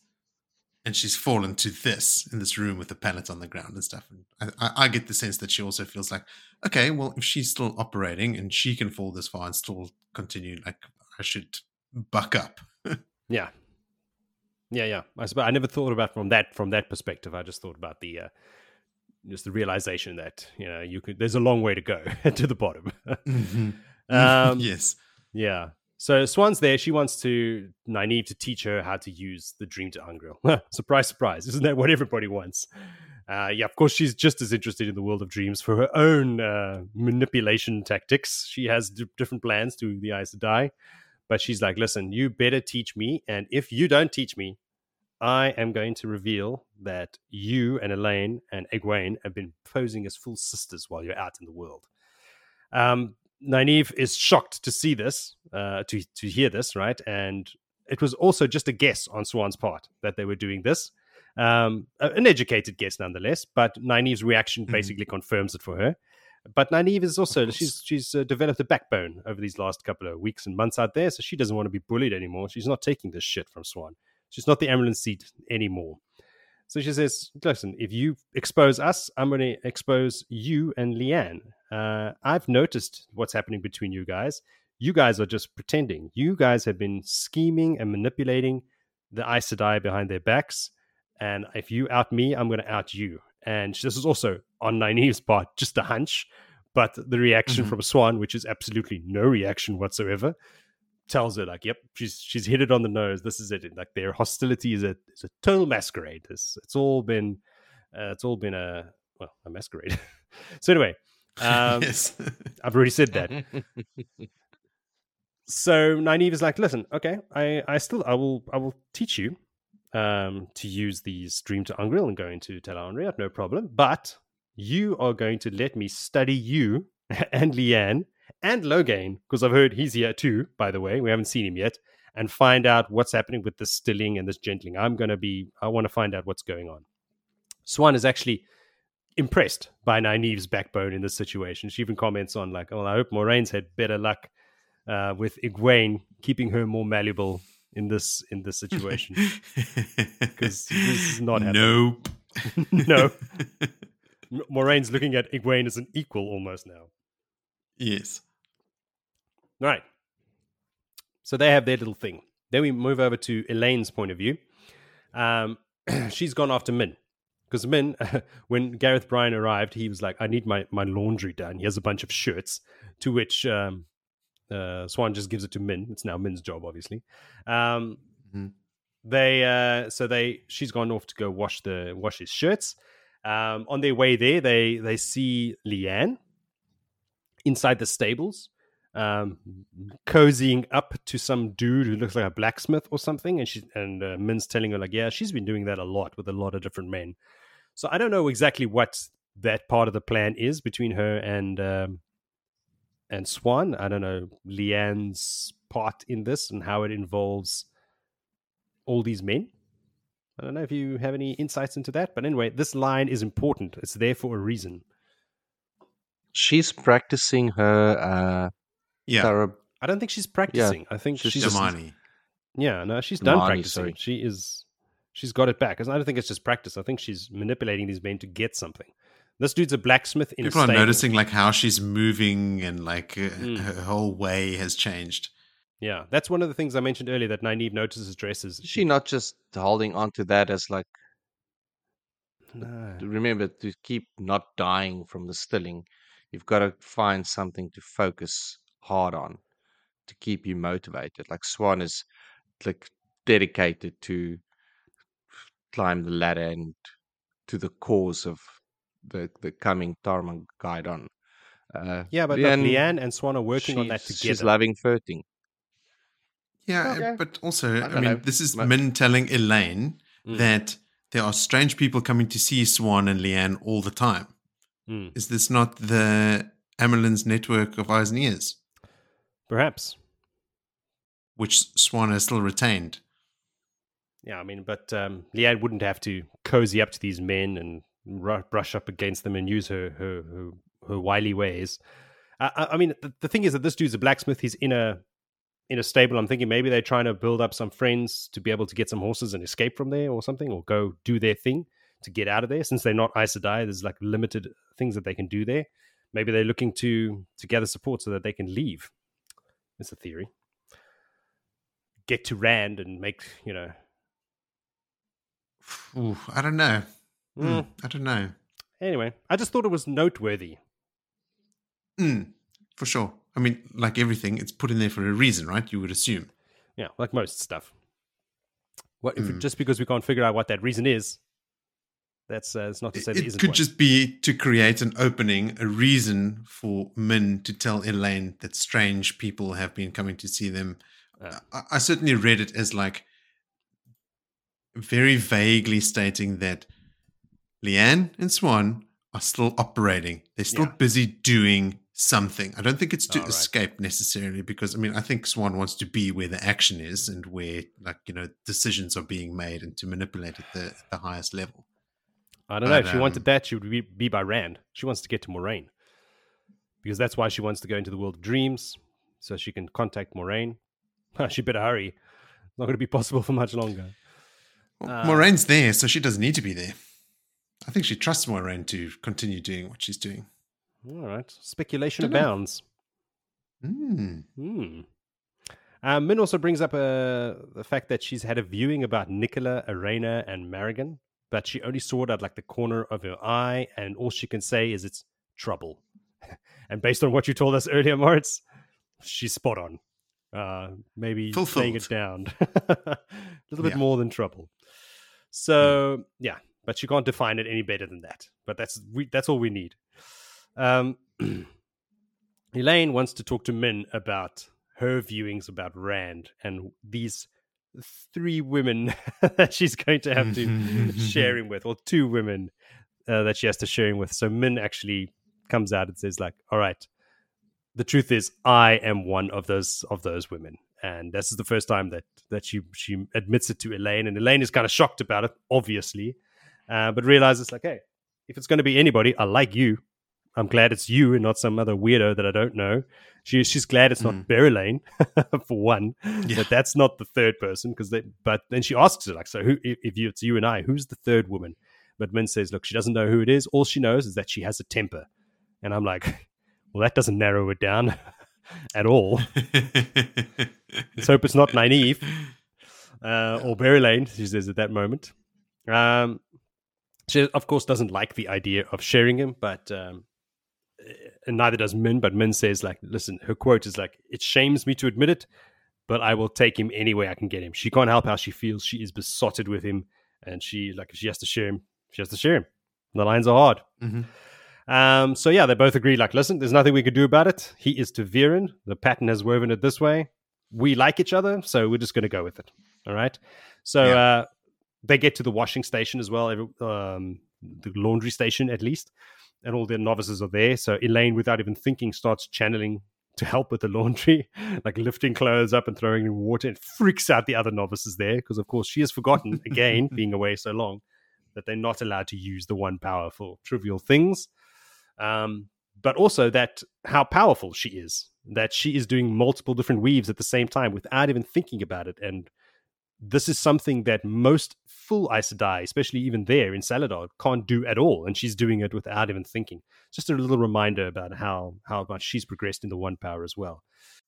and she's fallen to this in this room with the pallet on the ground and stuff. And I, I, get the sense that she also feels like, okay, well, if she's still operating and she can fall this far and still continue, like I should buck up. Yeah, yeah, yeah. I suppose I never thought about from that from that perspective. I just thought about the uh, just the realization that you know you could. There's a long way to go to the bottom. Mhm. um, yes. Yeah. So Siuan's there. She wants to Nynaeve to teach her how to use the Dream ter'angreal. surprise, surprise! Isn't that what everybody wants? Uh, yeah, of course, she's just as interested in the world of dreams for her own uh, manipulation tactics. She has d- different plans to the Aes Sedai, but she's like, "Listen, you better teach me, and if you don't teach me, I am going to reveal that you and Elayne and Egwene have been posing as full sisters while you're out in the world." Um, Nynaeve is shocked to see this, uh, to to hear this, right? And it was also just a guess on Siuan's part that they were doing this. Um, an educated guess, nonetheless. But Nynaeve's reaction Mhm. basically confirms it for her. But Nynaeve is also she's she's uh, developed a backbone over these last couple of weeks and months out there, so she doesn't want to be bullied anymore. She's not taking this shit from Siuan. She's not the Amyrlin seat anymore. So she says, "Listen, if you expose us, I'm going to expose you and Leane. Uh, I've noticed what's happening between you guys. You guys are just pretending. You guys have been scheming and manipulating the Aes Sedai behind their backs. And if you out me, I'm going to out you. And this is also on Nynaeve's part, just a hunch, but the reaction Mhm. from Siuan, which is absolutely no reaction whatsoever, tells her like, "Yep, she's she's hit it on the nose. This is it. Like their hostility is a is a total masquerade. It's it's all been uh, it's all been a well a masquerade. so anyway, um, yes. I've already said that. so Nynaeve is like, listen, okay, I, I still I will I will teach you um, to use these Dream ter'angreal and go into Tel'aran'rhiod, no problem. But you are going to let me study you and Leane and Logain, because I've heard he's here too, by the way. We haven't seen him yet, and find out what's happening with this stilling and this gentling. I'm gonna be I want to find out what's going on. Siuan is actually impressed by Nynaeve's backbone in this situation. She even comments on like, "Oh, I hope Moiraine's had better luck uh, with Egwene keeping her more malleable in this in this situation because this is not happening. Nope. no, Moiraine's looking at Egwene as an equal almost now. yes. Right. So they have their little thing. Then we move over to Elayne's point of view. Um, she's gone after Min because Min, when Gareth Bryne arrived, he was like, "I need my my laundry done." He has a bunch of shirts, to which um, uh, Siuan just gives it to Min. It's now Min's job, obviously. Um, Mhm. They uh, so they she's gone off to go wash the wash his shirts. Um, on their way there, they they see Leane inside the stables, um, cozying up to some dude who looks like a blacksmith or something, and she and uh, Min's telling her like, yeah, she's been doing that a lot with a lot of different men. So I don't know exactly what that part of the plan is between her and um, and Siuan. I don't know Leane's part in this and how it involves all these men. I don't know if you have any insights into that, but anyway, this line is important. It's there for a reason. She's practicing her uh, Yeah. Tara- I don't think she's practicing. I think she's she's, just- Damani. yeah, no, she's done Marnie, practicing. sorry. She is she's got it back. I don't think it's just practice. I think she's manipulating these men to get something. This dude's a blacksmith in People a are noticing like how she's moving and like uh, Mm. her whole way has changed. Yeah, that's one of the things I mentioned earlier that Nynaeve notices dresses. Is she not just holding on to that as like No. remember to keep not dying from the stilling, you've got to find something to focus hard on to keep you motivated. Like Siuan is like dedicated to climb the ladder and to the cause of the the coming Tarmon Gai'don. Uh, Yeah, but look, Leane and Siuan are working on that together. She's loving flirting. Yeah, Okay. but also, I, don't mean, know. this is But- Min telling Elayne Mm. that there are strange people coming to see Siuan and Leane all the time. Mm, Is this not the Amyrlin's network of eyes and ears, perhaps. which Siuan has still retained? Yeah, I mean, but um, Leane wouldn't have to cozy up to these men and ru- brush up against them and use her her her, her wily ways. I, I- I mean, the, the thing is that this dude's a blacksmith. He's in a in a stable. I'm thinking maybe they're trying to build up some friends to be able to get some horses and escape from there or something, or go do their thing to get out of there. Since they're not Aes Sedai, there's like limited things that they can do there. Maybe they're looking to to gather support so that they can leave. It's a theory. Get to Rand and make you know Ooh, I don't know. Mm. Mm, I don't know. Anyway, I just thought it was noteworthy. Mm, for sure. I mean, like everything, it's put in there for a reason, right? You would assume. Yeah, like most stuff. What if Mm. just because we can't figure out what that reason is? That's uh, it's not to say It, it isn't could one. just be to create an opening, a reason for Min to tell Elayne that strange people have been coming to see them. Ah. I, I certainly read it as like very vaguely stating that Leane and Siuan are still operating. They're still Yeah. busy doing something. I don't think it's to Oh, right. escape necessarily because I mean I think Siuan wants to be where the action is and where like you know decisions are being made and to manipulate at the, the highest level. I don't know. If but, she wanted um, that, she would be, be by Rand. She wants to get to Moiraine because that's why she wants to go into the world of dreams so she can contact Moiraine. she better hurry. It's not going to be possible for much longer. Well, Uh, Moiraine's there, so she doesn't need to be there. I think she trusts Moiraine to continue doing what she's doing. All right, speculation abounds. Hmm. Hmm. Um, Min also brings up uh, the fact that she's had a viewing about Nicola, Areina, and Marigan, but she only saw it at like the corner of her eye, and all she can say is it's trouble. and based on what you told us earlier, Moritz, she's spot on. Uh, maybe playing it down. a little bit Yeah. more than trouble. So yeah, but you can't define it any better than that. But that's we, that's all we need. Um, Elayne wants to talk to Min about her viewings about Rand and these three women that she's going to have to share him with, or two women uh, that she has to share him with. So Min actually comes out and says, like, all right, the truth is I am one of those of those women. And this is the first time that that she she admits it to Elayne, and Elayne is kind of shocked about it, obviously, uh, but realizes like, hey, if it's going to be anybody, I like you. I'm glad it's you and not some other weirdo that I don't know. She, she's glad it's not Mm. Berelain, for one. Yeah. That that's not the third person because they. But then she asks her like, so who? If if you, it's you and I, who's the third woman? But Min says, look, she doesn't know who it is. All she knows is that she has a temper. And I'm like, well, that doesn't narrow it down at all. Let's hope it's not Nynaeve uh, or Berelain, she says at that moment. Um, she, of course, doesn't like the idea of sharing him, but um, and neither does Min. But Min says, like, listen, her quote is like, "It shames me to admit it, but I will take him any way I can get him." She can't help how she feels. She is besotted with him, and she like if she has to share him, she has to share him. The lines are hard. Mhm. Um, so yeah, they both agree. Like, listen, there's nothing we could do about it. He is ta'veren. The pattern has woven it this way. We like each other, so we're just going to go with it. All right. So Yeah. uh, they get to the washing station as well, every, um, the laundry station at least, and all the novices are there. So Elayne, without even thinking, starts channeling to help with the laundry, like lifting clothes up and throwing in water. It freaks out the other novices there because, of course, she has forgotten again, being away so long, that they're not allowed to use the one power for trivial things. Um, but also that how powerful she is, that she is doing multiple different weaves at the same time without even thinking about it. And this is something that most full Aes Sedai, especially even there in Salidar, can't do at all. And she's doing it without even thinking. Just a little reminder about how, how much she's progressed in the one power as well.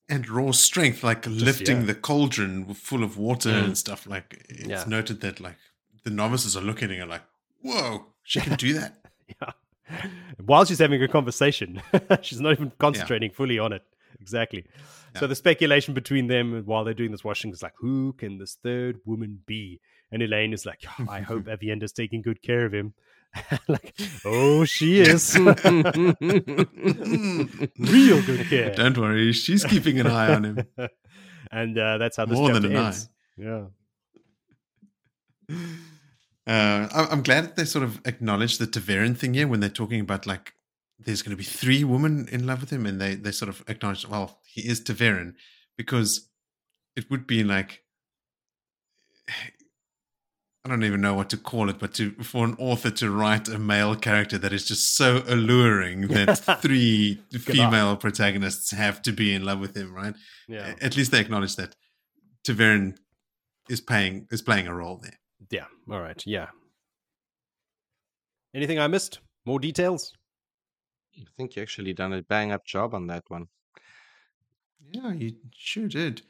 and raw strength, like lifting yeah. the cauldron full of water Mm. and stuff. Like it's Yeah. noted that like the novices are looking at her like, "Whoa, she can do that." Yeah. While she's having a conversation, she's not even concentrating fully on it. Exactly. So the speculation between them while they're doing this washing is like, who can this third woman be? And Elayne is like, "Oh, I hope Aviendha's taking good care of him. like, oh, she is. Real good care. Don't worry, she's keeping an eye on him. and uh, that's how this More chapter than an ends. Yeah. Uh, I- I'm glad that they sort of acknowledge the ta'veren thing here when they're talking about like there's going to be three women in love with him, and they they sort of acknowledge, well, he is ta'veren, because it would be like I don't even know what to call it, but to for an author to write a male character that is just so alluring that three female protagonists have to be in love with him, right? Yeah. At least they acknowledge that ta'veren is playing is playing a role there. Yeah. All right. Yeah. Anything I missed? More details? I think you actually done a bang up job on that one. Yeah, you sure did.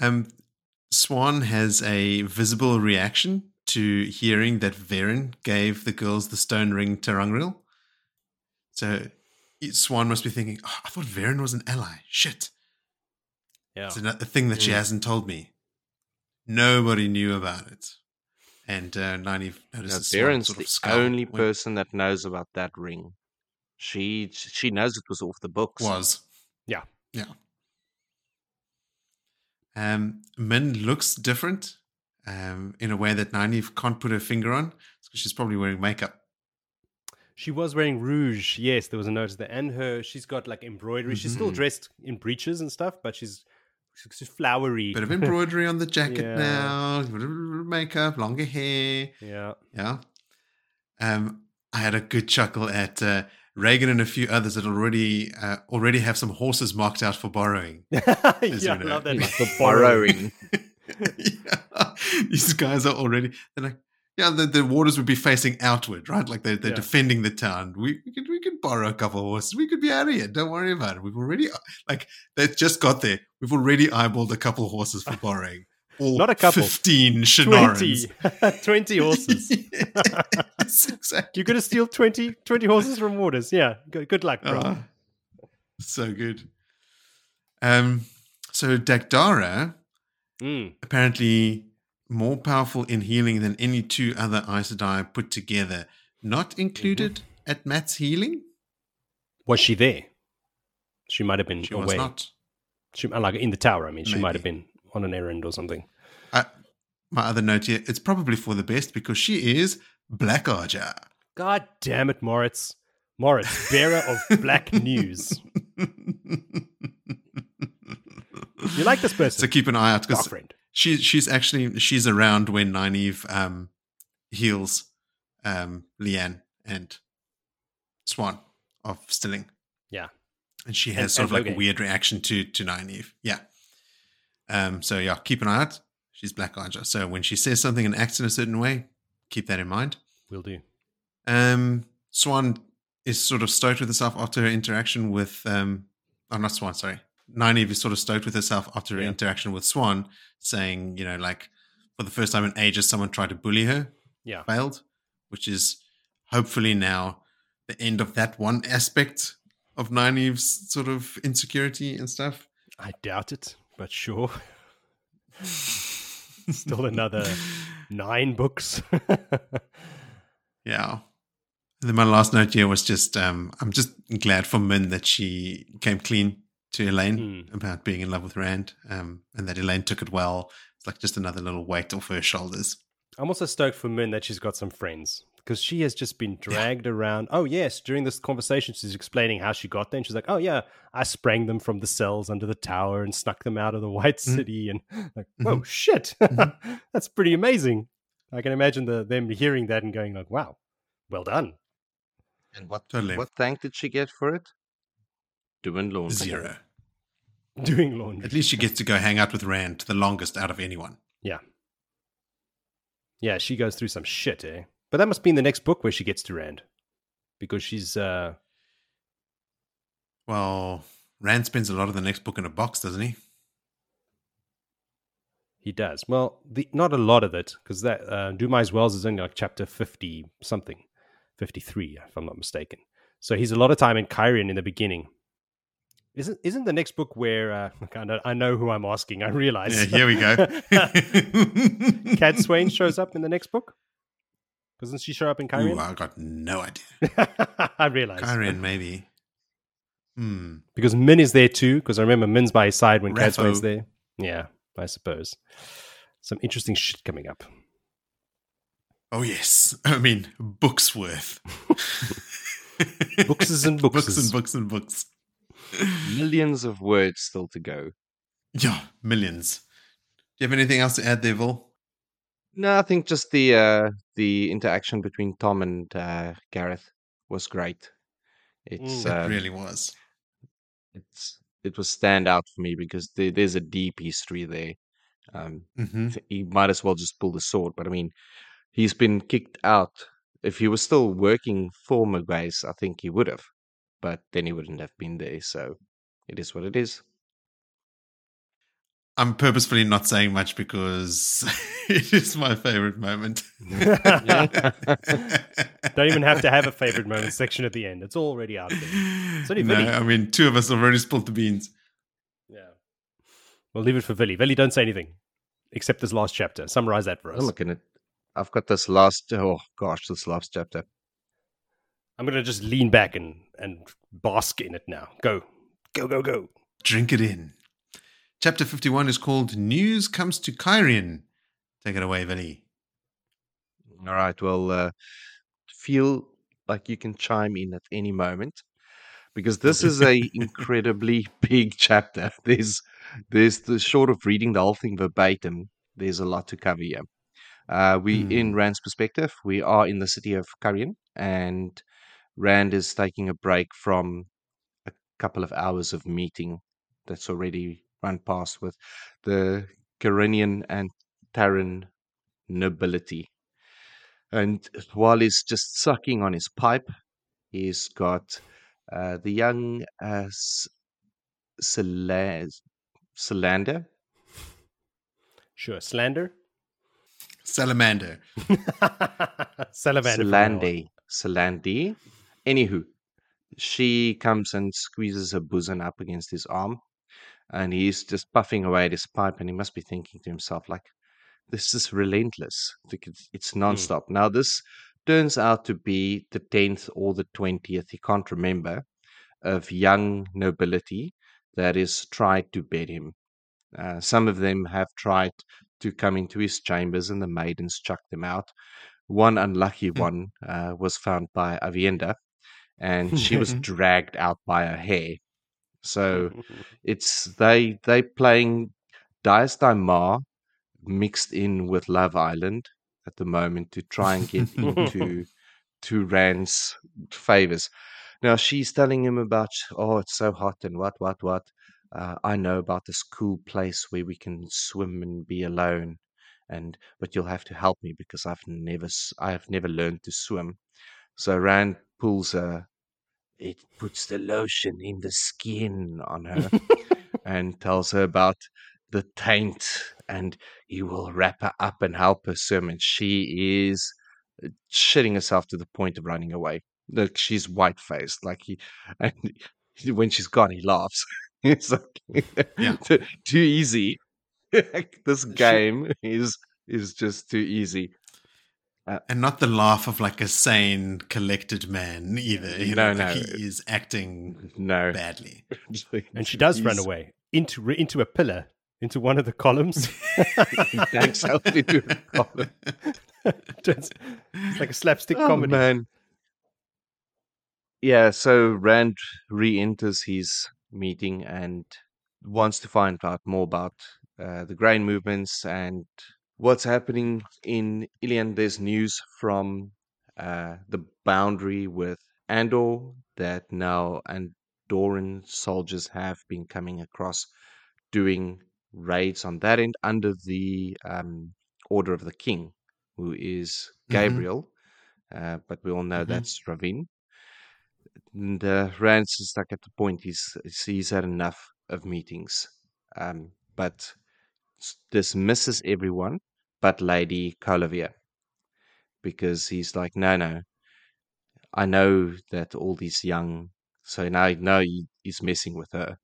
Um, Siuan has a visible reaction to hearing that Verin gave the girls the stone ring ter'angreal. So Siuan must be thinking, oh, I thought Verin was an ally. Shit. Yeah. It's a, a thing that she Mm. hasn't told me. Nobody knew about it. And uh, Nynaeve Now, notices Siuan Baron's sort of the scowl only when- person that knows about that ring. She she knows it was off the books. was. Yeah. Yeah. Um, Min looks different um, in a way that Nynaeve can't put her finger on. It's 'cause she's probably wearing makeup. She was wearing rouge. Yes, there was a notice there. And her, she's got like embroidery. She's still Mhm. dressed in breeches and stuff, but she's, she's flowery. Bit of embroidery on the jacket Yeah. now, makeup, longer hair. yeah. Yeah. Um, I had a good chuckle at uh, Ragan and a few others that already uh, already have some horses marked out for borrowing. yeah, you I love that. For borrowing. yeah. These guys are already they're like, yeah, the, the Warders would be facing outward, right? Like they're, they're Yeah. defending the town. We, we could we could borrow a couple of horses. We could be out of here. Don't worry about it. We've already like they just got there. We've already eyeballed a couple of horses for borrowing. All Not a couple. fifteen 20, 20 horses. yes, exactly. You're going to steal 20, 20 horses from Warders. Yeah. Good, good luck, bro. Ah, so good. Um, So Dagdara Mm. apparently more powerful in healing than any two other Aes Sedai put together. Not included at Mat's healing. Was she there? She might have been She away. was not. She, like in the tower. I mean, she might have been on an errand or something. Uh, my other note here: it's probably for the best because she is Black Ajah. God damn it, Moritz! Moritz, bearer of black news. You like this person? so keep an eye out Our friend. She she's actually she's around when Nynaeve um heals um Leane and Siuan of Stilling. Yeah. And she has And- sort of and like a weird reaction to to Nynaeve. Yeah. Um so yeah, keep an eye out. She's Black Ajah. So when she says something and acts in a certain way, keep that in mind. Will do. Um Siuan is sort of stoked with herself after her interaction with um oh not Siuan, sorry. Nynaeve is sort of stoked with herself after her Yeah. interaction with Siuan, saying, you know, like for the first time in ages, someone tried to bully her, Yeah. failed, which is hopefully now the end of that one aspect of Nynaeve's sort of insecurity and stuff. I doubt it, but sure. Still another nine books. Yeah. And then my last note here was just um, I'm just glad for Min that she came clean to Elayne Hmm. about being in love with Rand, um, and that Elayne took it well. It's like just another little weight off her shoulders. I'm also stoked for Min that she's got some friends because she has just been dragged around. Oh, yes. During this conversation, she's explaining how she got there. And she's like, oh, yeah, I sprang them from the cells under the tower and snuck them out of the White Mhm. City. And like, whoa, shit. That's pretty amazing. I can imagine the, them hearing that and going, like, wow, well done. And what Totally. what thank did she get for it? Doing laundry. Zero. Doing laundry. At least she gets to go hang out with Rand the longest out of anyone. Yeah. Yeah, she goes through some shit, eh? But that must be in the next book where she gets to Rand. Because she's uh Well, Rand spends a lot of the next book in a box, doesn't he? he does. Well, the not a lot of it, because that uh My Wells is only like chapter fifty something. Fifty three, if I'm not mistaken. So he's a lot of time in Cairhien in the beginning. Isn't isn't the next book where uh I know, I know who I'm asking, I realize. Yeah, here we go. Cadsuane shows up in the next book? Doesn't she show up in Ooh, Cairhien? I got no idea. I realize. Cairhien, maybe. Hmm. because Min is there too. Because I remember Min's by his side when Raffo. Cadsuane's there. Yeah, I suppose. Some interesting shit coming up. Oh yes, I mean books worth. Bookses and books bookses. and books and books. Millions of words still to go. Yeah, millions. Do you have anything else to add there, Vol? No, I think just the uh, the interaction between Tom and uh, Gareth was great. It's Mm. it really was. it's it was stand out for me because there, there's a deep history there. Um, hmm th- he might as well just pull the sword, but I mean, he's been kicked out. If he was still working for Morgase, I think he would have, but then he wouldn't have been there. So it is what it is. I'm purposefully not saying much because it is my favorite moment. Don't even have to have a favorite moment section at the end. It's already out there. It's only no. I mean, two of us have already spilled the beans. Yeah. We'll leave it for Villy. Villy, don't say anything except this last chapter. Summarize that for us. I'm looking at. I've got this last. Oh gosh, this last chapter. I'm going to just lean back and, and bask in it now. Go. Go, go, go. Drink it in. Chapter 51 is called News Comes to Cairhien. Take it away, Vinny. All right. Well, uh, feel like you can chime in at any moment because this is a incredibly big chapter. There's there's the short of reading the whole thing verbatim. There's a lot to cover here. Uh, we in Hmm. Rand's perspective, we are in the city of Cairhien, and Rand is taking a break from a couple of hours of meeting that's already run past with the Cairhienian and Tairen nobility. And while he's just sucking on his pipe, he's got uh, the young uh, S- Salander. Sure. Slander? Salamander. Salamander. from now Salandi. Anywho, she comes and squeezes her bosom up against his arm. and he's just puffing away at his pipe, and he must be thinking to himself, like, this is relentless. It's, it's nonstop. Now, this turns out to be the 10th or the 20th, he can't remember, of young nobility that is tried to bed him. Uh, some of them have tried to come into his chambers, and the maidens chucked them out. One unlucky Hmm. one uh, was found by Aviendha, and she was dragged out by her hair. So it's they they playing Daes Dae'mar mixed in with Love Island at the moment to try and get into to Rand's favors. Now she's telling him about oh it's so hot and what what what. Uh, I know about this cool place where we can swim and be alone, and but you'll have to help me because I've never I have never learned to swim. So Rand pulls her. it puts the lotion in the skin on her and tells her about the taint and he will wrap her up and help her swim and she is uh, shitting herself to the point of running away like she's white faced like he and when she's gone he laughs it's like Yeah. too, too easy this game is is just too easy and not the laugh of like a sane, collected man either. You No, know, like he is acting no badly. and she does run away into into a pillar, into one of the columns. he backs out into a column. it's like a slapstick Oh, comedy. man. Yeah, so Rand re-enters his meeting and wants to find out more about uh, the grain movements and what's happening in Illian. There's news from uh, the boundary with Andor that now Andoran soldiers have been coming across doing raids on that end under the um, order of the king, who is Mhm. Gaebril. Uh, but we all know Mhm. that's Rahvin. And uh, Rand's is like at the point he's he's had enough of meetings, um, but dismisses everyone but Lady Colavaere because he's like, no, no, I know that all these young, so now no, he, he's messing with her,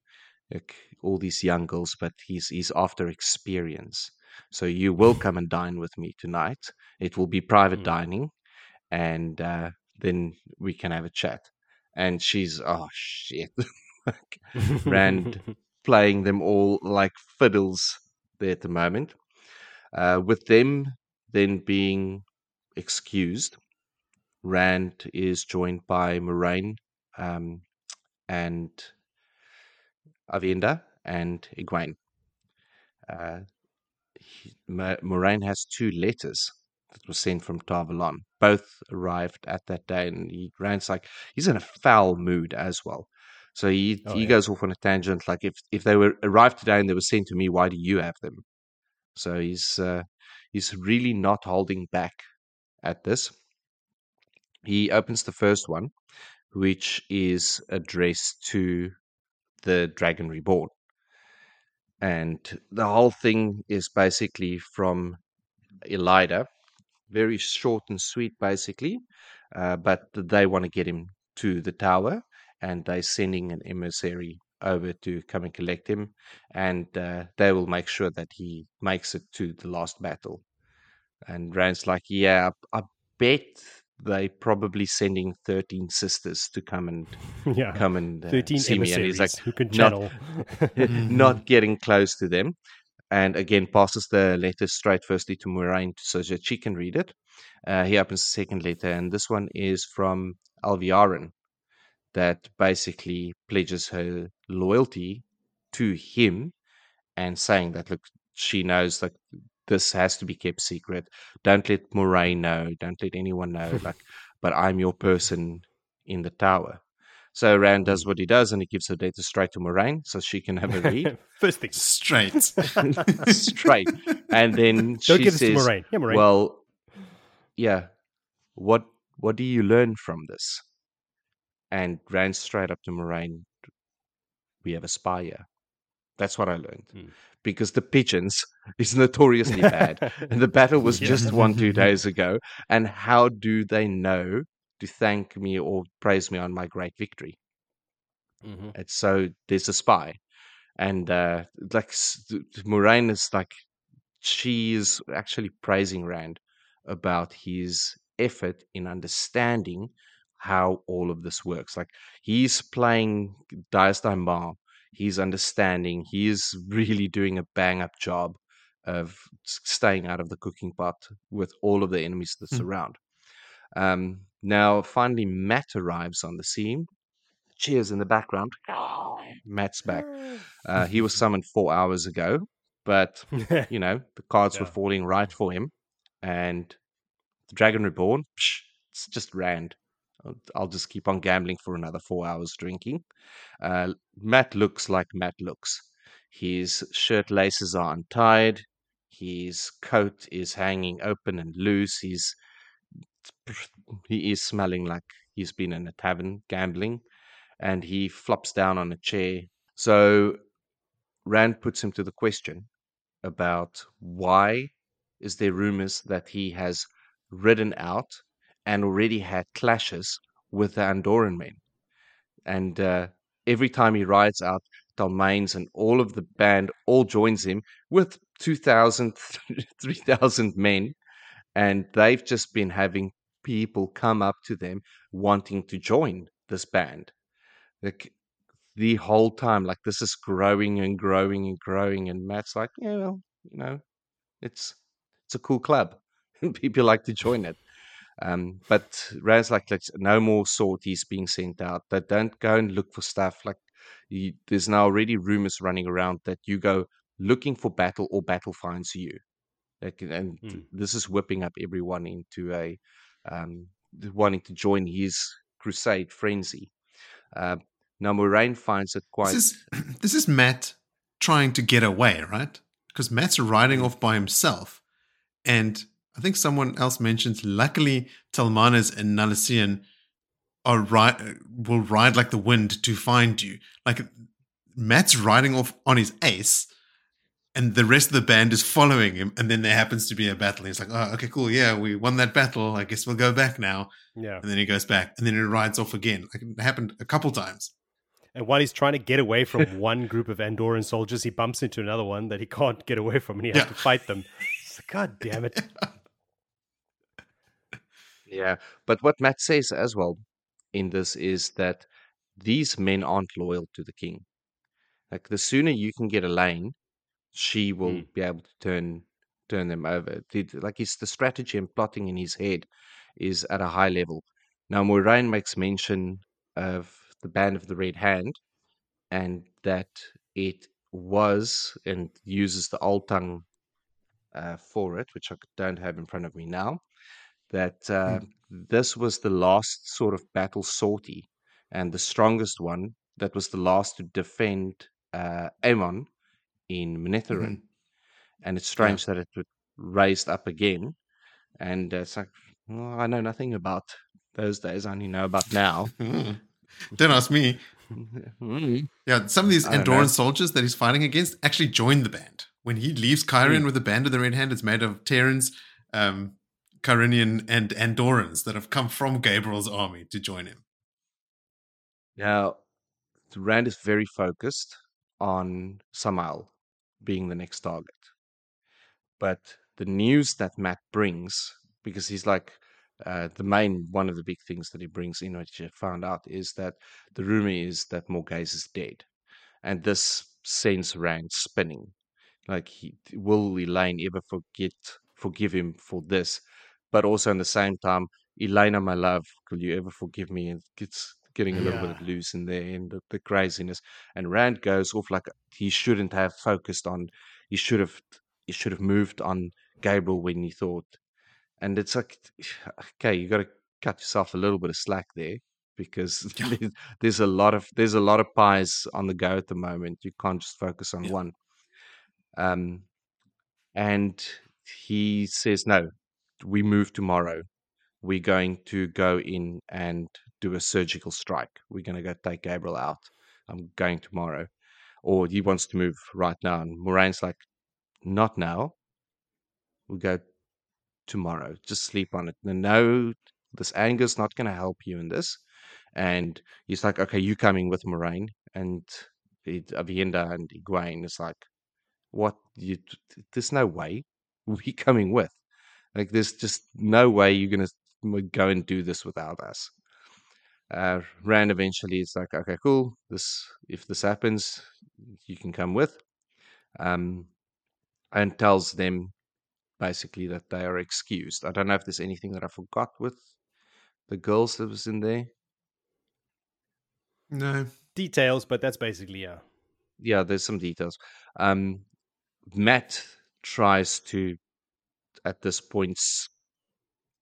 like all these young girls, but he's he's after experience. So you will come and dine with me tonight. It will be private Mm. dining, and uh, then we can have a chat. And she's oh shit, like, Rand playing them all like fiddles there at the moment. Uh, with them then being excused, Rand is joined by Moiraine um, and Aviendha and Egwene. Uh, Moiraine has two letters that were sent from Tar Valon. Both arrived at that day, and he Rand's like he's in a foul mood as well. So he Oh, he yeah. goes off on a tangent like if if they were arrived today and they were sent to me, why do you have them? So he's uh, he's really not holding back at this. He opens the first one, which is addressed to the Dragon Reborn. And the whole thing is basically from Elaida, very short and sweet, basically. Uh, but they want to get him to the tower, and they're sending an emissary over to come and collect him, and uh, they will make sure that he makes it to the last battle. And Rand's like, yeah, I I bet they probably sending thirteen sisters to come and yeah. come and uh, 13 see me. And he's like, emissaries who can not- channel. Mhm. not getting close to them. And again, passes the letter straight firstly to Moiraine so that she can read it. Uh, he opens the second letter, and this one is from Alviarin that basically pledges her loyalty to him and saying that, look, she knows that this has to be kept secret. Don't let Moiraine know. Don't let anyone know. Like, but I'm your person in the tower. So Rand does what he does, and he gives her data straight to Moiraine so she can have a read First thing. Straight. straight. And then Don't she give this to says, Moiraine. Yeah, Moiraine. "Well, yeah. What what do you learn from this?" And ran straight up to Moiraine. We have a spy here. That's what I learned. Hmm. Because the pigeons is notoriously bad. and the battle was Yeah. just one, two days ago. And how do they know to thank me or praise me on my great victory? Mhm. And so there's a spy. and uh, like Moiraine is like she is actually praising Rand about his effort in understanding how all of this works. Like he's playing Daes Dae'mar, he's understanding, he's really doing a bang up job of staying out of the cooking pot with all of the enemies that Hmm. surround. Um, now, finally, Mat arrives on the scene. Cheers in the background. Mat's back. Uh, he was summoned four hours ago, but you know the cards were falling right for him, and the Dragon Reborn, psh, it's just Rand. I'll, just keep on gambling for another four hours drinking. Uh, Mat looks like Mat looks. His shirt laces are untied. His coat is hanging open and loose. He's he is smelling like he's been in a tavern gambling, and he flops down on a chair. So Rand puts him to the question about why is there rumors that he has ridden out and already had clashes with the Andorran men. And uh, every time he rides out, Talmanes and all of the band all joins him with 2,000, 3,000 men. And they've just been having people come up to them wanting to join this band. Like the whole time, like this is growing and growing and growing. And Matt's like, yeah, well, you know, it's it's a cool club people like to join it. Um, but Rand's like, no more sorties being sent out. They don't go and look for stuff. Like you, there's now already rumors running around that you go looking for battle or battle finds you. Like, and Hmm. this is whipping up everyone into a um, wanting to join his crusade frenzy. Uh, now Moiraine finds it quite. This is this is Mat trying to get away, right? Because Mat's riding off by himself, and I think someone else mentioned. Luckily, Talmanes and Nalesean are ri- will ride like the wind to find you. Like Mat's riding off on his ace, and the rest of the band is following him. And then there happens to be a battle. and He's like, "Oh, okay, cool. Yeah, we won that battle. I guess we'll go back now." Yeah. And then he goes back, and then he rides off again. Like it happened a couple times. And while he's trying to get away from one group of Andorran soldiers, he bumps into another one that he can't get away from and he has Yeah. to fight them. Like, God damn it. Yeah, but what Mat says as well in this is that these men aren't loyal to the king. Like the sooner you can get Elayne, she will Mm. be able to turn turn them over. The- Like it's the strategy and plotting in his head is at a high level. Now Moiraine makes mention of the band of the Red Hand and that it was and uses the old tongue uh, for it, which I don't have in front of me now. That uh, this was the last sort of battle sortie and the strongest one. That was the last to defend uh, Aemon in Manetheren. Mhm. And it's strange that it was raised up again. And uh, it's like, well, I know nothing about those days. I only know about now. Mm. Don't ask me. Mm. Yeah, some of these I don't know. Andorran soldiers that he's fighting against actually joined the band. When he leaves Cairhien Hmm. with the band of the Red Hand, it's made of Tairens, um, Cairhienian, and Andorans that have come from Gaebril's army to join him. Now, Rand is very focused on Sammael being the next target. But the news that Mat brings, because he's like uh, the main one of the big things that he brings in, which I found out, is that the rumor is that Morgase is dead, and this sends Rand spinning. Like, he, will Elayne ever forget forgive him for this? But also, in the same time, Ilyena, my love, could you ever forgive me? And it's getting a little bit loose in there and the, the craziness. And Rand goes off like he shouldn't have focused on. He should have. He should have moved on Gaebril when he thought. And it's like, okay, you got to cut yourself a little bit of slack there because there's, there's a lot of there's a lot of pies on the go at the moment. You can't just focus on Yeah. one. Um, and he says, no, we move tomorrow. We're going to go in and do a surgical strike. We're going to go take Gaebril out. I'm going tomorrow. Or he wants to move right now. And Moiraine's like, not now. We'll go tomorrow. Just sleep on it. No, no this anger's not going to help you in this. And he's like, okay, you coming with Moiraine. And Aviendha and Egwene is like, what? You, there's no way we coming with. Like, there's just no way you're gonna go and do this without us. Uh, Rand eventually is like, okay, cool. This if this happens, you can come with. Um, and tells them basically that they are excused. I don't know if there's anything that I forgot with the girls that was in there. No. Details, but that's basically yeah. Yeah, there's some details. Um, Mat tries to, at this point,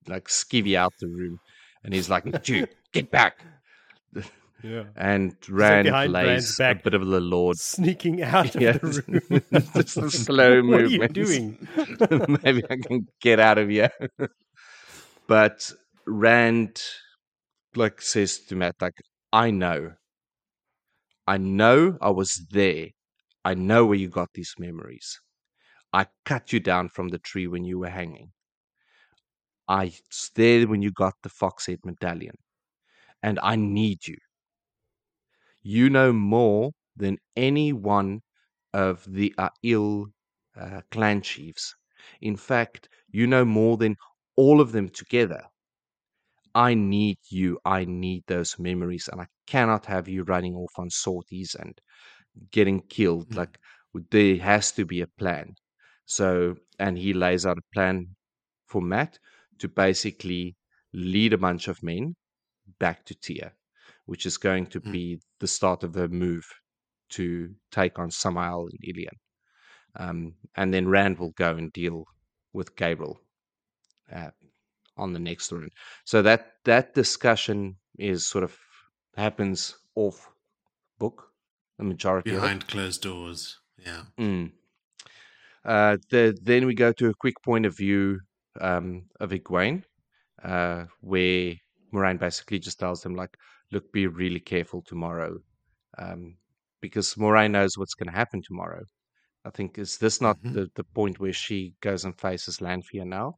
like skivvy out the room, and he's like, "Dude, get back!" Yeah. And Rand Rand's lays a bit of the Lord. Sneaking out of Yeah, the room. just a slow what are you doing? Maybe I can get out of here. but Rand like says to Mat, like, I know. I know I was there. I know where you got these memories. I cut you down from the tree when you were hanging. I was there when you got the Foxhead medallion. And I need you. You know more than any one of the Aiel uh, clan chiefs. In fact, you know more than all of them together. I need you. I need those memories, and I cannot have you running off on sorties and getting killed. Mm. Like there has to be a plan. So, and he lays out a plan for Mat to basically lead a bunch of men back to Tear, which is going to Mm. be the start of the move to take on Sammael and Illian. Um, and then Rand will go and deal with Gaebril uh, on the next run. So that that discussion is sort of happens off book, the majority. Behind closed doors. Yeah. Mm. Uh, the, then we go to a quick point of view um, of Egwene, uh, where Moiraine basically just tells them, like, look, be really careful tomorrow. Um, because Moiraine knows what's going to happen tomorrow. I think, is this not Mhm. the, the point where she goes and faces Lanfear now?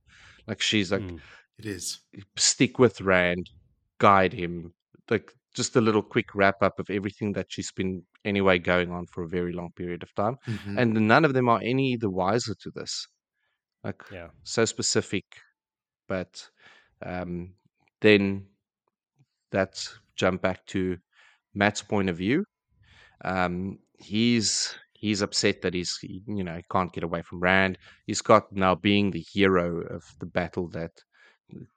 Like, she's like, Mm. It is. stick with Rand, guide him. Like just a little quick wrap up of everything that she's been anyway going on for a very long period of time. Mhm. And none of them are any the wiser to this. Like Yeah. so specific, but um, then that's jump back to Mat's point of view. Um, he's he's upset that he's he- you know can't get away from Rand. He's got now being the hero of the battle that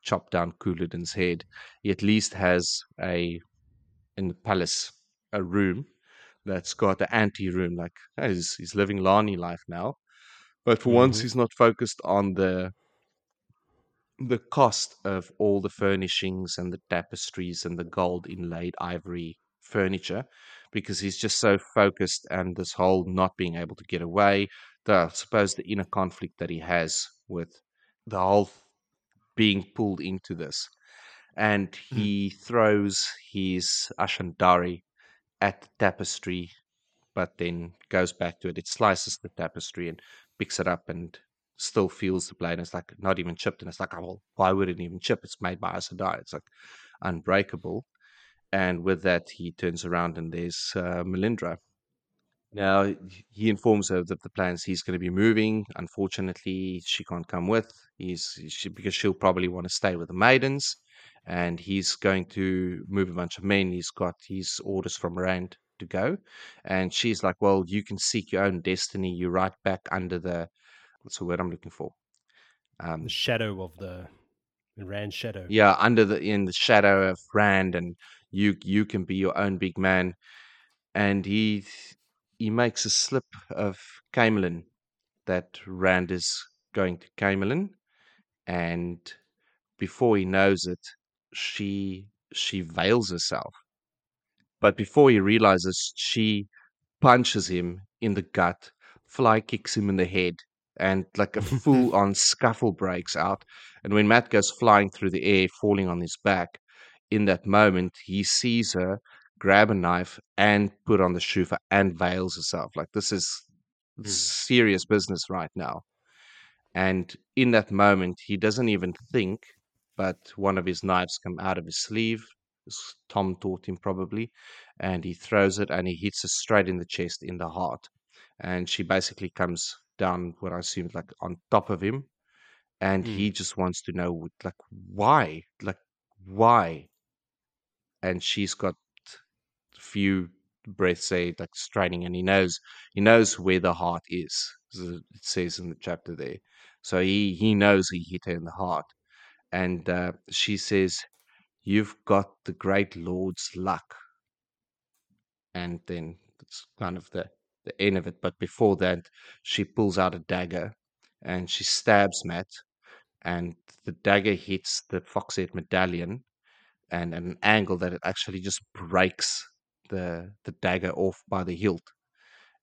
chopped down Couladin's head. He at least has a in the palace a room that's got an ante room. Like he's he's living Lani life now, but for once Mhm. he's not focused on the the cost of all the furnishings and the tapestries and the gold inlaid ivory furniture because he's just so focused and this whole not being able to get away the I suppose the inner conflict that he has with the whole being pulled into this and Mm. he throws his ashandarei at the tapestry but then goes back to it it slices the tapestry and picks it up and still feels the blade. It's like not even chipped, and it's like, oh, well, why would it even chip? It's made by Aes Sedai. It's like unbreakable. And with that, he turns around and there's uh, Melindra. Now he informs her that the plans. He's going to be moving. Unfortunately, she can't come with. He's she, because she'll probably want to stay with the maidens, and he's going to move a bunch of men. He's got his orders from Rand to go, and she's like, "Well, you can seek your own destiny. You're right back under the what's the word I'm looking for? Um, The shadow of the, Rand shadow. yeah, under the in the shadow of Rand, and you you can be your own big man." And he he makes a slip of Caemlyn that Rand is going to Caemlyn, and before he knows it, she she veils herself. But before he realizes, she punches him in the gut, fly kicks him in the head, and like a full on scuffle breaks out. And when Mat goes flying through the air, falling on his back, in that moment, he sees her grab a knife and put on the shoufa and veils herself. Like this is Mm. serious business right now. And in that moment, he doesn't even think, but one of his knives come out of his sleeve, Tom taught him probably, and he throws it and he hits her straight in the chest in the heart, and she basically comes down what I assume like on top of him, and Mm. he just wants to know like why, like why, and she's got few breaths say like straining and he knows he knows where the heart is it says in the chapter there. So he he knows he hit her in the heart and uh, she says you've got the great lord's luck. And then it's kind of the the end of it. But before that she pulls out a dagger and she stabs Mat and the dagger hits the foxhead medallion and at an angle that it actually just breaks the the dagger off by the hilt.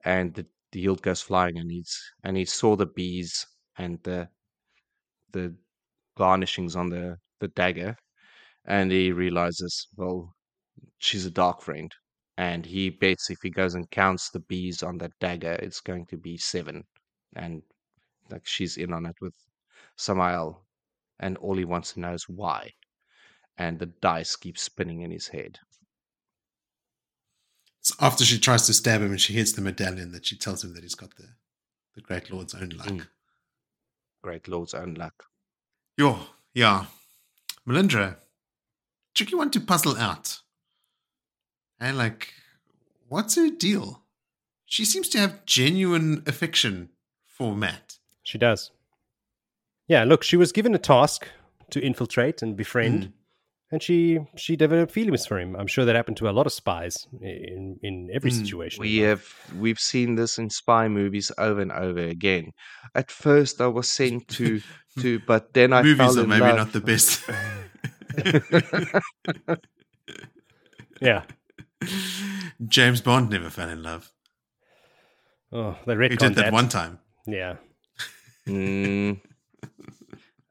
And the, the hilt goes flying and he's and he saw the bees and the the garnishings on the the dagger and he realizes well she's a dark friend and he bets if he goes and counts the bees on that dagger it's going to be seven and like she's in on it with Sammael and all he wants to know is why and the dice keep spinning in his head It's after she tries to stab him and she hits the medallion that she tells him that he's got the, the Great Lord's own luck. Mm. great lord's own luck Yeah. Melindra, tricky one to puzzle out. And like, what's her deal? She seems to have genuine affection for Mat. She does. Yeah, look, she was given a task to infiltrate and befriend, Mm. And she she developed feelings for him. I'm sure that happened to a lot of spies in in every Mm, situation. We have we've seen this in spy movies over and over again. At first, I was sent to to, but then I Movies fell are in maybe love. not the best. Yeah. James Bond never fell in love. Oh, they He did that that. one time. Yeah. Mm.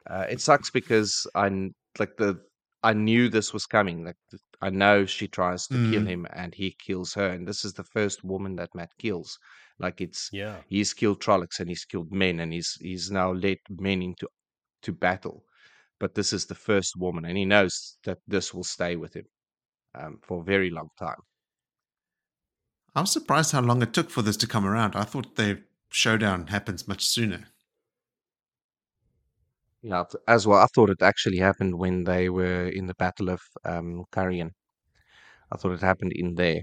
Uh, it sucks because I kn- like the I knew this was coming. Like I know she tries to kill Mm. him and he kills her, and this is the first woman that Mat kills. Like it's Yeah. he's killed Trollocs and he's killed men and he's he's now led men into to battle. But this is the first woman, and he knows that this will stay with him um, for a very long time. I was surprised how long it took for this to come around. I thought the showdown happens much sooner. Yeah, t- as well. I thought it actually happened when they were in the Battle of um, Cairhien. I thought it happened in there.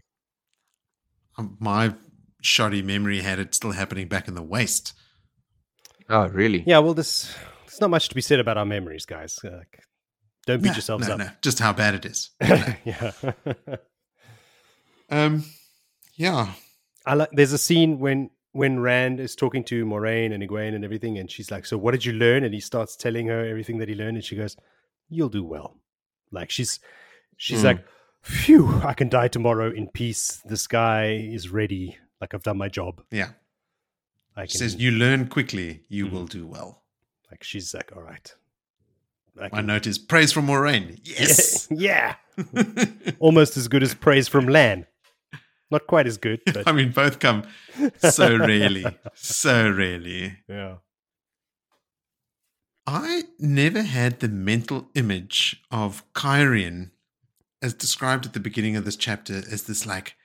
Um, My shoddy memory had it still happening back in the West. Oh, really? Yeah. Well, this there's not much to be said about our memories, guys. Uh, don't beat No, yourselves no, up. no, just how bad it is. yeah. Um, yeah. I like. There's a scene when when Rand is talking to Moiraine and Egwene and everything, and she's like, "So what did you learn?" And he starts telling her everything that he learned, and she goes, "You'll do well." Like she's she's Mm. like, "Phew, I can die tomorrow in peace. This guy is ready. Like I've done my job. Yeah. I She can." says, You learn quickly, you Mhm. will do well. like she's like, "All right." I My note is praise from Moiraine. Yes. yeah, almost as good as praise from Lan. Not quite as good, but I mean, both come so rarely. So rarely. yeah. I never had the mental image of Cairhien as described at the beginning of this chapter as this like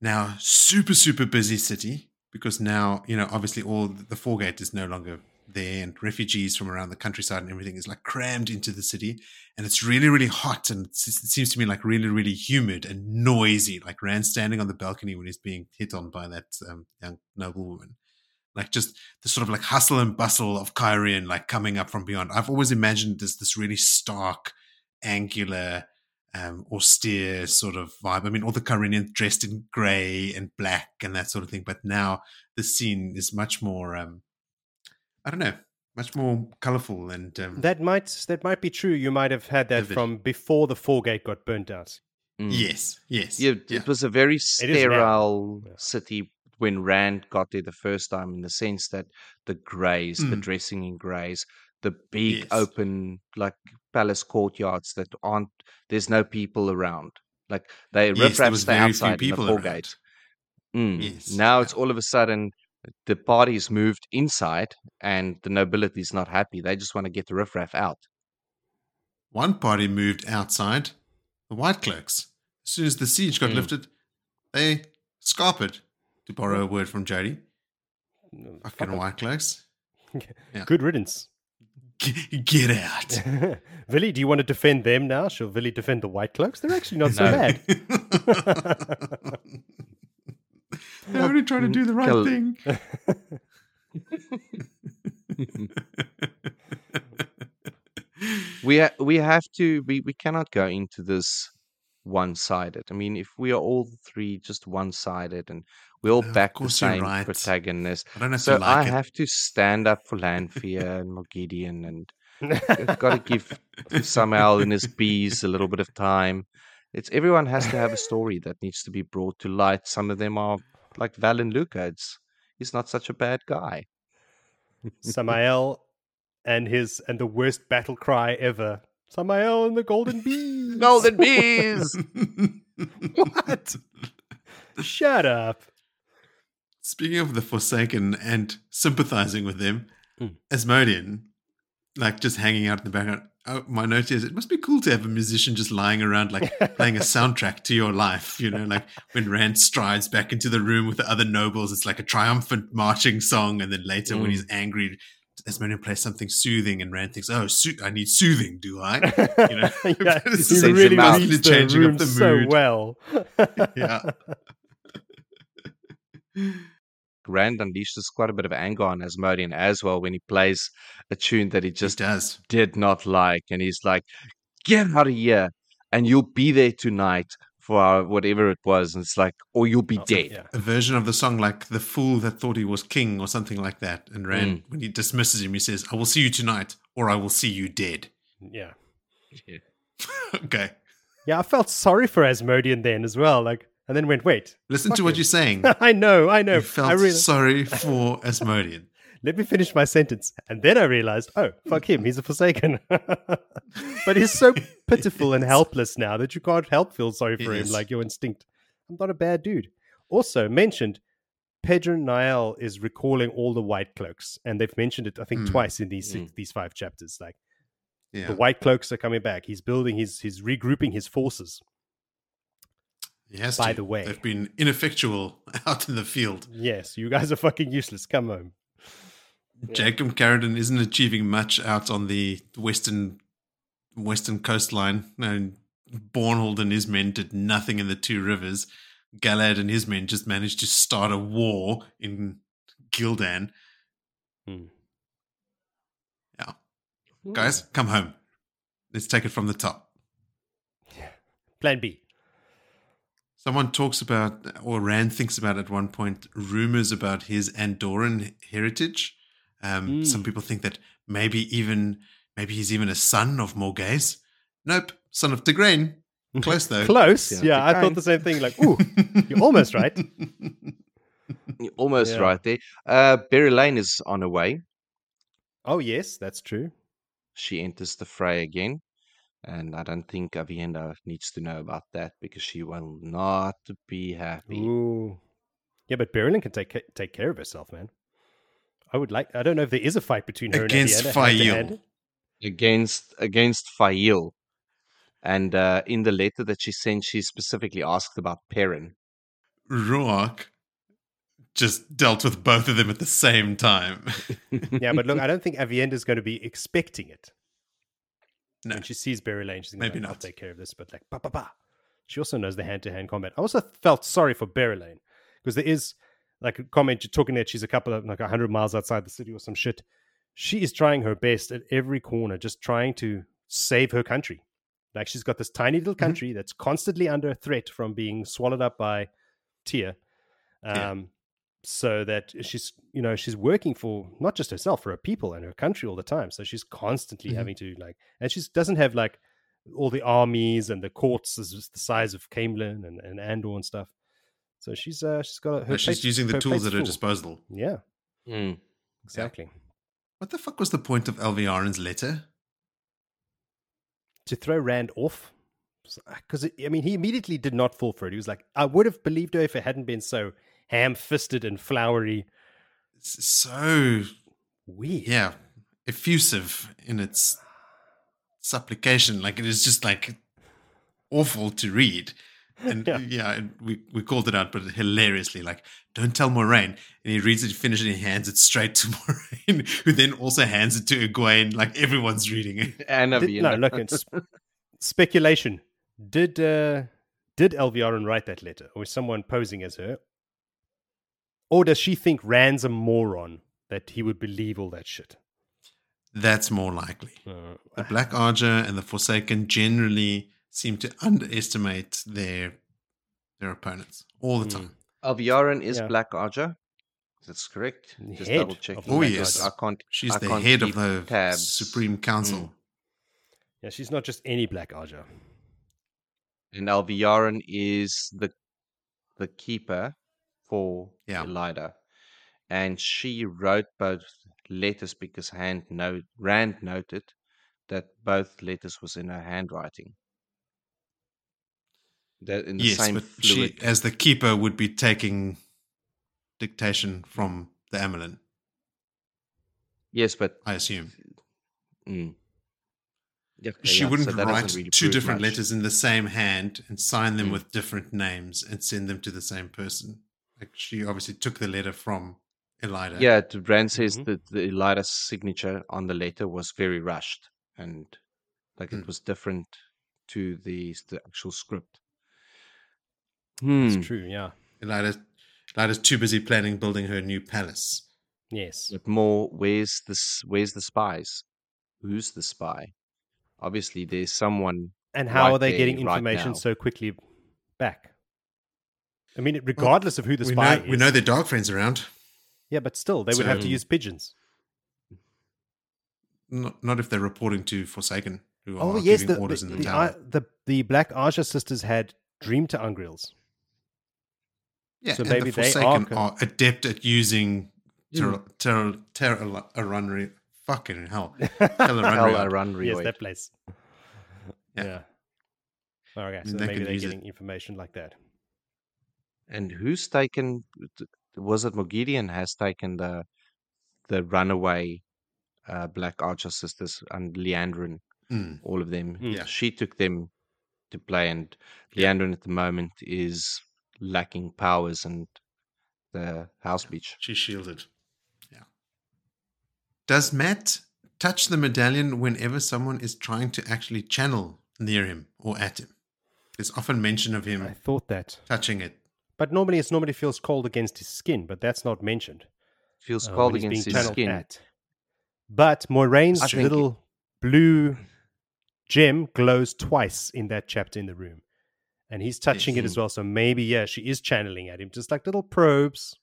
now super, super busy city because now, you know, obviously all the Foregate is no longer there and refugees from around the countryside and everything is like crammed into the city and it's really, really hot and it seems to me like really, really humid and noisy. Like Rand standing on the balcony when he's being hit on by that um, young noblewoman like just the sort of like hustle and bustle of Cairhien like coming up from beyond. I've always imagined this this really stark, angular, um, austere sort of vibe. I mean, all the Cairhienians dressed in grey and black and that sort of thing. But now the scene is much more, um, I don't know, much more colourful and um, That might that might be true. You might have had that Vivid. from before the Foregate got burnt out. Mm. yes, yes, Yeah, yeah. it was a very sterile city when Rand got there the first time, in the sense that the greys, the Mm. dressing in greys, the big Yes. open like palace courtyards that aren't there's no people around. Like they Yes, there riffraff stay outside in the people foregate. Mm. Yes, Now yeah. it's all of a sudden the party's moved inside and the nobility's not happy. They just want to get the riffraff out. One party moved outside the White Cloaks, as soon as the siege got Mm. lifted, they scarpered, to borrow a word from Jody. Mm, Fucking fuck 'em. White Cloaks. Yeah. Good riddance. G- Get out. Villy, do you want to defend them now? Shall Villy defend the White Cloaks? They're actually not so bad. They're only trying to do the right Kill- thing. we ha- we have to we, we cannot go into this one sided. I mean, if we are all three just one sided and we all Of back the same right. protagonist, I don't have so like I it. have to stand up for Lanfear and Moghedien and I've got to give Sammael and his bees a little bit of time. It's everyone has to have a story that needs to be brought to light. Some of them are like Valan Luca. It's he's not such a bad guy. Sammael and his and the worst battle cry ever. Sammael and the golden bees. Golden bees. what? Shut up. Speaking of the Forsaken and sympathizing with them, Mm. Asmodean, like just hanging out in the background. Oh, my note is it must be cool to have a musician just lying around, like playing a soundtrack to your life. You know, like when Rand strides back into the room with the other nobles, it's like a triumphant marching song. And then later, when Mm. he's angry, Asmodean plays something soothing, and Rand thinks, "Oh, so- I need soothing, do I?" You know, yeah, This he really reads the room the so well. Yeah. Rand unleashes quite a bit of anger on Asmodean as well when he plays a tune that he Just just does. did not like, and he's like, "Get out of here, and you'll be there tonight for our, whatever it was." And it's like, or you'll be Oh, dead. Yeah. a version of the song like the fool that thought he was king or something like that and rand mm. when he dismisses him he says i will see you tonight or i will see you dead Yeah. okay Yeah, I felt sorry for Asmodean then as well. Like, and then went, wait. listen to what him. you're saying I know, I know. you felt I really, sorry for asmodean let me finish my sentence. And then I realized, oh, fuck him. He's a Forsaken. but he's so pitiful and helpless now that you can't help feel sorry for him, is. like your instinct. I'm not a bad dude. Also, mentioned, Pedron Niall is recalling all the White Cloaks. And they've mentioned it, I think, Hmm. twice in these six, Hmm. these five chapters. Like, yeah the White Cloaks are coming back. He's building his, he's regrouping his forces. He has by to. the way. they've been ineffectual out in the field Yes, you guys are fucking useless. Come home. jacob Carridin isn't achieving much out on the western western coastline and Bornhald and his men did nothing in the two rivers galad and his men just managed to start a war in Ghealdan Hmm. yeah guys come home let's take it from the top Plan B. someone talks about or rand thinks about at one point rumors about his andorran heritage um, Mm. some people think that maybe even maybe he's even a son of Morgase nope son of tigraine close though Close. Yeah, Yeah, I thought the same thing. Like, ooh, you're almost right. You're almost Yeah. right there. Uh, Berelain is on her way. Oh, yes, that's true. She enters the fray again. And I don't think Aviendha needs to know about that because she will not be happy. Ooh. Yeah, but Berelain can take take care of herself, man. I would like. I don't know if there is a fight between her Against and Aviendha, hand Faile. against against Faile. And uh, in the letter that she sent, she specifically asked about Perrin. Rhuarc just dealt with both of them at the same time. Yeah, but look, I don't think Aviendha is going to be expecting it. No. When she sees Berelain, she's going to take care of this. But like, pa pa pa. She also knows the hand to hand combat. I also felt sorry for Berelain because there is like a comment you're talking that she's a couple of like hundred miles outside the city or some shit. She is trying her best at every corner, just trying to save her country. Like she's got this tiny little Mhm. country that's constantly under threat from being swallowed up by Tyr. Yeah. So that she's you know she's working for not just herself for her people and her country all the time so she's constantly Mhm. having to like and she doesn't have like all the armies and the courts is the size of Caemlyn and, and Andor and stuff so she's uh she's got her No, she's plate's- using the her tools at her disposal. yeah Mm. exactly What the fuck was the point of Alviarin's letter? to throw Rand off because I mean he immediately did not fall for it he was like I would have believed her if it hadn't been so ham-fisted and flowery so weird yeah, effusive in its supplication. Like it is just like awful to read. And Yeah. yeah, and we, we called it out, but hilariously, like, don't tell Moiraine. And he reads it, finishes it, and he hands it straight to Moiraine, who then also hands it to Egwene. Like everyone's reading it. And Did- no, look, it's speculation. Did uh, did Alviarin write that letter, or is someone posing as her, or does she think Rand's a moron that he would believe all that shit? That's more likely. Uh, The Black Ajah and the Forsaken generally seem to underestimate their their opponents all the Hmm. time. Alviarin is Yeah. Black Ajah. That's correct. Just Head double of checking. Oh, yes. I can't. She's I the can't head of the tabs. Supreme Council. yeah, she's not just any Black Ajah. And Alviarin is the the keeper for Yeah. Elaida. And she wrote both letters because hand note, Rand noted that both letters was in her handwriting. That in the Yes, same but fluid. she, as the keeper, would be taking dictation from the Amyrlin, yes, but I assume. mm. Okay, She yeah, wouldn't so write really two different much. letters in the same hand and sign them Mm. with different names and send them to the same person. Like she obviously took the letter from Elaida. Yeah, t- Rand says Mhm. that the Elaida's signature on the letter was very rushed and like Hmm. it was different to the the actual script. It's Hmm. true. Yeah. Elaida, Elaida's too busy planning building her new palace. Yes. But more, where's this? Where's the spies? Who's the spy? Obviously, there's someone. And how right are they getting information now. so quickly back? I mean, regardless of who the we spy know, is. we know their dark friends around. Yeah, but still, they would have to use pigeons. Not, not if they're reporting to Forsaken, who Oh are yes, giving the orders the, in the, the, tower. the the Black Ajah sisters had dream ter'angreals. yeah, so and maybe the they are Forsaken are, adept at using mm. terror, terror, terror, terror, fucking hell, Hell, Tel'aran'rhiod. I yes, that place. Yeah. Yeah. Oh, Okay, so they maybe they're use it. getting information like that. And who's taken? Was it Moghedien has taken the the runaway uh, Black Ajah sisters and Liandrin, Mm. all of them. Mm. Yeah. She took them to play, and Liandrin at the moment is lacking powers and the house beach. She's shielded. Yeah. Does Mat touch the medallion whenever someone is trying to actually channel near him or at him? There's often mention of him I thought that, touching it. But normally it's normally feels cold against his skin, but that's not mentioned. Feels uh, cold against his skin. at. But Moiraine's I think- little blue gem glows twice in that chapter in the room. And he's touching it Yes. as well. So maybe, yeah, she is channeling at him, just like little probes.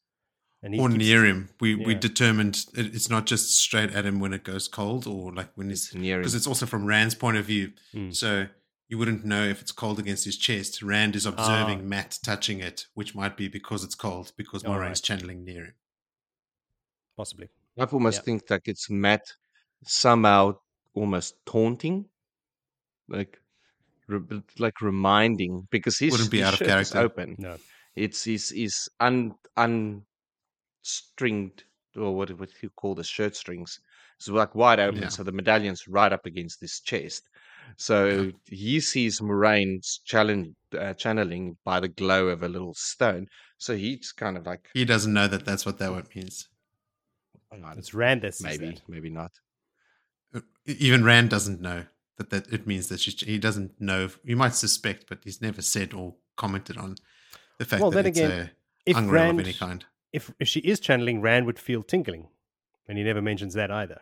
And or keeps- near him. We we determined it- it's not just straight at him when it goes cold or like when he's Near him. because it's also from Rand's point of view. Mm. So you wouldn't know if it's cold against his chest. Rand is observing Ah. Mat touching it, which might be because it's cold because All Moiraine's right. channeling near him. Possibly. I almost Yeah. think that it's Mat somehow almost taunting, like re- like reminding because his, Wouldn't be his out of character. open. No. It's his is un unstringed or what what you call the shirt strings. It's like wide open, Yeah. so the medallion's right up against his chest. So he sees Moiraine's challenge, uh, channeling by the glow of a little stone. So he's kind of like He doesn't know that that's what that word means. "Oh, It's Rand that sees maybe maybe not. Uh, Even Rand doesn't know that, that it means that she's, he doesn't know. You might suspect, but he's never said or commented on the fact Well, that then it's again, a If unreal Rand, of any kind. if if she is channeling, Rand would feel tingling, and he never mentions that either.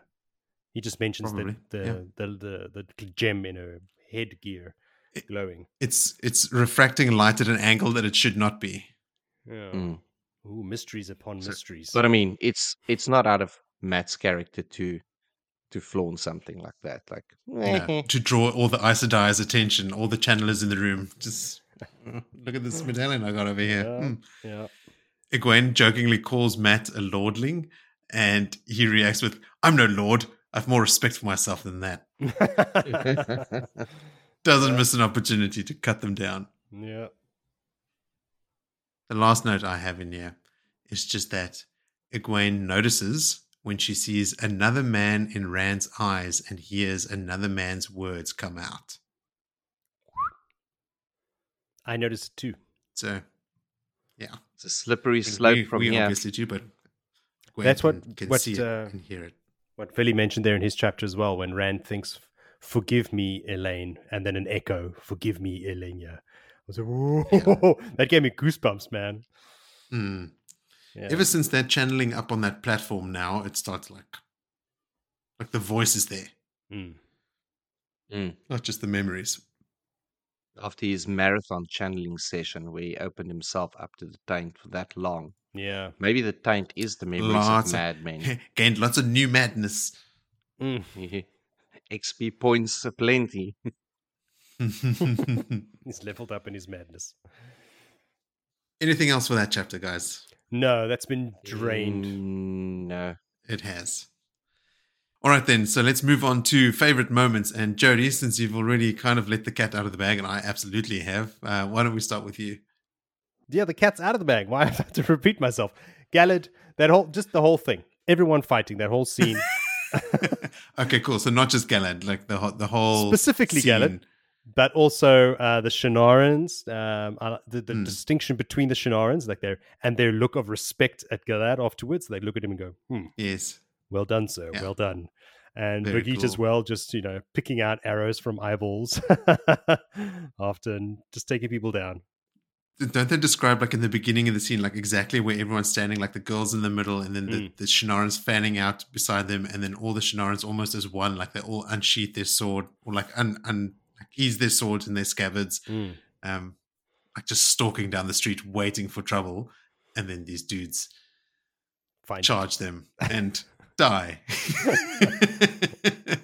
He just mentions Probably, the the, yeah. the the the gem in her headgear It- glowing. It's it's refracting light at an angle that it should not be. Yeah. Mm. Ooh, mysteries upon So- mysteries. But I mean, it's it's not out of Mat's character to to flaunt something like that. Like, you to draw all the Aes Sedai's attention, all the channelers in the room. Just look at this medallion I got over here. Yeah. Hmm. yeah. Egwene jokingly calls Mat a lordling, and he reacts with, "I'm no lord. I've more respect for myself than that." Doesn't miss an opportunity to cut them down. yeah. The last note I have in here is just that Egwene notices when she sees another man in Rand's eyes and hears another man's words come out. I noticed it too. So, yeah. It's a slippery slope we, from we here. obviously do, but Gwen That's what- can, can what, see it, uh, can hear it. What Philly mentioned there in his chapter as well, when Rand thinks, "Forgive me, Elayne," and then an echo, "Forgive me, Ilyena." I was like, "Whoa!" that gave me goosebumps, man. Mm. Yeah. Ever since they're channeling up on that platform now, it starts like like the voice is there, Mm. Mm. not just the memories. After his marathon channeling session where he opened himself up to the taint for that long. Yeah. Maybe the taint is the memories Lots of of- madmen. Gained lots of new madness. Mm. XP points aplenty. He's leveled up in his madness. Anything else for that chapter, guys? No, that's been drained. Mm, no. It has. All right, then. So let's move on to favorite moments. And Jody, since you've already kind of let the cat out of the bag, and I absolutely have, uh, why don't we start with you? Yeah, the cat's out of the bag. Why I have to repeat myself? Galad, that whole, just the whole thing. Everyone fighting, that whole scene. okay, cool. So not just Galad, like the whole, the whole Specifically scene. Galad. but also uh, the Shienarans, um, uh, the, the Hmm. distinction between the Shienarans, like their and their look of respect at Galad afterwards. They look at him and go, "Hmm, Yes. Well done, sir, Yeah. well done." And Very Birgitte as well, just you know, picking out arrows from eyeballs often just taking people down. Don't they describe like in the beginning of the scene, like exactly where everyone's standing, like the girls in the middle, and then the, Mm. the Shienarans fanning out beside them, and then all the Shienarans almost as one, like they all unsheath their sword or like un, un like ease their swords in their scabbards, um, like just stalking down the street, waiting for trouble, and then these dudes Fine. charge them and die.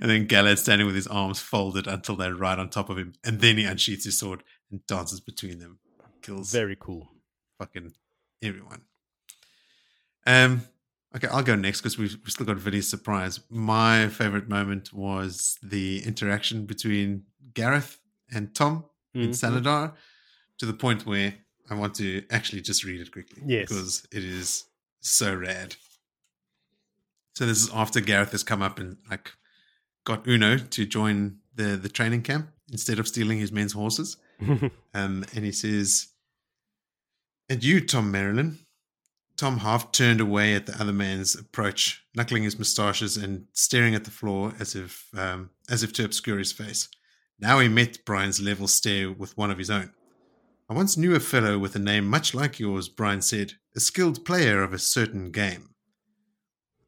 and then Galad standing with his arms folded until they're right on top of him, and then he unsheaths his sword and dances between them, kills Very cool. fucking everyone. Um, okay, I'll go next because we've, we've still got Vinny's surprise. My favorite moment was the interaction between Gareth and Tom in Mhm. Salidar to the point where I want to actually just read it quickly. Yes. Because it is so rad. So this is after Gareth has come up and like got Uno to join the the training camp instead of stealing his men's horses. Um, and he says, And you, Tom Merrilin. Tom half turned away at the other man's approach, knuckling his moustaches and staring at the floor as if um, as if to obscure his face. Now he met Bryne's level stare with one of his own. I once knew a fellow with a name much like yours, Bryne said, a skilled player of a certain game.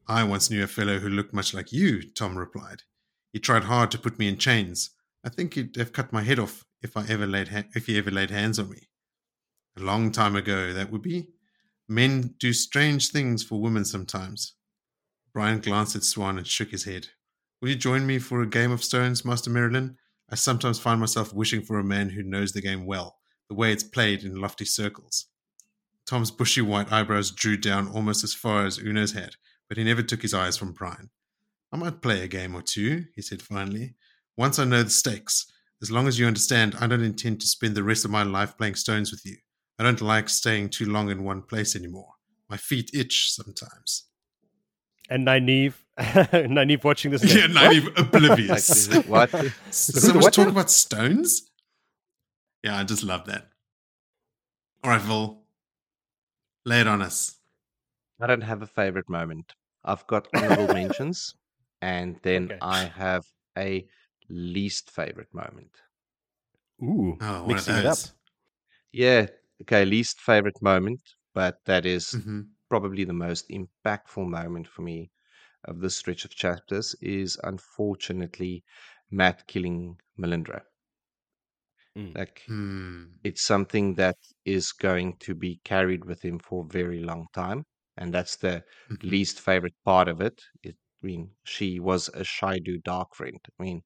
I once knew a fellow who looked much like you, Tom replied. He tried hard to put me in chains. I think he'd have cut my head off if I ever laid ha- if he ever laid hands on me. A long time ago, that would be. Men do strange things for women sometimes. Bryne glanced at Siuan and shook his head. Will you join me for a game of stones, Master Merrilin? I sometimes find myself wishing for a man who knows the game well, the way it's played in lofty circles. Tom's bushy white eyebrows drew down almost as far as Uno's head, but he never took his eyes from Bryne. I might play a game or two, he said finally. Once I know the stakes. As long as you understand, I don't intend to spend the rest of my life playing stones with you. I don't like staying too long in one place anymore. My feet itch sometimes. and Nynaeve, Nynaeve watching this. Game. Yeah, going, not "What?" even oblivious. What? so much What? talk about stones? Yeah, I just love that. All right, Vol. Lay it on us. I don't have a favorite moment. I've got honorable mentions, and then Okay. I have a least favorite moment. Ooh, Oh, one of mixing it up. Yeah, okay, least favorite moment, but that is Mhm. probably the most impactful moment for me of this stretch of chapters is unfortunately Mat killing Melindhra. Mm. Like Hmm. it's something that is going to be carried with him for a very long time. And that's the Mhm. least favorite part of it. it I mean, she was a Shaido dark friend. I mean,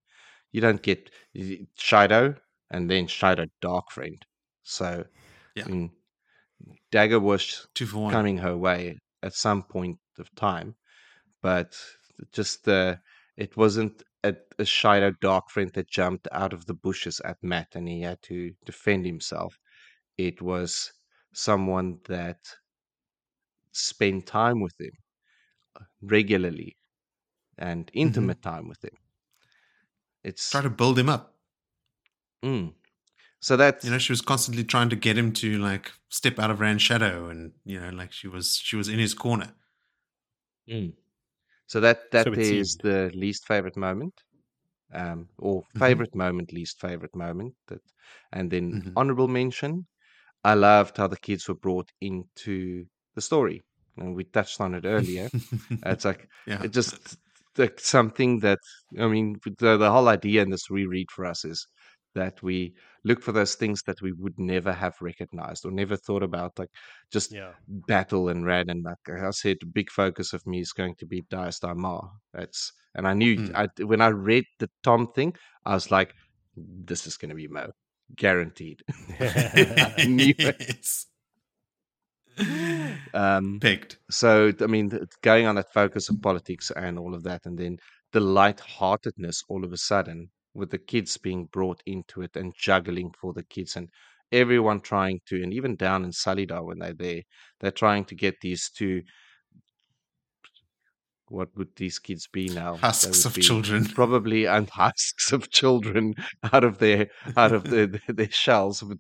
you don't get Shaido and then Shaido dark friend. So, Yeah. I mean, Dagger was Two for one. coming her way at some point of time, but just the it wasn't a, a Shaido dark friend that jumped out of the bushes at Mat and he had to defend himself. It was someone that spent time with him uh, regularly and intimate time with him. It's Try to build him up. Mm. So that's You know, she was constantly trying to get him to like step out of Rand's shadow, and you know, like she was she was in his corner. Mm. So that that So is seemed. the least favorite moment, um, or Mhm. favorite moment, least favorite moment. That, and then Mhm. honorable mention. I loved how the kids were brought into the story, and we touched on it earlier. It's like yeah, it just like something that I mean, the the whole idea in this reread for us is that we look for those things that we would never have recognized or never thought about, like just Yeah. battle and ran and like I said, big focus of me is going to be Daes Dae'mar. That's and I knew Mm. I when I read the Tom thing, I was like, this is going to be Mo, guaranteed. I knew it. Um, Picked. so I mean, going on that focus of politics and all of that, and then the lightheartedness all of a sudden with the kids being brought into it and juggling for the kids and everyone trying to, and even down in Salida when they're there, they're trying to get these two. What would these kids be now? Husks of children. probably and husks of children out of their out of their shells with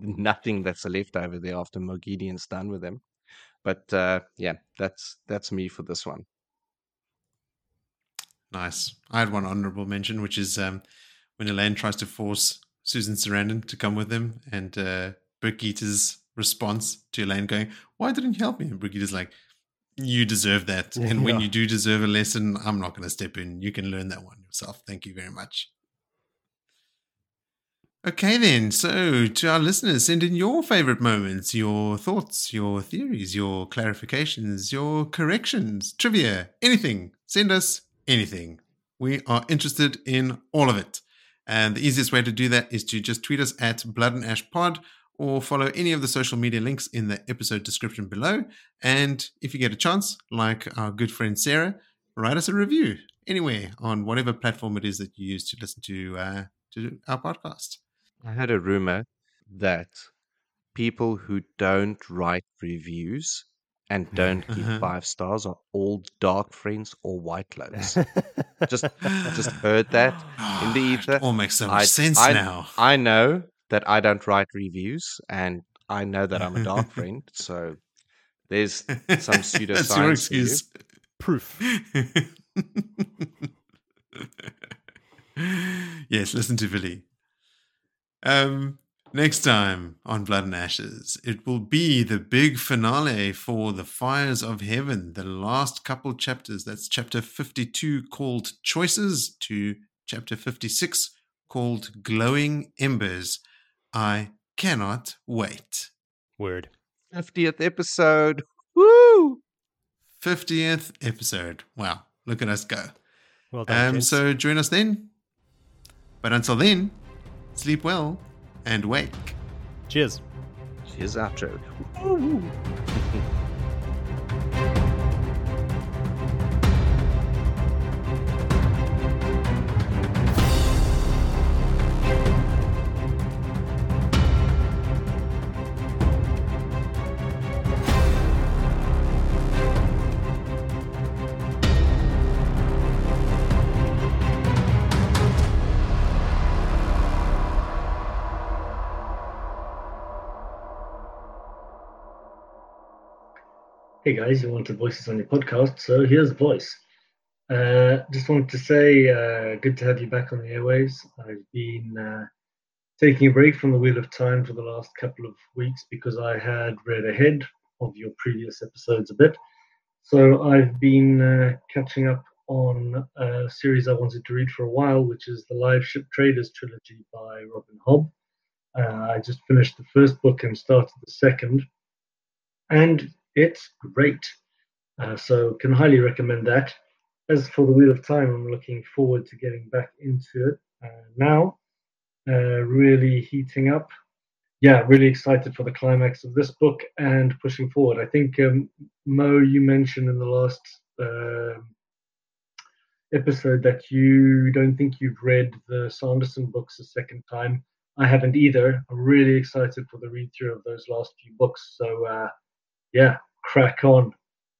nothing that's left over there after Moghedien's done with them. But uh, yeah, that's that's me for this one. Nice. I had one honorable mention, which is um, when Elayne tries to force Susan Sarandon to come with them, and uh, Birgitte's response to Elayne going, "Why didn't you help me?" And Birgitte's like, "You deserve that, and when Yeah. you do deserve a lesson, I'm not going to step in. You can learn that one yourself. Thank you very much." Okay, then. So, to our listeners, send in your favorite moments, your thoughts, your theories, your clarifications, your corrections, trivia, anything. Send us anything. We are interested in all of it. And the easiest way to do that is to just tweet us at Blood and Ash Pod or follow any of the social media links in the episode description below. And if you get a chance, like our good friend Sarah, write us a review anywhere on whatever platform it is that you use to listen to uh, to our podcast. I had a rumor that people who don't write reviews and don't give Uh-huh. five stars are all dark friends or white clothes. Just just heard that in the ether. It all makes so much I- sense I- now. I know that I don't write reviews and I know that I'm a dark friend, so there's some That's your pseudoscience for you. excuse. Proof. yes, listen to Billy. Um, next time on Blood and Ashes, it will be the big finale for the Fires of Heaven, the last couple chapters. That's chapter 52 called Choices to chapter 56 called Glowing Embers. I cannot wait. Word. 50th episode. Woo! 50th episode. Wow, look at us go. Well done. Um, so join us then. But until then, sleep well and wake. Cheers. Cheers, outro. Hey guys, you wanted voices on your podcast, so here's a voice. Uh, just wanted to say, uh, good to have you back on the airwaves. I've been uh, taking a break from the Wheel of Time for the last couple of weeks because I had read ahead of your previous episodes a bit. So I've been uh, catching up on a series I wanted to read for a while, which is the Live Ship Traders trilogy by Robin Hobb. Uh, I just finished the first book and started the second, and it's great. Uh, so can highly recommend that. As for the Wheel of Time, I'm looking forward to getting back into it uh, now. Uh, really heating up. Yeah, really excited for the climax of this book and pushing forward. I think um, Mo, you mentioned in the last uh, episode that you don't think you've read the Sanderson books a second time. I haven't either. I'm really excited for the read through of those last few books. So uh, yeah, crack on.